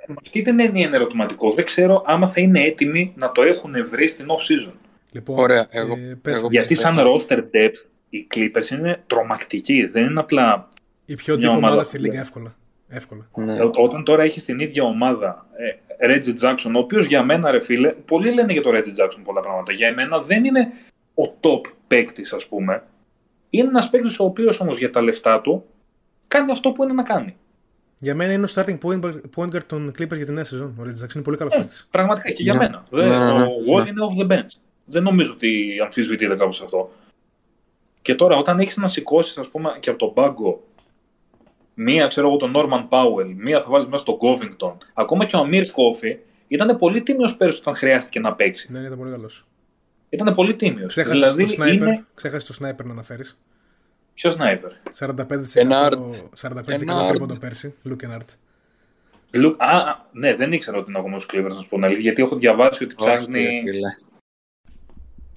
με αυτή την έννοια είναι ερωτηματικό. Δεν ξέρω άμα θα είναι έτοιμοι να το έχουν βρει στην off-season. Λοιπόν, Ωραία, εγώ- πες, εγώ- Γιατί σαν πιστεύω. roster depth οι Clippers είναι τρομακτικοί. Δεν είναι απλά η πιο μια τύπο ομάδα ομάδα στη που Λίγκα λέει. εύκολα. εύκολα. Ναι. Ε, Όταν τώρα έχεις την ίδια ομάδα ε, Reggie Jackson, ο οποίος για μένα, ρε φίλε, πολλοί λένε για το Reggie Jackson πολλά πράγματα. Για εμένα δεν είναι ο top παίκτης, ας πούμε. Είναι ένας παίκτης ο οποίος όμως για τα λεφτά του κάνει αυτό που είναι να κάνει. Για μένα είναι ο starting point, point guard των Clippers για τη νέα σεζόν. Ο Reggie Jackson είναι πολύ καλός Ε, παίκτης. πραγματικά και για Ναι. μένα. Δεν, Ναι, ναι, ναι. ο Wall Ναι. είναι off the bench. Δεν νομίζω ότι αμφισβητείται κάπως αυτό. Και τώρα, όταν έχεις να σηκώσεις, ας πούμε, και από τον πάγκο μία, ξέρω εγώ, τον Norman Powell, μία θα βάλεις μέσα στον Covington. Ακόμα και ο Amir Coffey ήταν πολύ τίμιος πέρυσι όταν χρειάστηκε να παίξει. Ναι, ήταν πολύ καλός. Ήταν πολύ τίμιος. Ξέχασες Δηλαδή το sniper, είναι. ξέχασες το sniper να αναφέρεις. Ποιος sniper. 45% Ενάρτ. 45% Ενάρτ. τρίποντο πέρσι. Luke Kennard. Look, α, α, ναι, δεν ήξερα ότι είναι ακόμα στου Clippers, να σου πω την αλήθεια, γιατί έχω διαβάσει ότι Όχι, ψάχνει. ρε φίλε.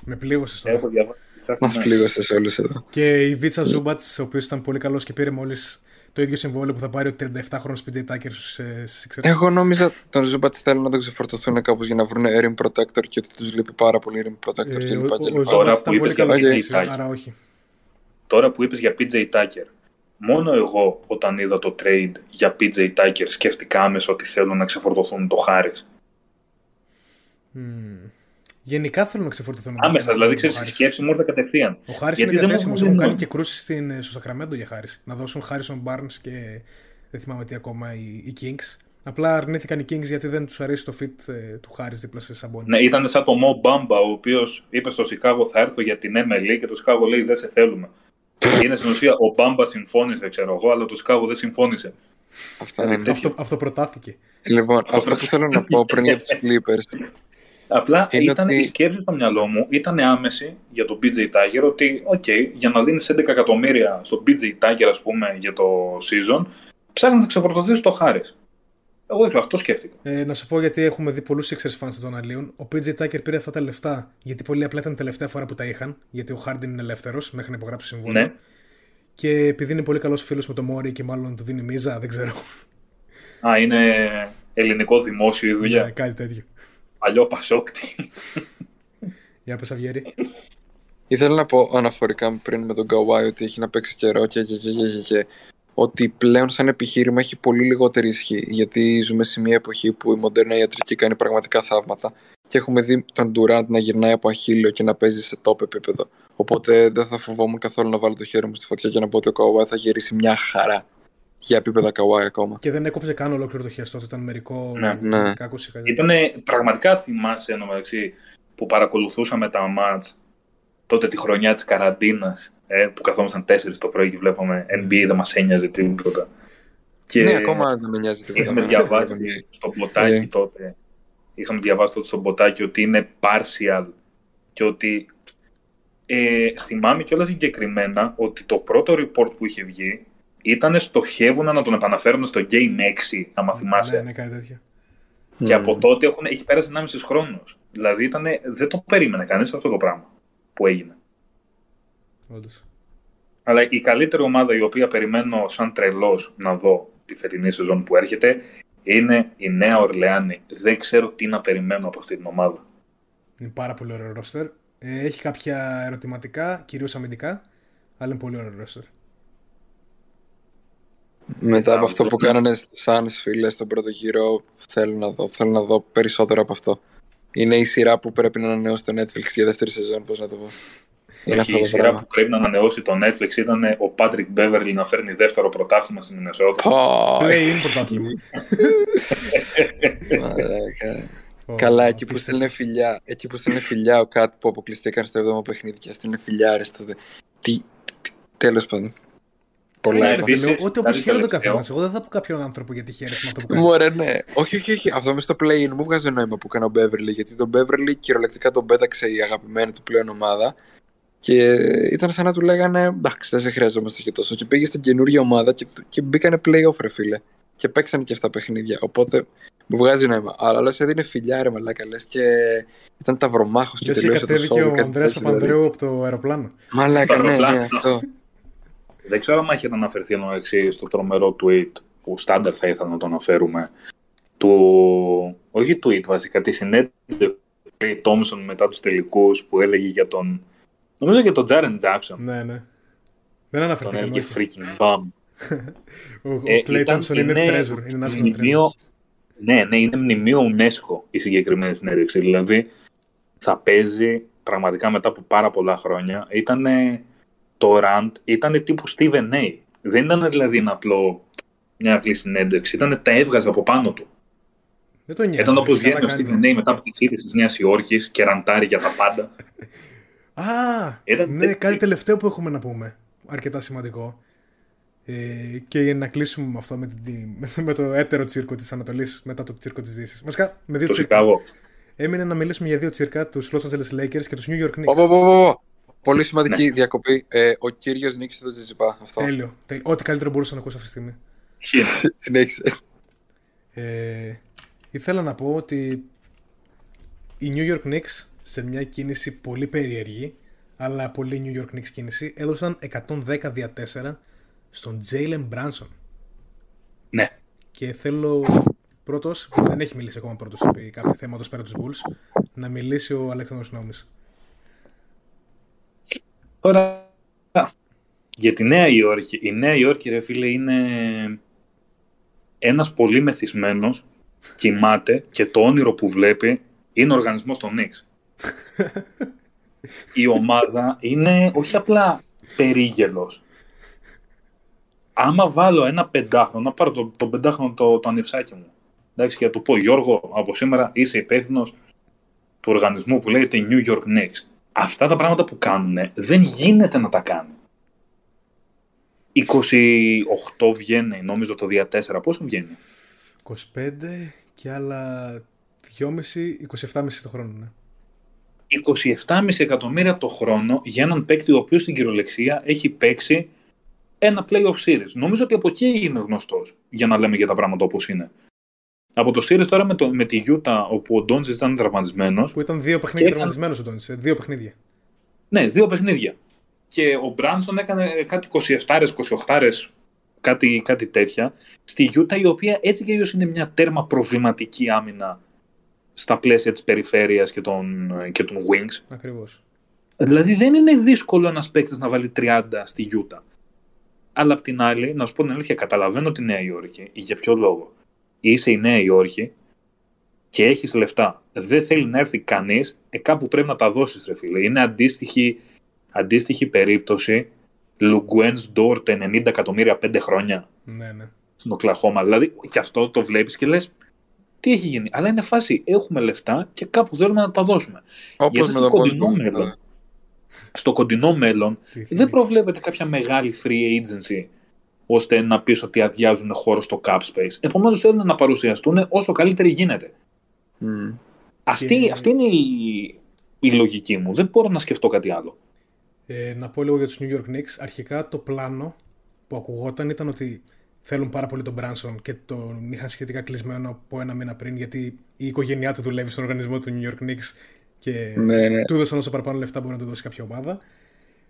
Με πλήγωσες τώρα. Έχω διαβάσει. ότι ψάχνει, Μας ναι. πλήγωσες όλους εδώ. Και η Βίτσα Ζούμπατς, ο οποίος ήταν πολύ καλός και πήρε μόλις το ίδιο συμβόλαιο που θα πάρει ο 37χρονο PJ Tucker στους Sixers. Εγώ νόμιζα τον Ζούμπατς θέλουν να τον ξεφορτωθούν κάπως για να βρουν rim protector και ότι τους λείπει πάρα πολύ rim protector Ε, κλπ. ο- ο- κλπ. Ο Τώρα Ζούμπατς που ήταν πολύ είπες για καλός PJ πέρσι, Tucker. άρα όχι. Τώρα που είπες για PJ Tucker, μόνο εγώ όταν είδα το trade για PJ Tucker σκέφτηκα άμεσα ότι θέλουν να ξεφορτωθούν το Χάρις. Μμμ. Γενικά θέλω να ξεφορτωθούν. Άμεσα, δηλαδή ο ξέρεις, η Χάρις. σκέψη μου ήρθε κατευθείαν. Ο Χάρις Γιατί είναι δεν μου διαθέσιμος. έχουν Έχουν δει κάνει νόημα. και κρούσεις στην, στο Σακραμέντο για Χάρης. Να δώσουν Χάρισον Barnes και δεν θυμάμαι τι ακόμα οι, οι Kings. Απλά αρνήθηκαν οι Kings γιατί δεν τους αρέσει το fit ε, του Χάρης δίπλα σε Σαμπόνι. Ναι, ήταν σαν το Mo Bamba, ο οποίος είπε στο Σικάγο θα έρθω για την MLE και το Σικάγο λέει δεν σε θέλουμε. Είναι στην ουσία ο Μπάμπα συμφώνησε, ξέρω εγώ, αλλά το Σικάγο δεν συμφώνησε. Αυτά Δηλαδή, είναι. τέτοιο. Αυτό, αυτό προτάθηκε. Λοιπόν, αυτό που θέλω να πω πριν για τους Clippers Απλά Είναι ήταν ότι- η σκέψη στο μυαλό μου, ήταν άμεση για τον PJ Tucker ότι, οκ, για να δίνεις 11 εκατομμύρια στον PJ Tucker, ας πούμε, για το season, ψάχνεις να ξεφορτωθείς τον Harris. Εγώ δεν ξέρω, αυτό σκέφτηκα. Ε, να σου πω γιατί έχουμε δει πολλούς Sixers fans να το αναλύουν. Ο PJ Tucker πήρε αυτά τα λεφτά γιατί πολύ απλά ήταν η τελευταία φορά που τα είχαν. Γιατί ο Harden είναι ελεύθερος μέχρι να υπογράψει συμβόλαιο. Ναι. Και επειδή είναι πολύ καλός φίλος με τον Μόρι και μάλλον του δίνει μίζα, δεν ξέρω. Α, είναι ελληνικό δημόσιο η Ναι, δουλειά. κάτι τέτοιο. Παλιό Πασόκτη. Για πες Αυγέρη. Ήθελα να πω αναφορικά πριν με τον Καουάι ότι έχει να παίξει καιρό και, και, και, και, και, και ότι πλέον σαν επιχείρημα έχει πολύ λιγότερη ισχύ γιατί ζούμε σε μια εποχή που η μοντέρνα ιατρική κάνει πραγματικά θαύματα και έχουμε δει τον Durant να γυρνάει από αχύλιο και να παίζει σε top επίπεδο οπότε δεν θα φοβόμουν καθόλου να βάλω το χέρι μου στη φωτιά και να πω ότι ο Καουάι θα γυρίσει μια χαρά για επίπεδα Καουάι ακόμα Και δεν έκοψε καν ολόκληρο το χεστό του, ήταν μερικό. Ναι. Ναι. Κάκωση, κάτι. Ήτανε, πραγματικά θυμάσαι ενώ μεταξύ που παρακολουθούσαμε τα μάτς τότε τη χρονιά της καραντίνας ε, που καθόμασταν τέσσερις το πρωί και βλέπαμε NBA δεν μας ένοιαζε τίποτα. Και ναι ακόμα δεν με νοιάζει τίποτα είχαμε με- διαβάσει στο ποτάκι Ε. τότε είχαμε διαβάσει τότε στο ποτάκι ότι είναι partial και ότι ε, θυμάμαι κιόλας συγκεκριμένα ότι το πρώτο report που είχε βγει ήταν στοχεύουν να τον επαναφέρουν στο Game 6, άμα θυμάσαι. Ναι, ναι, κάτι τέτοιο. Και Μμμ. από τότε έχουν, έχει πέρασει 1,5 χρόνος. Δηλαδή ήτανε, δεν το περίμενε κανείς αυτό το πράγμα που έγινε. Όντως. Αλλά η καλύτερη ομάδα η οποία περιμένω σαν τρελός να δω τη φετινή σεζόν που έρχεται Είναι η Νέα Ορλεάνη. Δεν ξέρω τι να περιμένω από αυτή την ομάδα. Είναι πάρα πολύ ωραίο ρόστερ. Ε, έχει κάποια ερωτηματικά, κυρίως αμυντικά, αλλά είναι πολύ ωραίο ρόστερ. Μετά από αυτό που κάνανε στους Suns, φίλες, στον πρώτο γύρο, θέλω να δω, θέλω να δω περισσότερο από αυτό. Είναι η σειρά που πρέπει να ανανεώσει το Netflix για δεύτερη σεζόν, πώς να το πω. Είναι αυτό η σειρά που πρέπει να ανανεώσει το Netflix ήταν ο Patrick Beverly να φέρνει δεύτερο πρωτάθλημα στην Μινεσότα. Play-in πρωτάθλημα. Καλά, εκεί που στέλνε φιλιά, εκεί που στέλνε φιλιά ο κάτι που αποκλειστήκαν στο 7ο παιχνίδι και στέλνε φιλιά, ρε, στο... Τι, τέλος πάντων. Πολλά ναι, επίσης, Ό,τι όπω χαίρεται ο καθένας. Εγώ δεν θα πω κάποιον άνθρωπο γιατί χαίρεσαι με αυτό που κάνεις. Μωρέ, ναι. Όχι, όχι, όχι. Αυτό μες στο play μου βγάζει νόημα που έκανε ο Beverly. Γιατί τον Beverly κυριολεκτικά τον πέταξε η αγαπημένη του πλέον ομάδα. Και ήταν σαν να του λέγανε εντάξει, δεν σε χρειαζόμαστε και τόσο. Και πήγε στην καινούργια ομάδα και, και μπήκανε playoff, ρε φίλε. Και παίξανε και αυτά παιχνίδια. Οπότε μου βγάζει νόημα. Αλλά άλλο έδινε φιλιά, ρε μαλάκα λες και ήταν ταυρομάχος και τελείωσε το σώμα. Και ο Ανδρέας Παπανδρέου από το αεροπλάνο. Μαλάκα, ναι, ναι, αυτό. Δεν ξέρω αν έχετε αναφερθεί ενώ εξή στο τρομερό tweet που στάνταρ θα ήθελα να το αναφέρουμε. Του... Όχι tweet βασικά, τη συνέντευξη του Τόμσον μετά τους τελικούς που έλεγε για τον. Νομίζω για τον Τζάρεν Τζάξον. Ναι, ναι. Δεν αναφερθήκαμε. Τον έλεγε freaking bum. ο Κλέι Τόμσον είναι treasure. Είναι μνημείο, ναι, ναι, είναι μνημείο UNESCO η συγκεκριμένη συνέντευξη. Δηλαδή θα παίζει πραγματικά μετά από πάρα πολλά χρόνια. Ήταν το Rand ήταν τύπου Steven A. Δεν ήταν δηλαδή ένα απλό, μια απλή συνέντευξη. Ήταν τα έβγαζε από πάνω του. Δεν το νοιάζει. Ήταν όπως βγαίνει ο Steven A μετά από τι είδε της Νέας Υόρκης και ραντάρει για τα πάντα. Α, Ήταν ναι, κάτι τελευταίο που έχουμε να πούμε. Αρκετά σημαντικό. Ε, και για να κλείσουμε με αυτό, με, την, με το έτερο τσίρκο της Ανατολής μετά το τσίρκο της Δύσης. Βασικά, με δύο τσίρκα. Έμεινε να μιλήσουμε για δύο τσίρκα, τους Los Angeles Lakers και τους New York Knicks. Πολύ σημαντική ναι. διακοπή. Ε, ο κύριος νίκησε το Τζιζιπά. Αυτό. Τέλειο. Ό,τι καλύτερο μπορούσα να ακούσω αυτή τη στιγμή. Συνέχισε. ε, ήθελα να πω ότι οι New York Knicks σε μια κίνηση πολύ περίεργη, αλλά πολύ New York Knicks κίνηση, έδωσαν 110 δια 4 στον Jalen Branson. Ναι. Και θέλω πρώτος, δεν έχει μιλήσει ακόμα πρώτος επί κάποιο θέματος πέρα τους Bulls, να μιλήσει ο Αλέξανδρος Νόμης. Τώρα, για τη Νέα Υόρκη. Η Νέα Υόρκη, ρε φίλε, είναι ένας πολύ μεθυσμένος, κοιμάται και το όνειρο που βλέπει είναι ο οργανισμός των Νίξ. Η ομάδα είναι όχι απλά περίγελος. Άμα βάλω ένα πεντάχρονο, να πάρω το, το πεντάχρονο το, το ανιψάκι μου, εντάξει, και να του πω Γιώργο, από σήμερα είσαι υπεύθυνος του οργανισμού που λέγεται New York Knicks αυτά τα πράγματα που κάνουν δεν γίνεται να τα κάνουν. 28 βγαίνει, νομίζω το δια 4. Πόσο βγαίνει; 25 και άλλα 2,5, 27,5 το χρόνο, ναι. 27,5 εκατομμύρια το χρόνο για έναν παίκτη ο οποίος στην κυριολεξία έχει παίξει ένα playoff series. Νομίζω ότι από εκεί είναι γνωστός για να λέμε για τα πράγματα όπως είναι. Από το Series τώρα με, το, με τη Utah, όπου ο Ντόντζι ήταν τραυματισμένος. Που ήταν δύο παιχνίδια έκανε... τραυματισμένος ο Ντόντζι. Δύο παιχνίδια. Ναι, δύο παιχνίδια. Και ο Μπράνσον έκανε κάτι 27 28 κάτι, κάτι τέτοια. Στη Utah, η οποία έτσι και αλλιώς είναι μια τέρμα προβληματική άμυνα στα πλαίσια της περιφέρειας και των, και των Wings. Ακριβώς. Δηλαδή δεν είναι δύσκολο ένας παίκτης να βάλει 30 στη Utah. Αλλά απ' την άλλη, να σου πω την αλήθεια, καταλαβαίνω τη Νέα Υόρκη. Για ποιο λόγο; Είσαι η Νέα Υόρκη και έχεις λεφτά. Δεν θέλει να έρθει κανείς, ε, κάπου πρέπει να τα δώσεις, ρε φίλε. Είναι αντίστοιχη, αντίστοιχη περίπτωση Λουγκουέν Ντόρτ 90 εκατομμύρια 5 χρόνια. Ναι, ναι. Στην Οκλαχώμα. Δηλαδή, και αυτό το βλέπεις και λες, τι έχει γίνει. Αλλά είναι φάση. Έχουμε λεφτά και κάπου θέλουμε να τα δώσουμε. Όπως με το κοντινό μέλλον. Ναι. Στο κοντινό μέλλον δεν προβλέπεται κάποια μεγάλη free agency ώστε να πεις ότι αδειάζουν χώρο στο cap space. Επομένως θέλουν να παρουσιαστούν όσο καλύτεροι γίνεται. Mm. Αυτή, αυτή είναι η, η λογική μου. Δεν μπορώ να σκεφτώ κάτι άλλο. Ε, να πω λίγο για τους New York Knicks. Αρχικά το πλάνο που ακουγόταν ήταν ότι θέλουν πάρα πολύ τον Branson και τον είχαν σχετικά κλεισμένο από ένα μήνα πριν γιατί η οικογένειά του δουλεύει στον οργανισμό του New York Knicks και ναι, ναι. του έδωσαν όσο παραπάνω λεφτά μπορεί να του δώσει κάποια ομάδα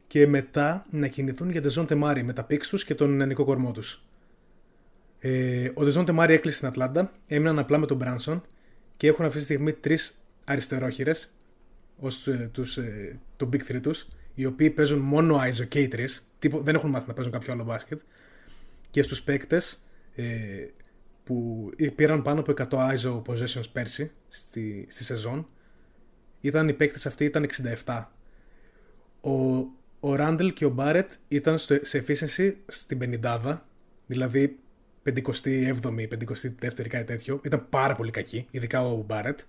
και μετά να κινηθούν για Τεζόν Τεμάρι με τα πίξ τους και τον νεανικό κορμό τους. Ε, ο Dejounte Murray έκλεισε στην Ατλάντα, έμειναν απλά με τον Μπράνσον και έχουν αυτή τη στιγμή τρεις αριστερόχειρες ως ε, τους, ε, το Big 3 τους, οι οποίοι παίζουν μόνο ISO και οι τρεις, δεν έχουν μάθει να παίζουν κάποιο άλλο μπάσκετ. Και στους παίκτες ε, που πήραν πάνω από 100 ISO possessions πέρσι στη, στη σεζόν, ήταν οι παίκτες αυτοί ήταν 67. Ο, ο Ράντελ και ο Μπάρετ ήταν στο, σε efficiency στην 50 δηλαδή 57η, 52η, κάτι τέτοιο. Ήταν πάρα πολύ κακή, ειδικά ο Μπάρετ.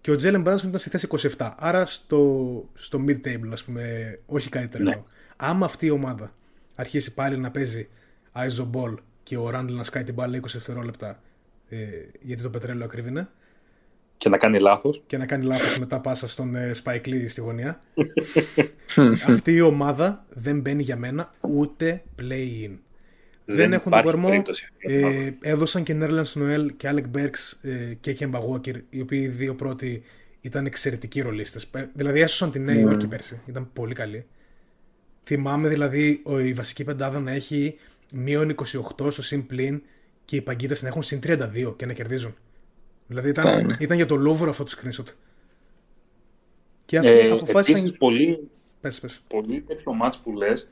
Και ο Τζέλεν Μπράνσον ήταν στη θέση 27. Άρα στο, στο mid-table, ας πούμε, όχι κάτι τρελό. Ναι. Άμα αυτή η ομάδα αρχίσει πάλι να παίζει ISO ball και ο Ράντλ να σκάει την μπάλα 20 δευτερόλεπτα ε, γιατί το πετρέλαιο ακρίβεινε. Και να κάνει λάθος. Και να κάνει λάθος μετά πάσα στον ε, Spike Lee στη γωνία. αυτή η ομάδα δεν μπαίνει για μένα ούτε play-in. Δεν, δεν έχουν τον κορμό. Ε, έδωσαν και Nerlens Noel και Alec Burks ε, και Kemba Walker, οι οποίοι οι δύο πρώτοι ήταν εξαιρετικοί ρολίστες. Δηλαδή έσωσαν τη Νέα Υόρκη mm. πέρσι. Ήταν πολύ καλή. Θυμάμαι δηλαδή η βασική πεντάδα να έχει μείον 28 στο συν πλην και οι παγκίτες να έχουν συν 32 και να κερδίζουν. Δηλαδή ήταν, ήταν για το Λούβρο αυτό το screenshot. Και αυτοί ε, αποφάσισαν. Πολύ, πες, πες. πολύ τέτοιο μάτς που λες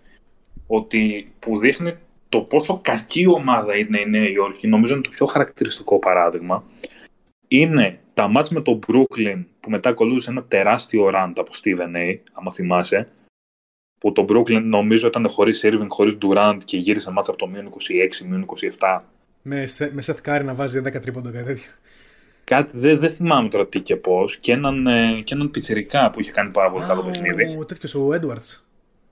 ότι που δείχνει το πόσο κακή ομάδα είναι η Νέα Υόρκη, νομίζω είναι το πιο χαρακτηριστικό παράδειγμα, είναι τα μάτς με τον Brooklyn που μετά ακολούθησε ένα τεράστιο ραντ από Steven A, άμα θυμάσαι, που το Brooklyn νομίζω ήταν χωρίς Irving, χωρίς Durant και γύρισε μάτς από το μείον 26, μείον 27. Με, με Seth Curry να βάζει 10 τρίποντα κάτι τέτοιο. Κάτι, δεν δε θυμάμαι τώρα τι και πώς. Και έναν, ε, και έναν πιτσερικά που είχε κάνει πάρα πολύ καλό παιχνίδι. Ο τέτοιος, ο Edwards.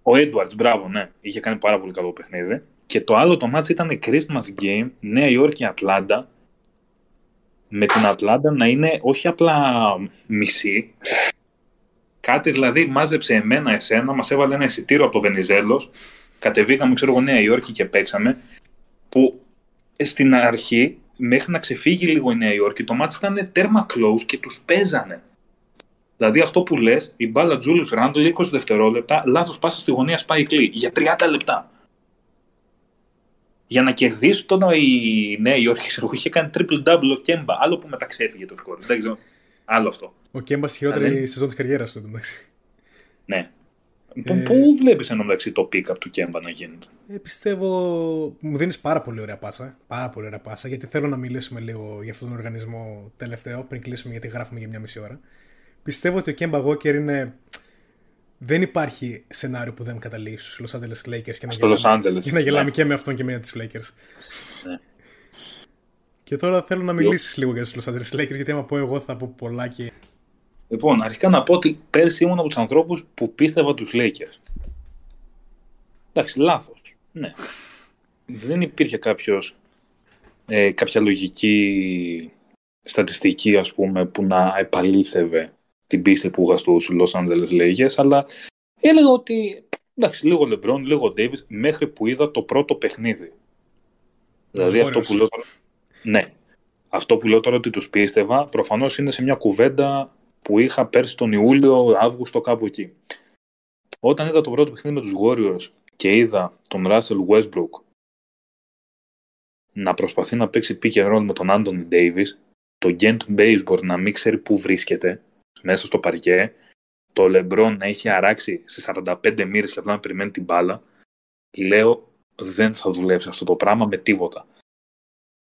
Ο Edwards, μπράβο, ναι. Είχε κάνει πάρα πολύ καλό παιχνίδι. Και το άλλο το ματς ήταν η Christmas Game, Νέα Υόρκη Ατλάντα. Με την Ατλάντα να είναι όχι απλά μισή. Κάτι δηλαδή μάζεψε εμένα, εσένα, μας έβαλε ένα εισιτήριο από το Βενιζέλος. Κατεβήκαμε, ξέρω εγώ, Νέα Υόρκη και παίξαμε. Που στην αρχή, μέχρι να ξεφύγει λίγο η Νέα Υόρκη, το ματς ήταν τέρμα close και τους παίζανε. Δηλαδή αυτό που λες, η μπάλα Τζούλιους Ράντλ 20 δευτερόλεπτα, λάθος πάσα στη γωνία σπάει κλεί για 30 λεπτά για να κερδίσει τώρα η Νέα Υόρκη, ξέρω είχε κάνει triple double ο Κέμπα. Άλλο που μεταξέφυγε το σκορ. Δεν ξέρω. Άλλο αυτό. Ο Κέμπας στη χειρότερη δηλαδή... σεζόν της καριέρας του, εντάξει. Ναι. Ε... Πού βλέπεις ενώ μεταξύ το pick-up του Κέμπα να γίνεται; Ε, πιστεύω. Μου δίνεις πάρα πολύ ωραία πάσα. Πάρα πολύ ωραία πάσα. Γιατί θέλω να μιλήσουμε λίγο για αυτόν τον οργανισμό τελευταίο πριν κλείσουμε γιατί γράφουμε για μια μισή ώρα. Πιστεύω ότι ο Κέμπα Γόκερ είναι δεν υπάρχει σενάριο που δεν καταλήγει στους Los Angeles Lakers και να Στο γελάμε, και, να γελάμε ναι. και με αυτόν και με τις Lakers. Ναι. Και τώρα θέλω να μιλήσεις λίγο για τους Los Angeles Lakers, γιατί άμα πω εγώ θα πω πολλά και. Λοιπόν, αρχικά να πω ότι πέρσι ήμουν από τους ανθρώπους που πίστευα τους Lakers. Εντάξει, λάθος. Ναι. Δεν υπήρχε κάποιος, ε, κάποια λογική στατιστική, ας πούμε, που να επαλήθευε την πίστη που είχα στους Los Angeles Lakers, αλλά έλεγα ότι εντάξει, λίγο LeBron, λίγο Davis, μέχρι που είδα το πρώτο παιχνίδι. Δηλαδή αυτό που λέω τώρα, ναι, αυτό που λέω τώρα ότι τους πίστευα, προφανώς είναι σε μια κουβέντα που είχα πέρσι τον Ιούλιο, Αύγουστο, κάπου εκεί. Όταν είδα το πρώτο παιχνίδι με τους Warriors και είδα τον Russell Westbrook να προσπαθεί να παίξει pick and roll με τον Anthony Davis, το Gent Baseball να μην ξέρει πού βρίσκεται, μέσα στο παρκέ, το Λεμπρόν να έχει αράξει σε 45 μοίρες και απλά να περιμένει την μπάλα, λέω δεν θα δουλέψει αυτό το πράγμα με τίποτα.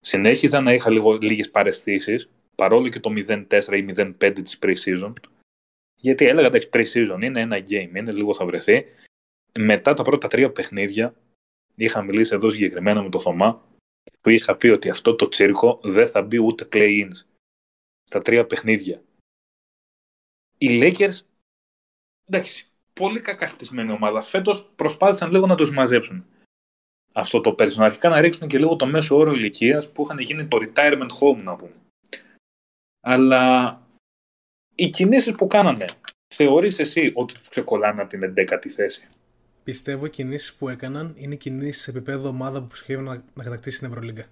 Συνέχιζα να είχα λίγο, λίγες παρεστήσεις, παρόλο και το 0-4 ή 0-5 της pre-season, γιατί έλεγα εντάξει pre-season είναι ένα game, είναι λίγο θα βρεθεί. Μετά τα πρώτα τρία παιχνίδια, είχα μιλήσει εδώ συγκεκριμένα με το Θωμά, που είχα πει ότι αυτό το τσίρκο δεν θα μπει ούτε play-ins στα τρία παιχνίδια οι Lakers, εντάξει, πολύ κακά χτισμένη ομάδα. Φέτος προσπάθησαν λίγο να τους μαζέψουν αυτό το πέρσι. Αρχικά να ρίξουν και λίγο το μέσο όρο ηλικίας που είχαν γίνει το retirement home, να πούμε. Αλλά οι κινήσεις που κάνανε, θεωρείς εσύ ότι τους ξεκολλάνε από την 11η θέση; Πιστεύω οι κινήσεις που έκαναν είναι κινήσεις σε επίπεδο ομάδα που σχεδόν να, να κατακτήσει την Ευρωλίγκα.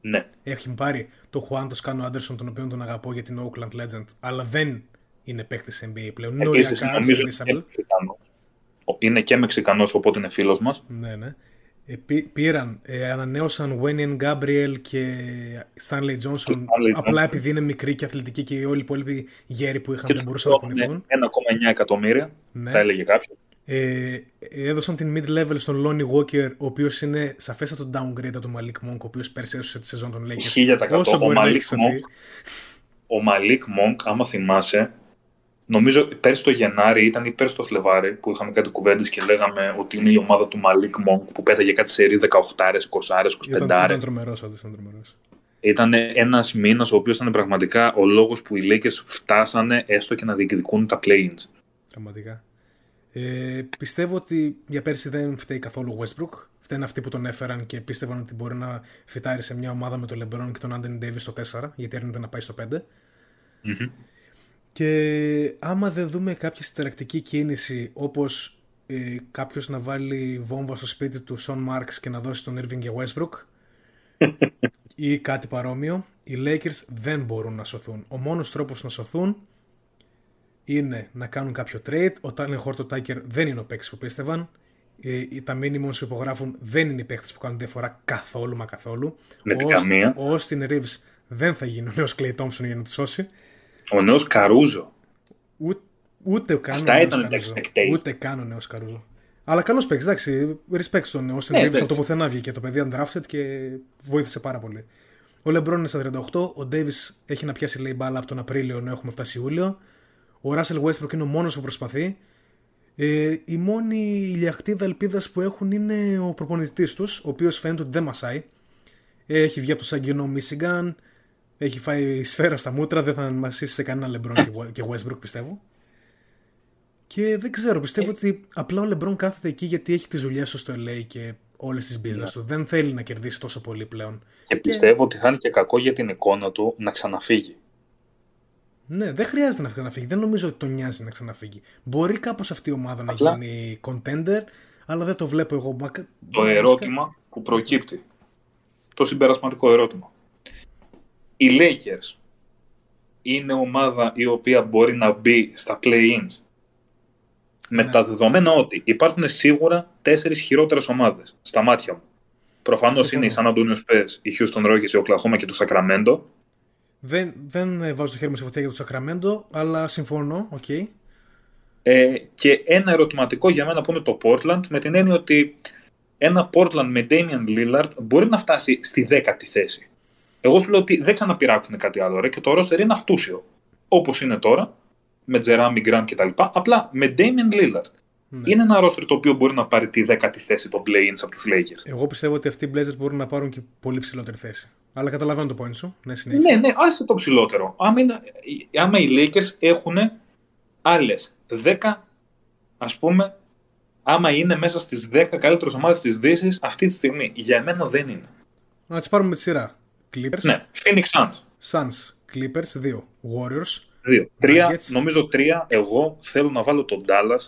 Ναι. Έχει πάρει το Χουάν, το Σκάνο Άντερσον, τον οποίο τον αγαπώ για την Oakland Legend, αλλά δεν είναι παίκτης NBA πλέον. Επίσης, νομίζω είναι, είναι και Μεξικανός, οπότε είναι φίλος μας. Ναι, ναι. Ε, πήραν, ε, ανανέωσαν Wayne Gabriel και Stanley Johnson Stanley απλά Johnson. επειδή είναι μικροί και αθλητικοί και οι όλοι οι υπόλοιποι γέροι που είχαν δεν τους μπορούσαν να πληρώνουν κουνηθούν. 1,9 εκατομμύρια, Ναι. θα έλεγε κάποιος. Ε, έδωσαν την mid-level στον Lonnie Walker, ο οποίος είναι σαφέστατο downgrade από τον Malik Monk, ο οποίος πέρσι έσωσε τη σεζόν των Lakers. 1000%. Όσο Ο μπορεί να Malik έχεις σωθεί. Monk Ο Μαλίκ Μονκ, άμα θυμάσαι, νομίζω πέρσι το Γενάρη ήταν ή πέρσι το Φλεβάρι που είχαμε κάτι κουβέντες και λέγαμε ότι είναι η ομάδα του Μαλίκ Μονκ που πέταγε κάτι σε 18, 20, 25. Ήταν, ήταν τρομερός, όντω ήταν τρομερός. Ήταν ένας μήνας ο οποίος ήταν πραγματικά ο λόγος που οι Lakers φτάσανε έστω και να διεκδικούν τα play-ins. Πραγματικά. Ε, πιστεύω ότι για πέρσι δεν φταίει καθόλου ο Westbrook. Φταίνουν αυτοί που τον έφεραν και πίστευαν ότι μπορεί να φυτάρει σε μια ομάδα με τον LeBron και τον Anthony Davis στο 4, γιατί έρχεται να πάει στο 5. Μμμ. Και άμα δεν δούμε κάποια συνταρακτική κίνηση όπως ε, κάποιος να βάλει βόμβα στο σπίτι του Σον Μάρξ και να δώσει τον Irving για Westbrook ή κάτι παρόμοιο, οι Lakers δεν μπορούν να σωθούν. Ο μόνος τρόπος να σωθούν είναι να κάνουν κάποιο trade. Ο Talen Horton Tucker δεν είναι ο παίκτης που πίστευαν. Ε, τα minimums που υπογράφουν δεν είναι οι παίκτες που κάνουν διαφορά καθόλου μα καθόλου. Με την Ο- καμία. Ο Austin Reeves δεν θα γίνει ο νέος Clay Thompson για να του σώσει. Ο νέος Καρούζο. Ούτε, ούτε καν Αυτά ο νέος ήταν τα Καρούζο. expectations. Ούτε καν ο νέος Καρούζο. Αλλά καλός παίκτης, εντάξει. Respect στον Austin Ναι, Reeves εντάξει. από το πουθενά βγήκε. Το παιδί undrafted και βοήθησε πάρα πολύ. Ο Λεμπρόν είναι στα 38. Ο Davis έχει να πιάσει λέει μπάλα από τον Απρίλιο ενώ έχουμε φτάσει Ιούλιο. Ο Russell Westbrook είναι ο μόνος που προσπαθεί. Ε, η μόνη ηλιακτίδα ελπίδας που έχουν είναι ο προπονητής τους, ο οποίος φαίνεται ότι δεν μασάει. Έχει βγει από το Σαγκινό Michigan. Έχει φάει σφαίρα στα μούτρα. Δεν θα μασίσει σε κανένα LeBron και- και Westbrook πιστεύω. Και δεν ξέρω, πιστεύω ότι απλά ο LeBron κάθεται εκεί γιατί έχει τις δουλειές του στο LA και όλες τις business Ναι. του. Δεν θέλει να κερδίσει τόσο πολύ πλέον. Και πιστεύω ότι θα είναι και κακό για την εικόνα του να ξαναφύγει. Ναι, δεν χρειάζεται να ξαναφύγει. Δεν νομίζω ότι τον νοιάζει να ξαναφύγει. Μπορεί κάπως αυτή η ομάδα Απλά- να γίνει contender, αλλά δεν το βλέπω εγώ. Μα... Το μα- ερώτημα που προκύπτει, το συμπερασματικό ερώτημα. Οι Lakers είναι ομάδα η οποία μπορεί να μπει στα play-ins. Με Ναι. τα δεδομένα ότι υπάρχουν σίγουρα τέσσερις χειρότερες ομάδες στα μάτια μου. Προφανώς Συμφωνώ. είναι η San Antonio Spurs, η Houston Rockets, η Oklahoma και το Sacramento. Δεν, δεν ε, βάζω το χέρι μου σε φωτιά για το Sacramento, αλλά συμφωνώ, οκ. Ε, και ένα ερωτηματικό για μένα που είναι το Portland, με την έννοια ότι ένα Portland με Damian Lillard μπορεί να φτάσει στη δέκατη θέση. Εγώ σου λέω ότι δεν ξαναπειράξουν κάτι άλλο ρε, και το roster είναι αυτούσιο. Όπως είναι τώρα, με Jeremy Grant κτλ. Απλά με Damian Lillard. Ναι. Είναι ένα roster το οποίο μπορεί να πάρει τη δέκατη θέση των play-ins από τους Lakers. Εγώ πιστεύω ότι αυτοί οι Blazers μπορούν να πάρουν και πολύ ψηλότερη θέση. Αλλά καταλαβαίνω το point σου. Ναι, συνέχισε. Ναι, ναι, άσε το ψηλότερο. Άμα, είναι, άμα οι Lakers έχουν άλλες 10, ας πούμε, άμα είναι μέσα στις 10 καλύτερες ομάδες της Δύσης αυτή τη στιγμή. Για μένα δεν είναι. Να τις πάρουμε με τη σειρά. Clippers, Ναι, Phoenix Suns. Suns, Clippers, 2. Warriors, Δύο. Τρία, Nuggets. νομίζω τρία. Εγώ θέλω να βάλω τον Dallas.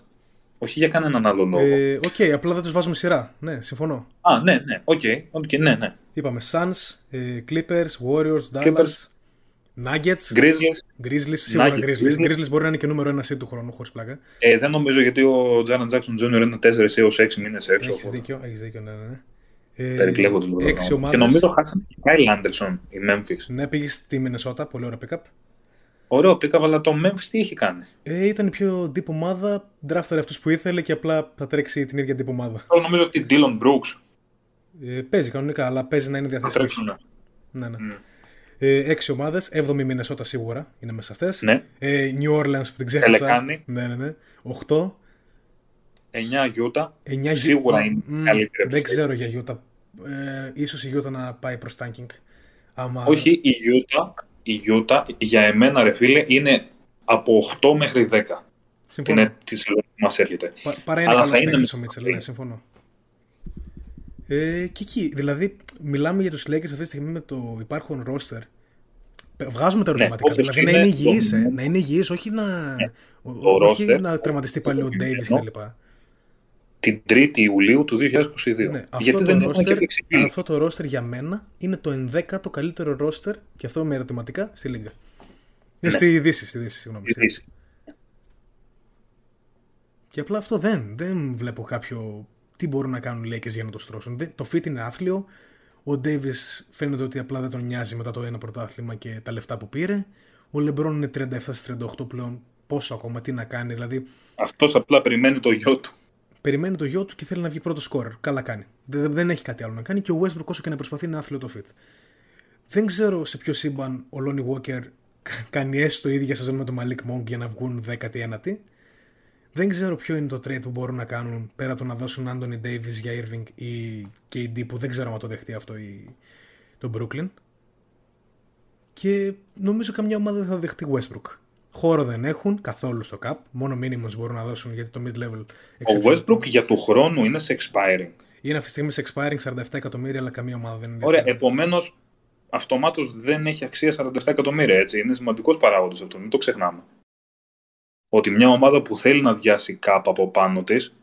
Όχι για κανέναν άλλο λόγο. Ε, Οκ, απλά δεν τους βάζουμε σειρά. Ναι, συμφωνώ. Α, ναι, ναι. Οκ. οκ, ναι, ναι. Είπαμε Suns, ε, Clippers, Warriors, Dallas, Clippers. Nuggets, Grizzlies. Grizzlies. Σίγουρα Nuggets, Grizzlies. Grizzlies. Grizzlies μπορεί να είναι και νούμερο ένα seed του χρόνου, χωρίς πλάκα. Ε, δεν νομίζω γιατί ο Jaren Jackson Jr. είναι 4 έως 6 μήνες έξω. Έχεις δίκιο, έχεις δίκιο, ναι, ναι. Ναι. Ε, Περιπλέκονται λίγο. Έξι Και ομάδες. νομίζω χάσανε και Kyle Anderson η Memphis. Ναι, πήγε στη Μινεσότα, πολύ ωραίο pick-up. Ωραίο pick-up, αλλά το Memphis τι είχε κάνει; Ε, ήταν η πιο deep ομάδα, draftер αυτούς που ήθελε και απλά θα τρέξει την ίδια deep ομάδα. Εγώ νομίζω ότι Dylan Brooks Ε, παίζει κανονικά, αλλά παίζει να είναι θα διαθέσιμος. τρέξουν. Ναι, ναι. Mm. Ε, έξι ομάδες, 7η Μινεσότα σίγουρα είναι μέσα σε αυτές. Ναι. Ε, New Orleans που την ξέχασα. Τελεκάνη. Ναι, ναι, ναι. 8. 9 Utah. 9 Σίγουρα είναι Μμ, καλύτερη Δεν επιλογή. ξέρω για Utah. Ε, ίσως η Utah να πάει προς tanking. Άμα... Όχι, η Utah, η Utah για εμένα ρε φίλε είναι από 8 μέχρι 10. συμφωνώ. Είναι της σελίδα που μας έρχεται. Πα, παρά είναι Αλλά καλός θα είναι παίκτης ο με- Μίτσελ, ναι, συμφωνώ. Ε, και εκεί, δηλαδή, μιλάμε για τους Lakers αυτή τη στιγμή με το υπάρχον roster. Πε- Βγάζουμε τα ερωτηματικά. όπως δηλαδή να είναι είναι υγιής, το- ε, να είναι υγιής, όχι να, ο- το όχι roster, να τραυματιστεί πάλι ο το Davis κείμενο, κλπ. Την 3η Ιουλίου του 2022. Ναι, αυτό, Γιατί το δεν έχουν και roster, flexibility. αυτό το roster για μένα είναι το 11ο καλύτερο roster και αυτό με ερωτηματικά στη Λίγκα. Ε, Ναι. Στη Δύση, στη Δύση, συγγνώμη. Η Δύση. Και απλά αυτό δεν, δεν βλέπω κάποιο τι μπορούν να κάνουν οι Lakers για να το στρώσουν. Το fit είναι άθλιο. Ο Davis φαίνεται ότι απλά δεν τον νοιάζει μετά το ένα πρωτάθλημα και τα λεφτά που πήρε. Ο LeBron είναι 37 38 πλέον. Πόσο ακόμα, τι να κάνει, δηλαδή. Αυτός απλά περιμένει το γιο του. Περιμένει το γιο του και θέλει να βγει πρώτος σκόρερ. Καλά κάνει. Δεν, δεν έχει κάτι άλλο να κάνει και ο Westbrook όσο και να προσπαθεί είναι άθλιο το fit. Δεν ξέρω σε ποιο σύμπαν ο Lonnie Walker κάνει έστω ίδια σεζόν με τον Malik Monk για να βγουν 19η. Δεν ξέρω ποιο είναι το trade που μπορούν να κάνουν πέρα από το να δώσουν Anthony Davis για Irving ή KD που δεν ξέρω αν το δεχτεί αυτό ή το Brooklyn. Και νομίζω καμιά ομάδα δεν θα δεχτεί Westbrook. Χώρο δεν έχουν καθόλου στο cap. Μόνο minimums μπορούν να δώσουν γιατί το mid-level. Ο Westbrook για του χρόνου είναι σε expiring. Είναι αυτή τη στιγμή σε expiring 47 εκατομμύρια, αλλά καμία ομάδα δεν είναι. Ωραία, επομένως αυτομάτως δεν έχει αξία 47 εκατομμύρια. Έτσι. Είναι σημαντικός παράγοντας αυτό, μην το ξεχνάμε. Ότι μια ομάδα που θέλει να διάσει κάπου από πάνω της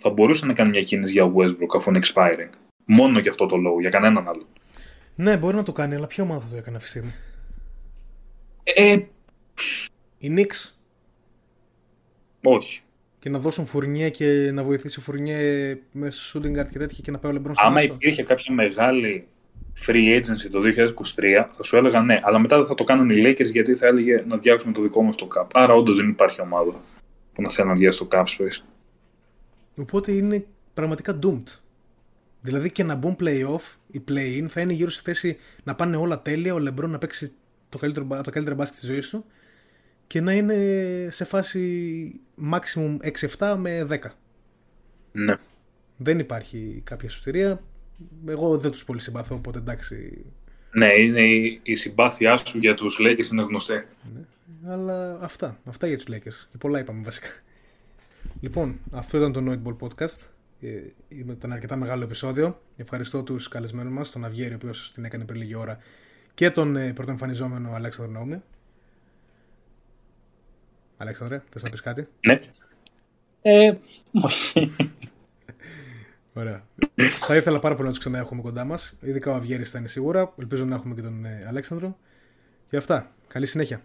θα μπορούσε να κάνει μια κίνηση για Westbrook αφού είναι expiring. Μόνο για αυτό το λόγο, για κανέναν άλλο. Ναι, μπορεί να το κάνει, αλλά ποια ομάδα θα το έκανε αυτή τη στιγμή; Ε, η Knicks. Όχι. Και να δώσουν φουρνιέ και να βοηθήσει φουρνιέ με shooting guard και τέτοια και να πάει ο Λεμπρόν Άμα υπήρχε κάποια μεγάλη free agency το 2023, θα σου έλεγα ναι. Αλλά μετά δεν θα το κάνουν οι Lakers γιατί θα έλεγε να διάξουμε το δικό μας το cap. Άρα όντως δεν υπάρχει ομάδα που να θέλει να διάσει το cap space. Οπότε είναι πραγματικά doomed. Δηλαδή και να μπουν playoff, η play-in θα είναι γύρω στη θέση να πάνε όλα τέλεια, ο Λεμπρόν να παίξει το καλύτερο, το καλύτερο μπάσκετ της ζωής του και να είναι σε φάση maximum 6-7 με 10. Ναι. Δεν υπάρχει κάποια σωτηρία. Εγώ δεν τους πολύ συμπαθώ, οπότε εντάξει. Ναι, είναι η, η συμπάθειά σου για τους Lakers είναι γνωστή. Ναι. Αλλά αυτά, αυτά για τους Lakers. Και πολλά είπαμε βασικά. Λοιπόν, αυτό ήταν το Noid Ball Podcast. Ε, ήταν αρκετά μεγάλο επεισόδιο. Ευχαριστώ τους καλεσμένους μας, τον Αυγέρη, ο οποίος την έκανε πριν λίγη ώρα, και τον ε, πρωτοεμφανιζόμενο Αλέξανδρο Νόμι. Αλέξανδρε, θες να πεις κάτι; Ναι. Ε, όχι. Ωραία. θα ήθελα πάρα πολύ να τους ξανά έχουμε κοντά μας. Ειδικά ο Αυγέρη θα είναι σίγουρα. Ελπίζω να έχουμε και τον ε, Αλέξανδρο. Και αυτά. Καλή συνέχεια.